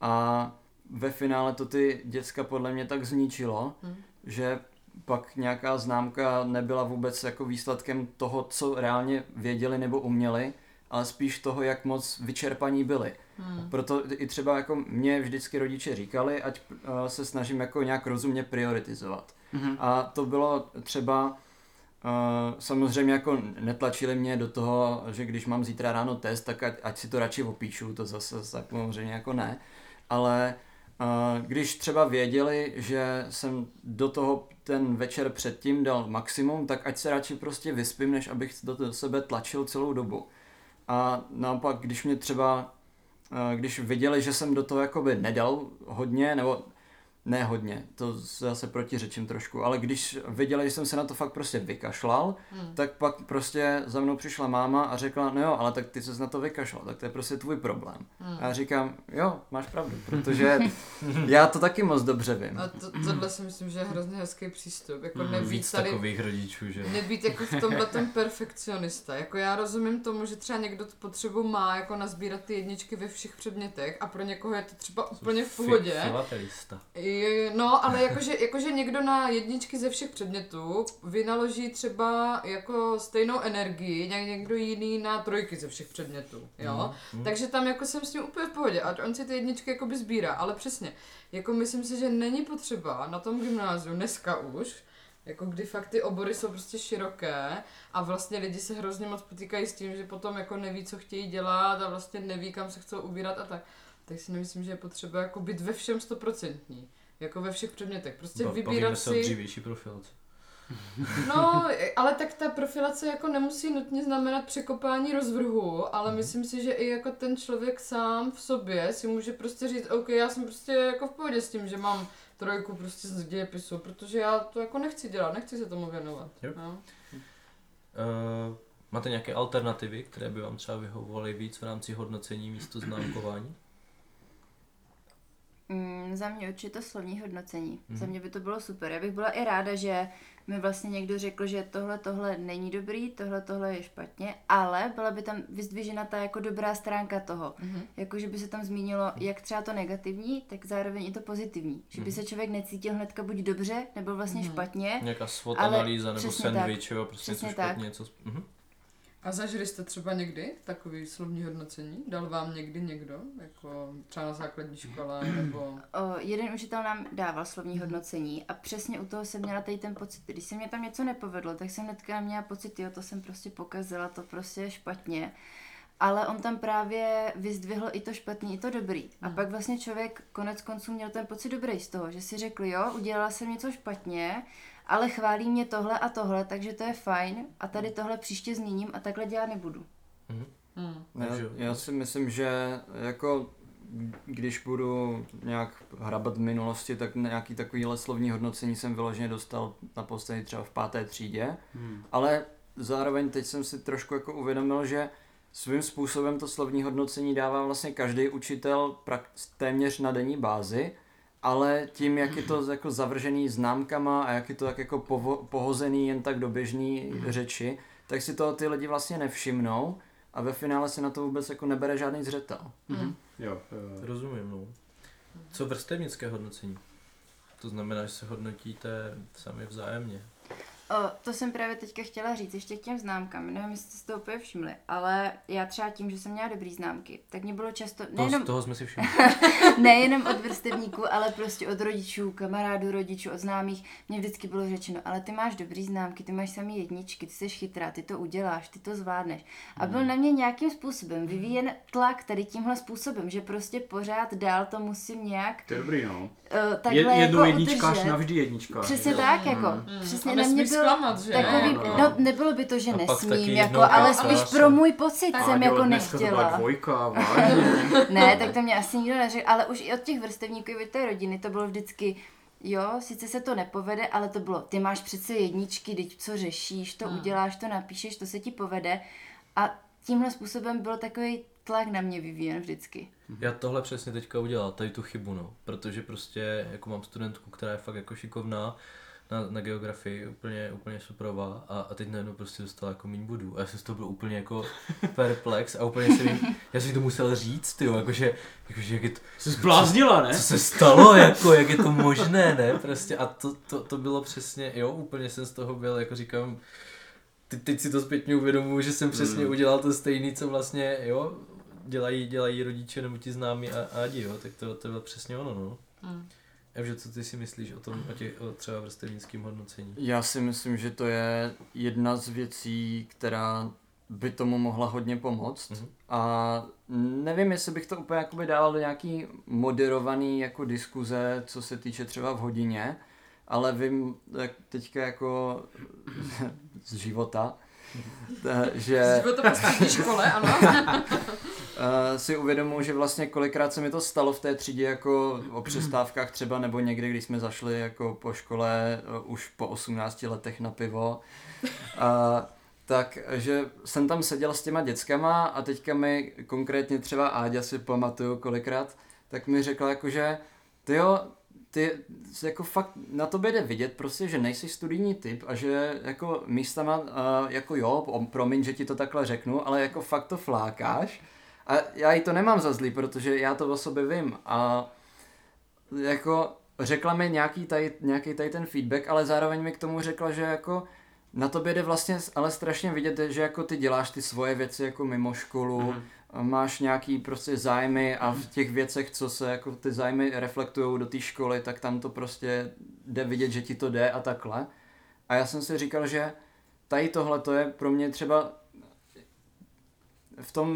Speaker 4: A ve finále to ty děcka podle mě tak zničilo,
Speaker 5: Hmm.
Speaker 4: že pak nějaká známka nebyla vůbec jako výsledkem toho, co reálně věděli nebo uměli, ale spíš toho, jak moc vyčerpaní byli.
Speaker 5: Hmm.
Speaker 4: Proto i třeba jako mě vždycky rodiče říkali, ať uh, se snažím jako nějak rozumně prioritizovat.
Speaker 2: Mhm.
Speaker 4: A to bylo třeba, uh, samozřejmě jako netlačili mě do toho, že když mám zítra ráno test, tak ať, ať si to radši opíšu, to zase tak samozřejmě jako ne. Ale uh, když třeba věděli, že jsem do toho ten večer předtím dal maximum, tak ať se radši prostě vyspím, než abych do sebe tlačil celou dobu. A naopak, když mě třeba, když viděli, že jsem do toho jakoby nedal hodně, nebo ne hodně, to zase protiřečím trošku, ale když viděli, že jsem se na to fakt prostě vykašlal,
Speaker 5: Hmm.
Speaker 4: tak pak prostě za mnou přišla máma a řekla, no jo, ale tak ty se na to vykašlal, tak to je prostě tvůj problém.
Speaker 5: Hmm.
Speaker 4: A já říkám, jo, máš pravdu, protože já to taky moc dobře vím.
Speaker 5: A to, tohle si myslím, že je hrozně hezký přístup. Jako
Speaker 2: Mhm.
Speaker 5: nebýt
Speaker 1: Víc
Speaker 5: tady,
Speaker 1: takových rodičů, že?
Speaker 5: nebýt jako v tomhle ten perfekcionista. Jako já rozumím tomu, že třeba někdo tu potřebu má jako nazbírat ty jedničky ve všech předmětech a pro někoho je to třeba úplně v pohodě.
Speaker 1: Filatelista.
Speaker 5: I no, ale jakože, jakože někdo na jedničky ze všech předmětů vynaloží třeba jako stejnou energii, jak někdo jiný na trojky ze všech předmětů, jo.
Speaker 1: Mm.
Speaker 5: Takže tam jako jsem s ním úplně v pohodě, ať on si ty jedničky jakoby sbírá, ale přesně, jako myslím si, že není potřeba na tom gymnáziu dneska už, jako kdy fakt ty obory jsou prostě široké a vlastně lidi se hrozně moc potýkají s tím, že potom jako neví, co chtějí dělat a vlastně neví, kam se chcou ubírat a tak. Tak si nemyslím, že je potřeba jako být ve všem stoprocentní. Jako ve všech předmětech. Prostě
Speaker 1: Ba-
Speaker 5: vybírat
Speaker 1: Bavíme se o
Speaker 5: si...
Speaker 1: dřívější profilaci.
Speaker 5: No, ale tak ta profilace jako nemusí nutně znamenat překopání rozvrhu, ale
Speaker 1: Mhm.
Speaker 5: myslím si, že i jako ten člověk sám v sobě si může prostě říct, OK, já jsem prostě jako v pohodě s tím, že mám trojku prostě z dějepisu, protože já to jako nechci dělat, nechci se tomu věnovat. No.
Speaker 1: Uh, máte nějaké alternativy, které by vám třeba vyhovovaly víc v rámci hodnocení místo známkování?
Speaker 3: Mm, za mě určitě to slovní hodnocení.
Speaker 1: Mhm.
Speaker 3: Za mě by to bylo super. Já bych byla i ráda, že mi vlastně někdo řekl, že tohle, tohle není dobrý, tohle, tohle je špatně, ale byla by tam vyzdvižena ta jako dobrá stránka toho.
Speaker 5: Mhm.
Speaker 3: Jako, že by se tam zmínilo jak třeba to negativní, tak zároveň i to pozitivní. Že by
Speaker 1: Mhm.
Speaker 3: se člověk necítil hnedka buď dobře, nebo vlastně
Speaker 5: Mhm.
Speaker 3: špatně.
Speaker 1: Nějaká SWOT
Speaker 3: Ale
Speaker 1: analýza nebo
Speaker 3: přesně tak.
Speaker 1: sandwich, jo, prostě
Speaker 3: Přesně
Speaker 1: něco
Speaker 3: tak.
Speaker 1: špatně, něco... Mhm.
Speaker 5: A zažili jste třeba někdy takový slovní hodnocení? Dal vám někdy někdo? Jako třeba na základní škole nebo...
Speaker 3: O, jeden učitel nám dával slovní hodnocení a přesně u toho jsem měla tady ten pocit. Když se mě tam něco nepovedlo, tak jsem hnedka měla pocit, jo, to jsem prostě pokazila, to prostě je špatně. Ale on tam právě vyzdvihl i to špatný, i to dobrý. A
Speaker 5: Hmm.
Speaker 3: pak vlastně člověk konec konců měl ten pocit dobrý z toho, že si řekl, jo, udělala jsem něco špatně, ale chválí mě tohle a tohle, takže to je fajn a tady tohle příště změním a takhle dělat nebudu.
Speaker 1: Mhm.
Speaker 5: Hmm.
Speaker 4: Já, já si myslím, že jako když budu nějak hrabat v minulosti, tak nějaký takovýhle slovní hodnocení jsem vyloženě dostal naposledy třeba v páté třídě,
Speaker 2: Hmm.
Speaker 4: ale zároveň teď jsem si trošku jako uvědomil, že svým způsobem to slovní hodnocení dává vlastně každý učitel prak- téměř na denní bázi, ale tím, jak je to jako zavržený známkama a jak je to tak jako povo- pohozený jen tak do běžný řeči, tak si to ty lidi vlastně nevšimnou a ve finále se na to vůbec jako nebere žádný zřetel.
Speaker 2: Mhm. Jo, jo, jo.
Speaker 1: Rozumím, no. Co vrstevnické hodnocení? To znamená, že se hodnotíte sami vzájemně.
Speaker 3: O, to jsem právě teďka chtěla říct, ještě k těm známkám. Nevím, jestli jste si to úplně všimli, ale já třeba tím, že jsem měla dobrý známky, tak mě bylo často, nejenom,
Speaker 1: toho jsme si všimli.
Speaker 3: nejenom od vrstevníků, ale prostě od rodičů, kamarádů, rodičů, od známých, mě vždycky bylo řečeno, ale ty máš dobrý známky, ty máš samý jedničky, ty jsi chytrá, ty to uděláš, ty to zvládneš. A byl na mě nějakým způsobem vyvíjen tlak tady tímhle způsobem, že prostě pořád dál to musím nějak
Speaker 2: To je dobrý, no.
Speaker 3: Uh,
Speaker 2: Je,
Speaker 3: takhle
Speaker 2: jednou
Speaker 3: jako
Speaker 2: jedničkář,
Speaker 3: udržet.
Speaker 2: navždy jedničkář.
Speaker 3: Přesně
Speaker 2: Jo.
Speaker 3: tak, jako.
Speaker 2: Mm.
Speaker 3: Přesně
Speaker 5: A
Speaker 3: na mě
Speaker 5: nesmíš
Speaker 3: byl
Speaker 5: zklamat, že?
Speaker 3: takový,
Speaker 2: No,
Speaker 3: no,
Speaker 2: no.
Speaker 3: nebylo by to, že
Speaker 1: A
Speaker 3: nesmím,
Speaker 1: jednou
Speaker 3: jako, ale spíš pro můj pocit jsem jako
Speaker 2: dneska to byla
Speaker 3: nechtěla.
Speaker 2: dvojka, vážně.
Speaker 3: Ne, tak to mě asi nikdo neřekl, ale už i od těch vrstevníků, i od té rodiny to bylo vždycky, jo, sice se to nepovede, ale to bylo, ty máš přece jedničky, teď co řešíš, to
Speaker 5: Hmm.
Speaker 3: uděláš, to napíšeš, to se ti povede. A tímhle způsobem byl takový tlak na mě vyvíjen vždycky.
Speaker 1: Já tohle přesně teďka udělal, tady tu chybu, no. Protože prostě, jako mám studentku, která je fakt jako šikovná, na, na geografii úplně, úplně superová a, a teď najednou prostě dostala jako méně bodů a já jsem z toho byl úplně jako perplex a úplně si já jsem to musel říct, tyjo, jakože, jakože jak je to,
Speaker 2: Jsi zbláznila, ne?
Speaker 1: co se stalo, jako, jak je to možné, ne, prostě a to, to, to bylo přesně, jo, úplně jsem z toho byl, jako říkám, teď, teď si to zpětně uvědomuji, že jsem přesně
Speaker 2: Hmm.
Speaker 1: udělal to stejný, co vlastně, jo, dělají, dělají rodiče nebo ti známí a, a jo, tak to, to bylo přesně ono, no.
Speaker 5: Hmm.
Speaker 1: Evže, co ty si myslíš o tom, o, těch, o třeba vrstevnickém hodnocení?
Speaker 4: Já si myslím, že to je jedna z věcí, která by tomu mohla hodně pomoct.
Speaker 1: Mhm.
Speaker 4: A nevím, jestli bych to úplně jakoby dával do nějaký moderovaný jako diskuze, co se týče třeba v hodině, ale vím jak teďka jako z života, ta- že
Speaker 5: Bylo to škole, ano.
Speaker 4: Uh, si uvědomuji, že vlastně kolikrát se mi to stalo v té třídě jako o přestávkách třeba nebo někdy, když jsme zašli jako po škole uh, už po 18 letech na pivo. Uh, tak, že jsem tam seděl s těma dětskama a teďka mi konkrétně třeba Áďa si pamatuju kolikrát, tak mi řekla jako, že ty jo, ty jako fakt na tobě jde vidět prostě, že nejsi studijní typ a že jako místama, uh, jako jo, promiň, že ti to takhle řeknu, ale jako fakt to flákáš. A já jí to nemám za zlý, protože já to o sobě vím a jako řekla mi nějaký tady, nějaký tady ten feedback, ale zároveň mi k tomu řekla, že jako na tobě jde vlastně ale strašně vidět, že jako ty děláš ty svoje věci jako mimo školu,
Speaker 2: Mhm.
Speaker 4: mm-hmm. Máš nějaký prostě zájmy a v těch věcech, co se jako ty zájmy reflektují do té školy, tak tam to prostě jde vidět, že ti to jde a takhle. A já jsem si říkal, že tady tohle to je pro mě třeba v tom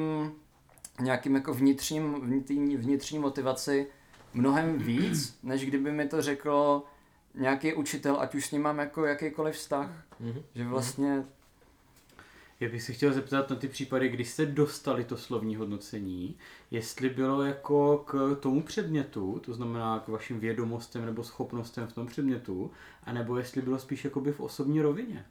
Speaker 4: nějakým jako vnitřním, vnitřní, vnitřní motivaci mnohem víc, než kdyby mi to řekl nějaký učitel, ať už s ním mám jako jakýkoliv vztah.
Speaker 1: Mhm.
Speaker 4: Že vlastně
Speaker 2: Já bych se chtěl zeptat na ty případy, kdy jste dostali to slovní hodnocení, jestli bylo jako k tomu předmětu, to znamená k vašim vědomostem nebo schopnostem v tom předmětu, anebo jestli bylo spíš jakoby v osobní rovině.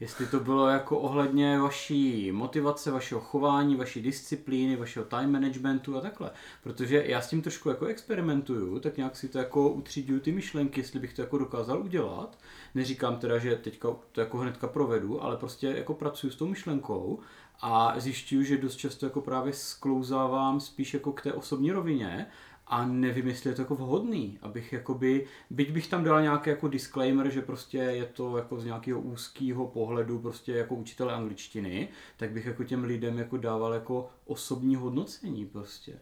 Speaker 2: Jestli to bylo jako ohledně vaší motivace, vašeho chování, vaší disciplíny, vašeho time managementu a takhle. Protože já s tím trošku jako experimentuju, tak nějak si to jako utříduju ty myšlenky, jestli bych to jako dokázal udělat. Neříkám teda, že teďka to jako hnedka provedu, ale prostě jako pracuji s tou myšlenkou a zjišťuju, že dost často jako právě sklouzávám spíš jako k té osobní rovině a nevím, jestli je to jako vhodný, abych jakoby, byť bych tam dal nějaký jako disclaimer, že prostě je to jako z nějakého úzkého pohledu prostě jako učitel angličtiny, tak bych jako těm lidem jako dával jako osobní hodnocení prostě.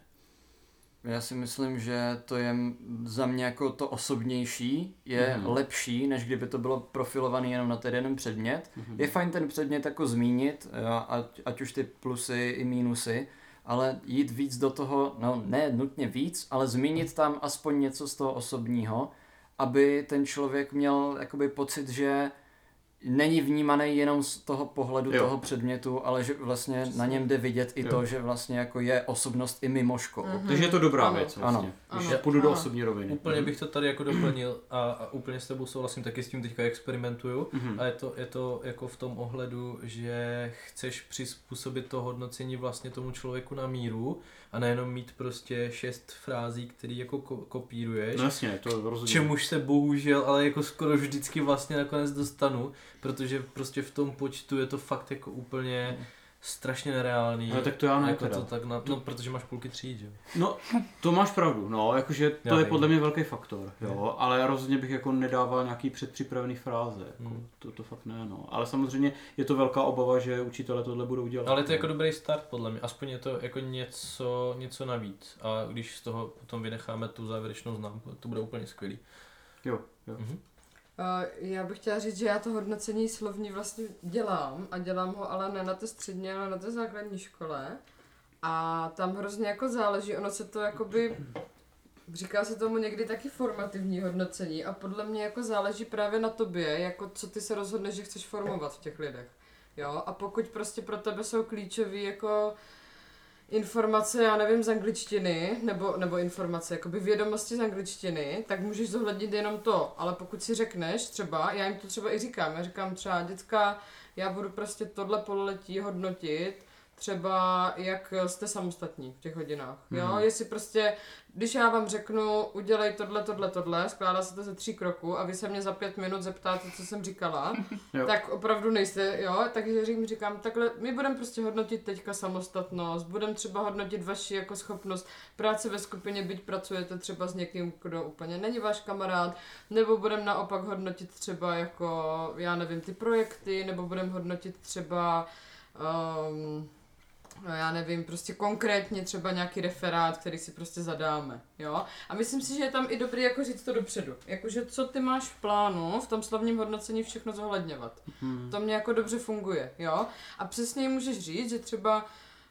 Speaker 4: Já si myslím, že to je za mě jako to osobnější, je mm. lepší, než kdyby to bylo profilovaný jenom na ten jeden předmět.
Speaker 2: Mhm.
Speaker 4: Je fajn ten předmět jako zmínit, ať, ať už ty plusy i mínusy, ale jít víc do toho, no ne nutně víc, ale zmínit tam aspoň něco z toho osobního, aby ten člověk měl jakoby pocit, že není vnímaný jenom z toho pohledu
Speaker 2: Jo.
Speaker 4: toho předmětu, ale že vlastně na něm jde vidět i
Speaker 2: Jo.
Speaker 4: to, že vlastně jako je osobnost i mimo školu.
Speaker 5: Mhm.
Speaker 2: Takže je to dobrá
Speaker 5: Ano.
Speaker 2: věc vlastně,
Speaker 4: Ano.
Speaker 2: když
Speaker 5: Ano.
Speaker 2: půjdu do osobní roviny.
Speaker 1: Úplně bych to tady jako doplnil a, a úplně s tebou souhlasím, taky s tím teďka experimentuju.
Speaker 2: Mhm.
Speaker 1: A je to, je to jako v tom ohledu, že chceš přizpůsobit to hodnocení vlastně tomu člověku na míru a nejenom mít prostě šest frází, který jako ko- kopíruješ.
Speaker 2: No jasně, to rozhodně.
Speaker 1: Čemuž se bohužel, ale jako skoro vždycky vlastně nakonec dostanu, protože prostě v tom počtu je to fakt jako úplně strašně nereálný.
Speaker 2: Ale tak to já ne
Speaker 1: jako to tak na, no, protože máš půlky tříd, že? jo.
Speaker 2: No, to máš pravdu, no, jakože to
Speaker 1: Já
Speaker 2: je podle mě velký faktor, jo, ale rozhodně bych jako nedával nějaký předpřipravený fráze, jako,
Speaker 1: Hmm.
Speaker 2: to, to fakt ne, no. Ale samozřejmě je to velká obava, že učitelé tohle budou dělat.
Speaker 1: Ale je to
Speaker 2: no.
Speaker 1: jako dobrý start podle mě, aspoň je to jako něco, něco navíc a když z toho potom vynecháme tu závěrečnou známku, to bude úplně skvělý.
Speaker 2: Jo, jo.
Speaker 1: Mhm.
Speaker 5: Uh, já bych chtěla říct, že já to hodnocení slovní vlastně dělám a dělám ho ale ne na té střední, ale na té základní škole. A tam hrozně jako záleží, ono se to jakoby, říká se tomu někdy taky formativní hodnocení a podle mě jako záleží právě na tobě, jako co ty se rozhodneš, že chceš formovat v těch lidech. Jo, a pokud prostě pro tebe jsou klíčový jako informace, já nevím, z angličtiny, nebo, nebo informace, jakoby vědomosti z angličtiny, tak můžeš zohlednit jenom to, ale pokud si řekneš třeba, já jim to třeba i říkám, já říkám třeba, děcka, já budu prostě tohle pololetí hodnotit, třeba jak jste samostatní v těch hodinách, jo,
Speaker 2: Mhm.
Speaker 5: jestli prostě, když já vám řeknu, udělej tohle, tohle, tohle, skládá se to ze tří kroků a vy se mě za pět minut zeptáte, co jsem říkala, tak opravdu nejste, jo, takže jim říkám, takhle, my budeme prostě hodnotit teďka samostatnost, budeme třeba hodnotit vaši jako schopnost práce ve skupině, byť pracujete třeba s někým, kdo úplně není váš kamarád, nebo budeme naopak hodnotit třeba jako, já nevím, ty projekty, nebo budeme hodnotit třeba um, no já nevím, prostě konkrétně třeba nějaký referát, který si prostě zadáme, jo. A myslím si, že je tam i dobrý jako říct to dopředu. Jakože co ty máš v plánu v tom slavním hodnocení všechno zohledňovat.
Speaker 2: Hmm.
Speaker 5: To mě jako dobře funguje, jo. A přesně můžeš říct, že třeba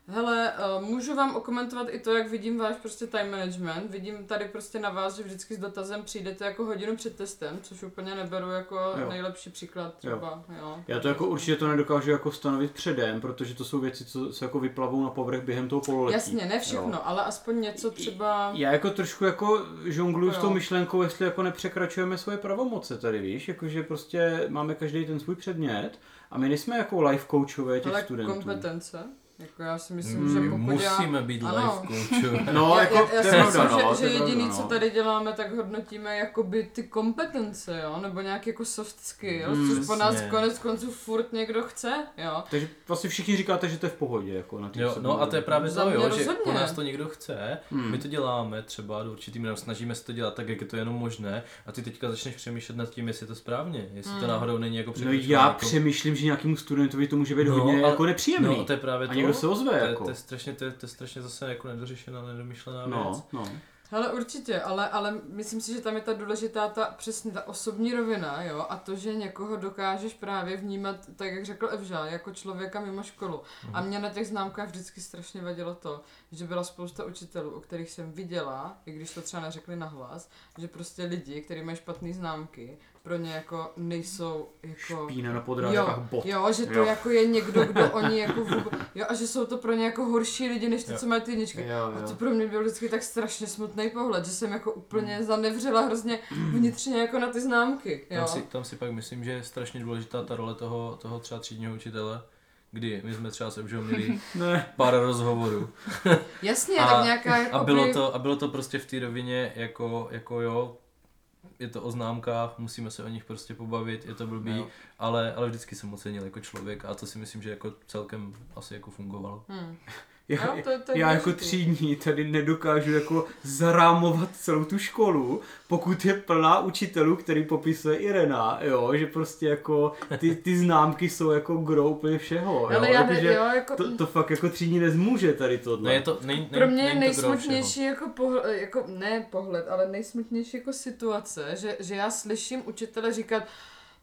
Speaker 5: Hele, uh, můžu vám okomentovat i to, jak vidím váš prostě time management. Vidím tady prostě na vás, že vždycky s dotazem přijdete jako hodinu před testem, což úplně neberu jako
Speaker 2: Jo.
Speaker 5: nejlepší příklad třeba, jo. jo.
Speaker 2: Já to jako určitě to nedokážu jako stanovit předem, protože to jsou věci, co se jako vyplavou na povrch během toho pololetí.
Speaker 5: Jasně, ne všechno,
Speaker 2: Jo.
Speaker 5: ale aspoň něco třeba...
Speaker 2: Já jako trošku jako žongluju s tou myšlenkou, jestli jako nepřekračujeme svoje pravomoce tady, víš, jakože prostě máme každý ten svůj předmět a my nejsme jako life coachové těch
Speaker 5: Ale
Speaker 2: studentů.
Speaker 5: kompetence. Jako já si myslím,
Speaker 2: Mm,
Speaker 5: že
Speaker 1: My
Speaker 5: pokud já...
Speaker 1: musíme být
Speaker 5: Ano.
Speaker 1: life coachů.
Speaker 2: No,
Speaker 5: já,
Speaker 2: jako,
Speaker 5: já, já si myslím,
Speaker 2: no,
Speaker 5: že, že jediný,
Speaker 2: pravda,
Speaker 5: co
Speaker 2: no.
Speaker 5: tady děláme, tak hodnotíme jakoby ty kompetence, jo, nebo nějak jako soft skills,
Speaker 2: Mm,
Speaker 5: což po nás konec konců furt někdo chce, jo.
Speaker 2: Takže vlastně všichni říkáte, že to je v pohodě, jako na tým
Speaker 1: Jo, no a to je právě
Speaker 5: Za
Speaker 1: to, jo, že po nás to někdo chce,
Speaker 2: Hmm.
Speaker 1: my to děláme třeba do určitým, nebo snažíme se to dělat tak, jak je to jenom možné a ty teďka začneš přemýšlet nad tím, jestli je to správně, jestli to
Speaker 5: Hmm.
Speaker 1: náhodou není jako
Speaker 2: No já
Speaker 1: jako-
Speaker 2: přemýšlím, že nějakému studentovi to může být
Speaker 1: No,
Speaker 2: hodně
Speaker 1: ale-
Speaker 2: jako nepříjemný.
Speaker 1: No, to je právě to.
Speaker 2: Někdo se ozve,
Speaker 1: to, je,
Speaker 2: jako.
Speaker 1: to, je strašně, to, je, to je strašně zase jako nedořešená, nedomyšlená věc.
Speaker 2: No, no.
Speaker 5: Hele, určitě, ale, ale myslím si, že tam je ta důležitá ta přesně ta osobní rovina, jo, a to, že někoho dokážeš právě vnímat, tak jak řekl Evža, jako člověka mimo školu. A mě na těch známkách vždycky strašně vadilo to, že byla spousta učitelů, o kterých jsem viděla, i když to třeba neřekli nahlas, že prostě lidi, kteří mají špatné známky, pro ně jako nejsou jako...
Speaker 2: Špína na podrážkách
Speaker 5: Jo,
Speaker 2: bot.
Speaker 5: jo, že to
Speaker 2: Jo.
Speaker 5: jako je někdo, kdo oni jako vůbec, jo, a že jsou to pro ně jako horší lidi, než ty,
Speaker 1: Jo.
Speaker 5: co mají ty jedničky.
Speaker 2: Jo,
Speaker 5: A to
Speaker 2: jo.
Speaker 5: pro mě byl vždycky tak strašně smutný pohled, že jsem jako úplně zanevřela hrozně vnitřně jako na ty známky, jo.
Speaker 1: Tam si, tam si pak myslím, že je strašně důležitá ta role toho, toho třeba třídního učitele, kdy my jsme třeba s Evžou měli
Speaker 2: Ne.
Speaker 1: pár rozhovorů
Speaker 5: Jasně,
Speaker 1: A-
Speaker 5: tak nějaká jako
Speaker 1: a bylo to, a bylo to prostě v té rovině jako, jako jo, je to o známkách, musíme se o nich prostě pobavit, je to blbý,
Speaker 2: Jo.
Speaker 1: ale, ale vždycky jsem ocenil jako člověk a to si myslím, že jako celkem asi jako fungovalo.
Speaker 5: Hmm.
Speaker 2: Já,
Speaker 5: Jo, to, to
Speaker 2: já jako třídní tady nedokážu jako zarámovat celou tu školu, pokud je plná učitelů, který popisuje Irena, jo, že prostě jako ty, ty známky jsou jako gro úplně všeho, jo,
Speaker 5: Ale já ne,
Speaker 2: jakože
Speaker 5: jo, jako...
Speaker 2: to, to fakt jako třídní nezmůže tady tohle.
Speaker 1: No je to, nej, nej,
Speaker 5: pro mě je nejsmutnější jako pohled, jako ne pohled, ale nejsmutnější jako situace, že, že já slyším učitele říkat,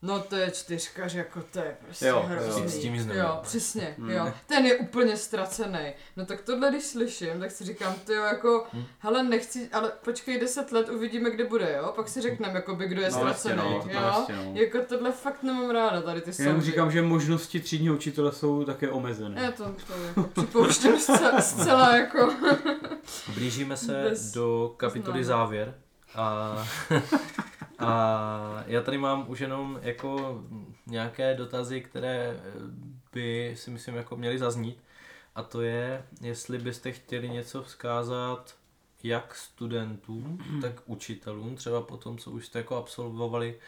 Speaker 5: no to je čtyřka, že jako to je prostě
Speaker 2: Jo,
Speaker 5: hrozný.
Speaker 2: jo.
Speaker 1: S tím nic
Speaker 5: Jo,
Speaker 1: nemá.
Speaker 5: přesně,
Speaker 2: Hmm.
Speaker 5: jo. Ten je úplně ztracený. No tak tohle, když slyším, tak si říkám, ty jo, jako,
Speaker 1: Hmm.
Speaker 5: hele, nechci, ale počkej deset let, uvidíme, kde bude, jo? Pak si řekneme, jakoby, kdo je
Speaker 2: No,
Speaker 5: ztracený,
Speaker 2: no, to
Speaker 5: jo?
Speaker 2: no.
Speaker 5: Jako tohle fakt nemám ráda, tady ty
Speaker 2: Já jenom říkám, že možnosti třídního učitele jsou také omezené.
Speaker 5: Já to, to jako připouštím zcela, zcela jako...
Speaker 1: Blížíme se
Speaker 5: Bez
Speaker 1: do kapitoly závěr a, a já tady mám už jenom jako nějaké dotazy, které by si myslím jako měly zaznít a to je, jestli byste chtěli něco vzkázat jak studentům, tak učitelům, třeba po tom, co už jste jako absolvovali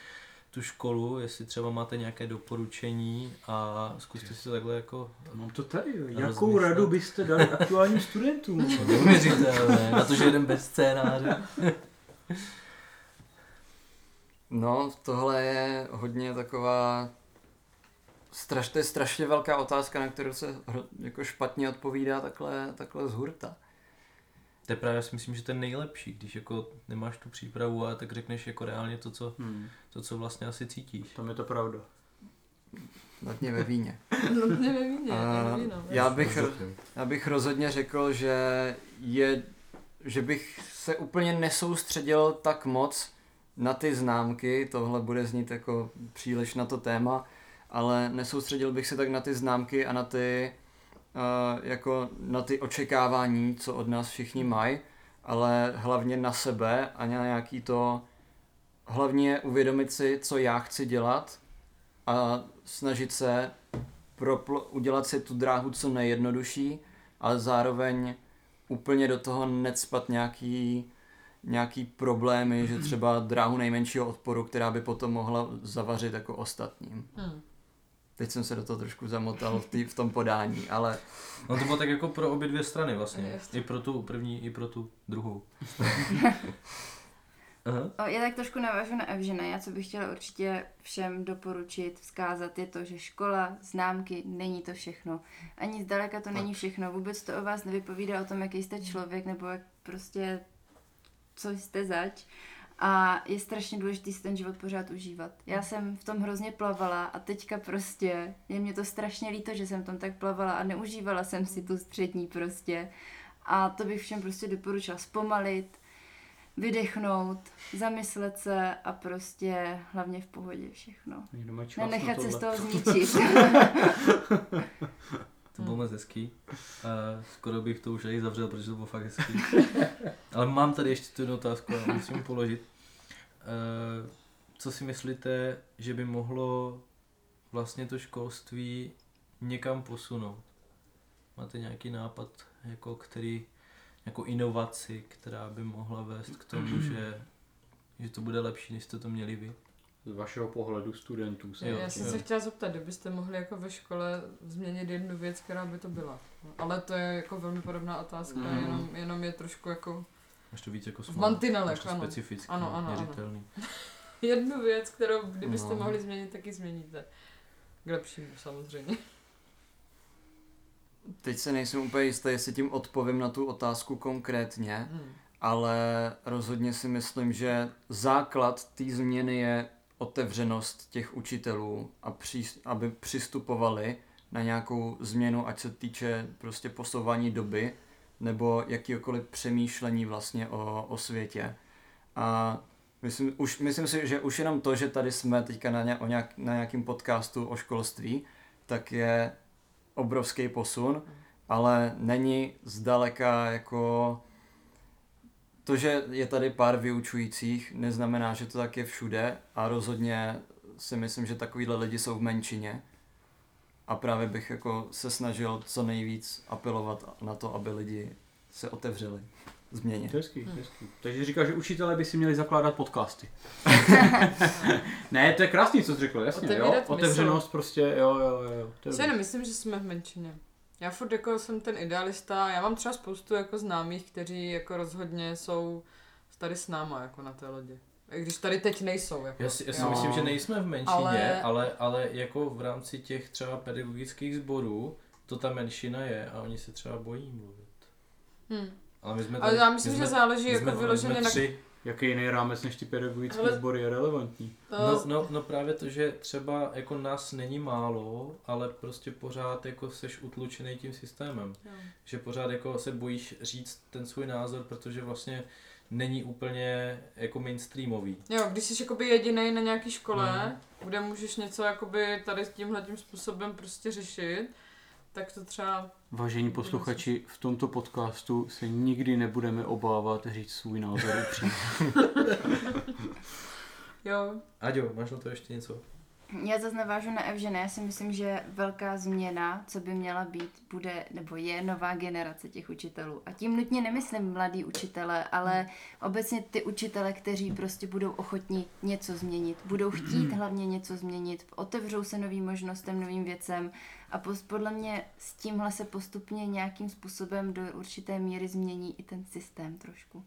Speaker 1: tu školu, jestli třeba máte nějaké doporučení a zkuste si to takhle jako
Speaker 2: Mám to tady, jo. jakou
Speaker 1: Rozmyslet.
Speaker 2: radu byste dali aktuálním studentům?
Speaker 1: neuvěřitelné, na to, že jeden bez scénáře.
Speaker 4: No, tohle je hodně taková... Straš, to je strašně velká otázka, na kterou se jako špatně odpovídá takhle, takhle z hurta.
Speaker 1: To je právě, já si myslím, že to je nejlepší, když jako nemáš tu přípravu a tak řekneš jako reálně to, co,
Speaker 2: Hmm,
Speaker 1: to, co vlastně asi cítíš.
Speaker 2: tam je to pravda.
Speaker 4: Hodně ve víně.
Speaker 5: No, nevím, mě,
Speaker 4: A
Speaker 5: no.
Speaker 4: já bych, já bych rozhodně řekl, že je, že bych se úplně nesoustředil tak moc na ty známky, tohle bude znít jako příliš na to téma, ale nesoustředil bych se tak na ty známky a na ty, uh, jako na ty očekávání, co od nás všichni mají, ale hlavně na sebe a na nějaký to, hlavně uvědomit si, co já chci dělat a snažit se propl- udělat si tu dráhu co nejjednodušší, ale zároveň úplně do toho necpat nějaký, nějaký problémy, že třeba dráhu nejmenšího odporu, která by potom mohla zavařit jako ostatním.
Speaker 5: Hmm.
Speaker 4: Teď jsem se do toho trošku zamotal v, tý, v tom podání, ale
Speaker 1: No to bylo tak jako pro obě dvě strany vlastně.
Speaker 5: Jasně.
Speaker 1: I pro tu první, i pro tu druhou. Aha.
Speaker 3: Já tak trošku navážu na Evžena. Já co bych chtěla určitě všem doporučit, vzkázat, je to, že škola, známky, není to všechno. Ani zdaleka to není všechno. Vůbec to o vás nevypovídá o tom, jaký jste člověk, nebo jak prostě, co jste zač. A je strašně důležité si ten život pořád užívat. Já jsem v tom hrozně plavala a teďka prostě, je mě to strašně líto, že jsem v tom tak plavala a neužívala jsem si tu střední prostě. A to bych všem prostě doporučila zpomalit, vydechnout, zamyslet se a prostě hlavně v pohodě všechno. Nenechat se z toho zničit.
Speaker 1: To bylo moc hezký. A skoro bych to už i zavřel, protože to bylo fakt hezký. Ale mám tady ještě tu jednu otázku a musím položit. Eh, Co si myslíte, že by mohlo vlastně to školství někam posunout? Máte nějaký nápad, jako který, jako inovaci, která by mohla vést k tomu, že, že to bude lepší, než jste to měli vy?
Speaker 2: Z vašeho pohledu studentů.
Speaker 1: Jo,
Speaker 5: Já jsem
Speaker 1: jo.
Speaker 5: se chtěla zeptat, kdybyste mohli jako ve škole změnit jednu věc, která by to byla. Ale to je jako velmi podobná otázka,
Speaker 2: Mm.
Speaker 5: jenom, jenom je trošku jako
Speaker 1: Máš to víc jako
Speaker 5: v
Speaker 1: small,
Speaker 5: mantinelech, ano.
Speaker 1: specificky,
Speaker 5: Ano, ano, ano.
Speaker 1: měřitelný.
Speaker 5: Jednu věc, kterou kdybyste
Speaker 4: No.
Speaker 5: mohli změnit, tak ji změníte. K lepšímu samozřejmě.
Speaker 4: Teď se nejsem úplně jistý, jestli tím odpovím na tu otázku konkrétně,
Speaker 5: Hmm.
Speaker 4: ale rozhodně si myslím, že základ té změny je otevřenost těch učitelů, a při, aby přistupovali na nějakou změnu, ať se týče prostě posouvání doby, nebo jakýkoliv přemýšlení vlastně o, o světě. A myslím, už, myslím si, že už jenom to, že tady jsme teďka na, ně, o nějak, na nějakém podcastu o školství, tak je obrovský posun, ale není zdaleka jako to, že je tady pár vyučujících, neznamená, že to tak je všude a rozhodně si myslím, že takovýhle lidi jsou v menšině a právě bych jako se snažil co nejvíc apelovat na to, aby lidi se otevřeli změně.
Speaker 2: To je hezký,
Speaker 5: Hmm.
Speaker 2: hezký. Takže říkáš, že učitelé by si měli zakládat podcasty. ne, to je krásný, co jsi řekl, jasně, jo?
Speaker 5: Otevírat mysl.
Speaker 2: Otevřenost prostě, jo, jo, jo. jo. To je
Speaker 5: nemyslím, že jsme v menšině. Já furt jako jsem ten idealista, já mám třeba spoustu jako známých, kteří jako rozhodně jsou tady s náma jako na té lodi. Když tady teď nejsou. Jako,
Speaker 1: Já si, já si
Speaker 5: jo.
Speaker 1: myslím, že nejsme v menšině,
Speaker 5: Ale-
Speaker 1: ale... Ale, ale jako v rámci těch třeba pedagogických sborů, to ta menšina je a oni se třeba bojí mluvit.
Speaker 5: Hm.
Speaker 1: Ale my jsme
Speaker 5: Ale
Speaker 1: tady,
Speaker 5: já myslím,
Speaker 1: my
Speaker 5: že
Speaker 1: jsme,
Speaker 5: záleží
Speaker 1: my
Speaker 5: jako vyloženě na...
Speaker 1: tři.
Speaker 2: Jaký jiný rámec než ty pedagogické
Speaker 5: Ale-
Speaker 2: sbory je relevantní?
Speaker 1: No, no, no právě to, že třeba jako nás není málo, ale prostě pořád jako seš utlučený tím systémem.
Speaker 5: Jo.
Speaker 1: Že pořád jako se bojíš říct ten svůj názor, protože vlastně není úplně jako mainstreamový.
Speaker 5: Jo, když jsi jakoby jediný na nějaký škole,
Speaker 1: Mhm.
Speaker 5: kde můžeš něco jakoby tady tímhle tím způsobem prostě řešit, tak to třeba...
Speaker 2: Vážení posluchači, v tomto podcastu se nikdy nebudeme obávat říct svůj názor upřímně.
Speaker 5: Jo,
Speaker 1: Aďo, máš na to ještě něco?
Speaker 3: Já zase navážu na Evžena, já si myslím, že velká změna, co by měla být, bude, nebo je nová generace těch učitelů. A tím nutně nemyslím mladý učitele, ale obecně ty učitele, kteří prostě budou ochotní něco změnit, budou chtít hlavně něco změnit, otevřou se novým možnostem, novým věcem a podle mě s tímhle se postupně nějakým způsobem do určité míry změní i ten systém trošku.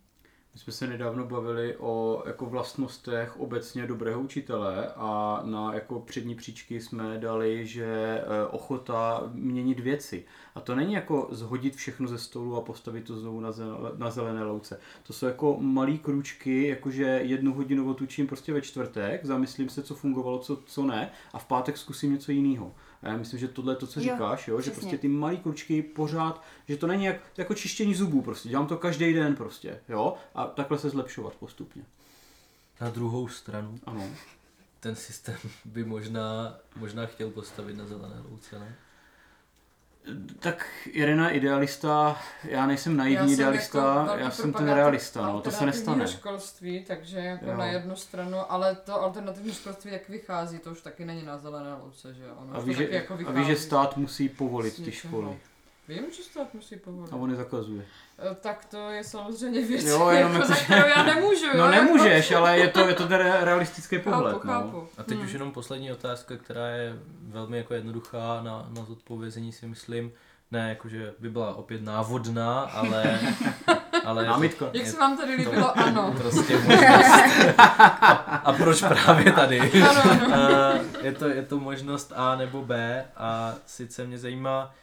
Speaker 2: My jsme se nedávno bavili o jako vlastnostech obecně dobrého učitele a na jako přední příčky jsme dali, že eh, ochota měnit věci. A to není jako zhodit všechno ze stolu a postavit to znovu na, zel- na zelené louce. To jsou jako malý kručky, jakože jednu hodinu otučím prostě ve čtvrtek, zamyslím se, co fungovalo, co, co ne a v pátek zkusím něco jiného. A já myslím, že tohle je to, co
Speaker 3: Jo,
Speaker 2: říkáš, jo? že prostě ty malý kručky pořád, že to není jak, jako čištění zubů prostě, dělám to každý den prostě, jo, a takhle se zlepšovat postupně.
Speaker 1: Na druhou stranu,
Speaker 2: Ano.
Speaker 1: ten systém by možná, možná chtěl postavit na zelené louce, ne?
Speaker 2: Tak Irena idealista, já nejsem naivní
Speaker 5: já jsem
Speaker 2: idealista,
Speaker 5: jako
Speaker 2: já jsem ten realista, no, to se nestane.
Speaker 5: školství, takže jako
Speaker 2: Jo.
Speaker 5: na jednu stranu, ale to alternativní školství jak vychází, to už taky není na zelené louce, že? Ono
Speaker 2: A
Speaker 5: taky
Speaker 2: že,
Speaker 5: jako
Speaker 2: a
Speaker 5: vychází
Speaker 2: víš, že stát musí povolit ty školy.
Speaker 5: Vím, že stát musí povolit.
Speaker 2: A on je zakazuje.
Speaker 5: E, Tak to je samozřejmě věc,
Speaker 2: Jo, jenom
Speaker 5: jako,
Speaker 2: jako,
Speaker 5: za
Speaker 2: že-
Speaker 5: kterou já nemůžu, jo?
Speaker 2: No
Speaker 5: jako-
Speaker 2: nemůžeš, ale je to, je to ten re- realistický pohled.
Speaker 5: Chápu,
Speaker 2: No.
Speaker 5: chápu.
Speaker 1: A teď
Speaker 5: Hmm.
Speaker 1: už jenom poslední otázka, která je velmi jako jednoduchá na, na zodpovězení si myslím. Ne, jakože by byla opět návodná, ale... ale je to-
Speaker 2: Námitka.
Speaker 5: Jak se vám tady líbilo? Ano.
Speaker 1: Prostě možnost. A, a proč právě tady?
Speaker 5: Ano, ano.
Speaker 1: Eh, je, to, je to možnost A nebo B a sice mě zajímá,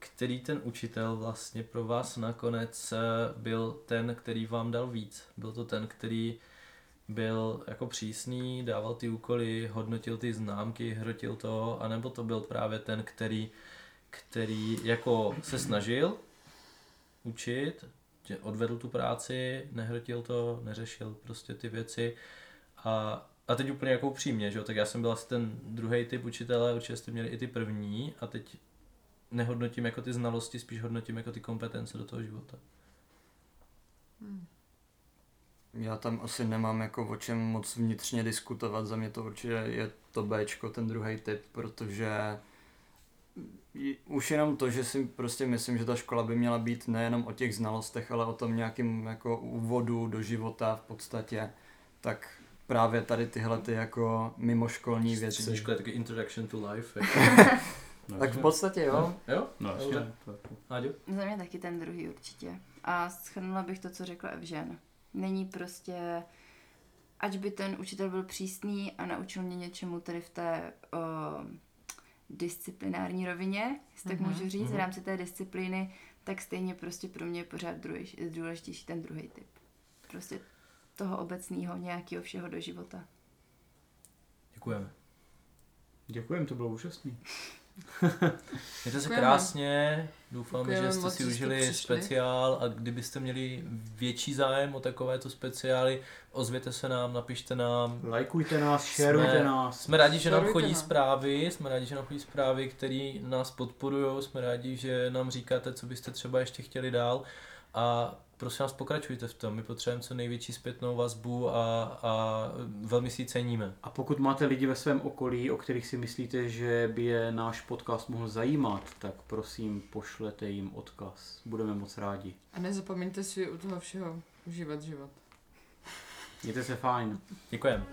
Speaker 1: který ten učitel vlastně pro vás nakonec eh, byl ten, který vám dal víc. Byl to ten, který byl jako přísný, dával ty úkoly, hodnotil ty známky, hrotil to, anebo to byl právě ten, který, který jako se snažil učit, odvedl tu práci, nehrotil to, neřešil prostě ty věci a, a teď úplně jako upřímně, že jo, tak já jsem byl asi ten druhý typ učitele, určitě jste měli i ty první a teď nehodnotím jako ty znalosti, spíš hodnotím jako ty kompetence do toho života.
Speaker 4: Já tam asi nemám jako o čem moc vnitřně diskutovat, za mě to určitě je to Bčko, ten druhý typ, protože už jenom to, že si prostě myslím, že ta škola by měla být nejenom o těch znalostech, ale o tom nějakým jako úvodu do života v podstatě, tak právě tady tyhle ty jako mimoškolní věci.
Speaker 1: Střední škola je taky introduction to life.
Speaker 2: No,
Speaker 4: Tak v podstatě jo.
Speaker 1: jo?
Speaker 2: No, jasně.
Speaker 3: Za mě taky ten druhý určitě. A schrnula bych to, co řekla Evžen. Není prostě, ať by ten učitel byl přísný a naučil mě něčemu tady v té o, disciplinární rovině, jestli tak
Speaker 5: Mhm.
Speaker 3: můžu říct,
Speaker 1: Mhm.
Speaker 3: v rámci té disciplíny, tak stejně prostě pro mě je pořád druhý, důležitější ten druhý typ. Prostě toho obecného nějakého všeho do života.
Speaker 1: Děkujeme.
Speaker 2: Děkujem, to bylo úžasný.
Speaker 1: Mějte se krásně, doufám,
Speaker 5: Děkujeme
Speaker 1: že jste
Speaker 5: moc,
Speaker 1: si
Speaker 5: jste
Speaker 1: užili
Speaker 5: přišli.
Speaker 1: speciál a kdybyste měli větší zájem o takovéto speciály, ozvěte se nám, napište nám.
Speaker 2: Lajkujte nás, šerujte nás.
Speaker 1: Jsme rádi, že nám chodí
Speaker 5: nás.
Speaker 1: zprávy, jsme rádi, že nám chodí zprávy, které nás podporují, jsme rádi, že nám říkáte, co byste třeba ještě chtěli dál a prosím vás pokračujte v tom, my potřebujeme co největší zpětnou vazbu a, a velmi si ji ceníme.
Speaker 2: A pokud máte lidi ve svém okolí, o kterých si myslíte, že by je náš podcast mohl zajímat, tak prosím pošlete jim odkaz. Budeme moc rádi.
Speaker 5: A nezapomeňte si u toho všeho užívat život.
Speaker 2: Mějte se fajn.
Speaker 1: Děkujeme.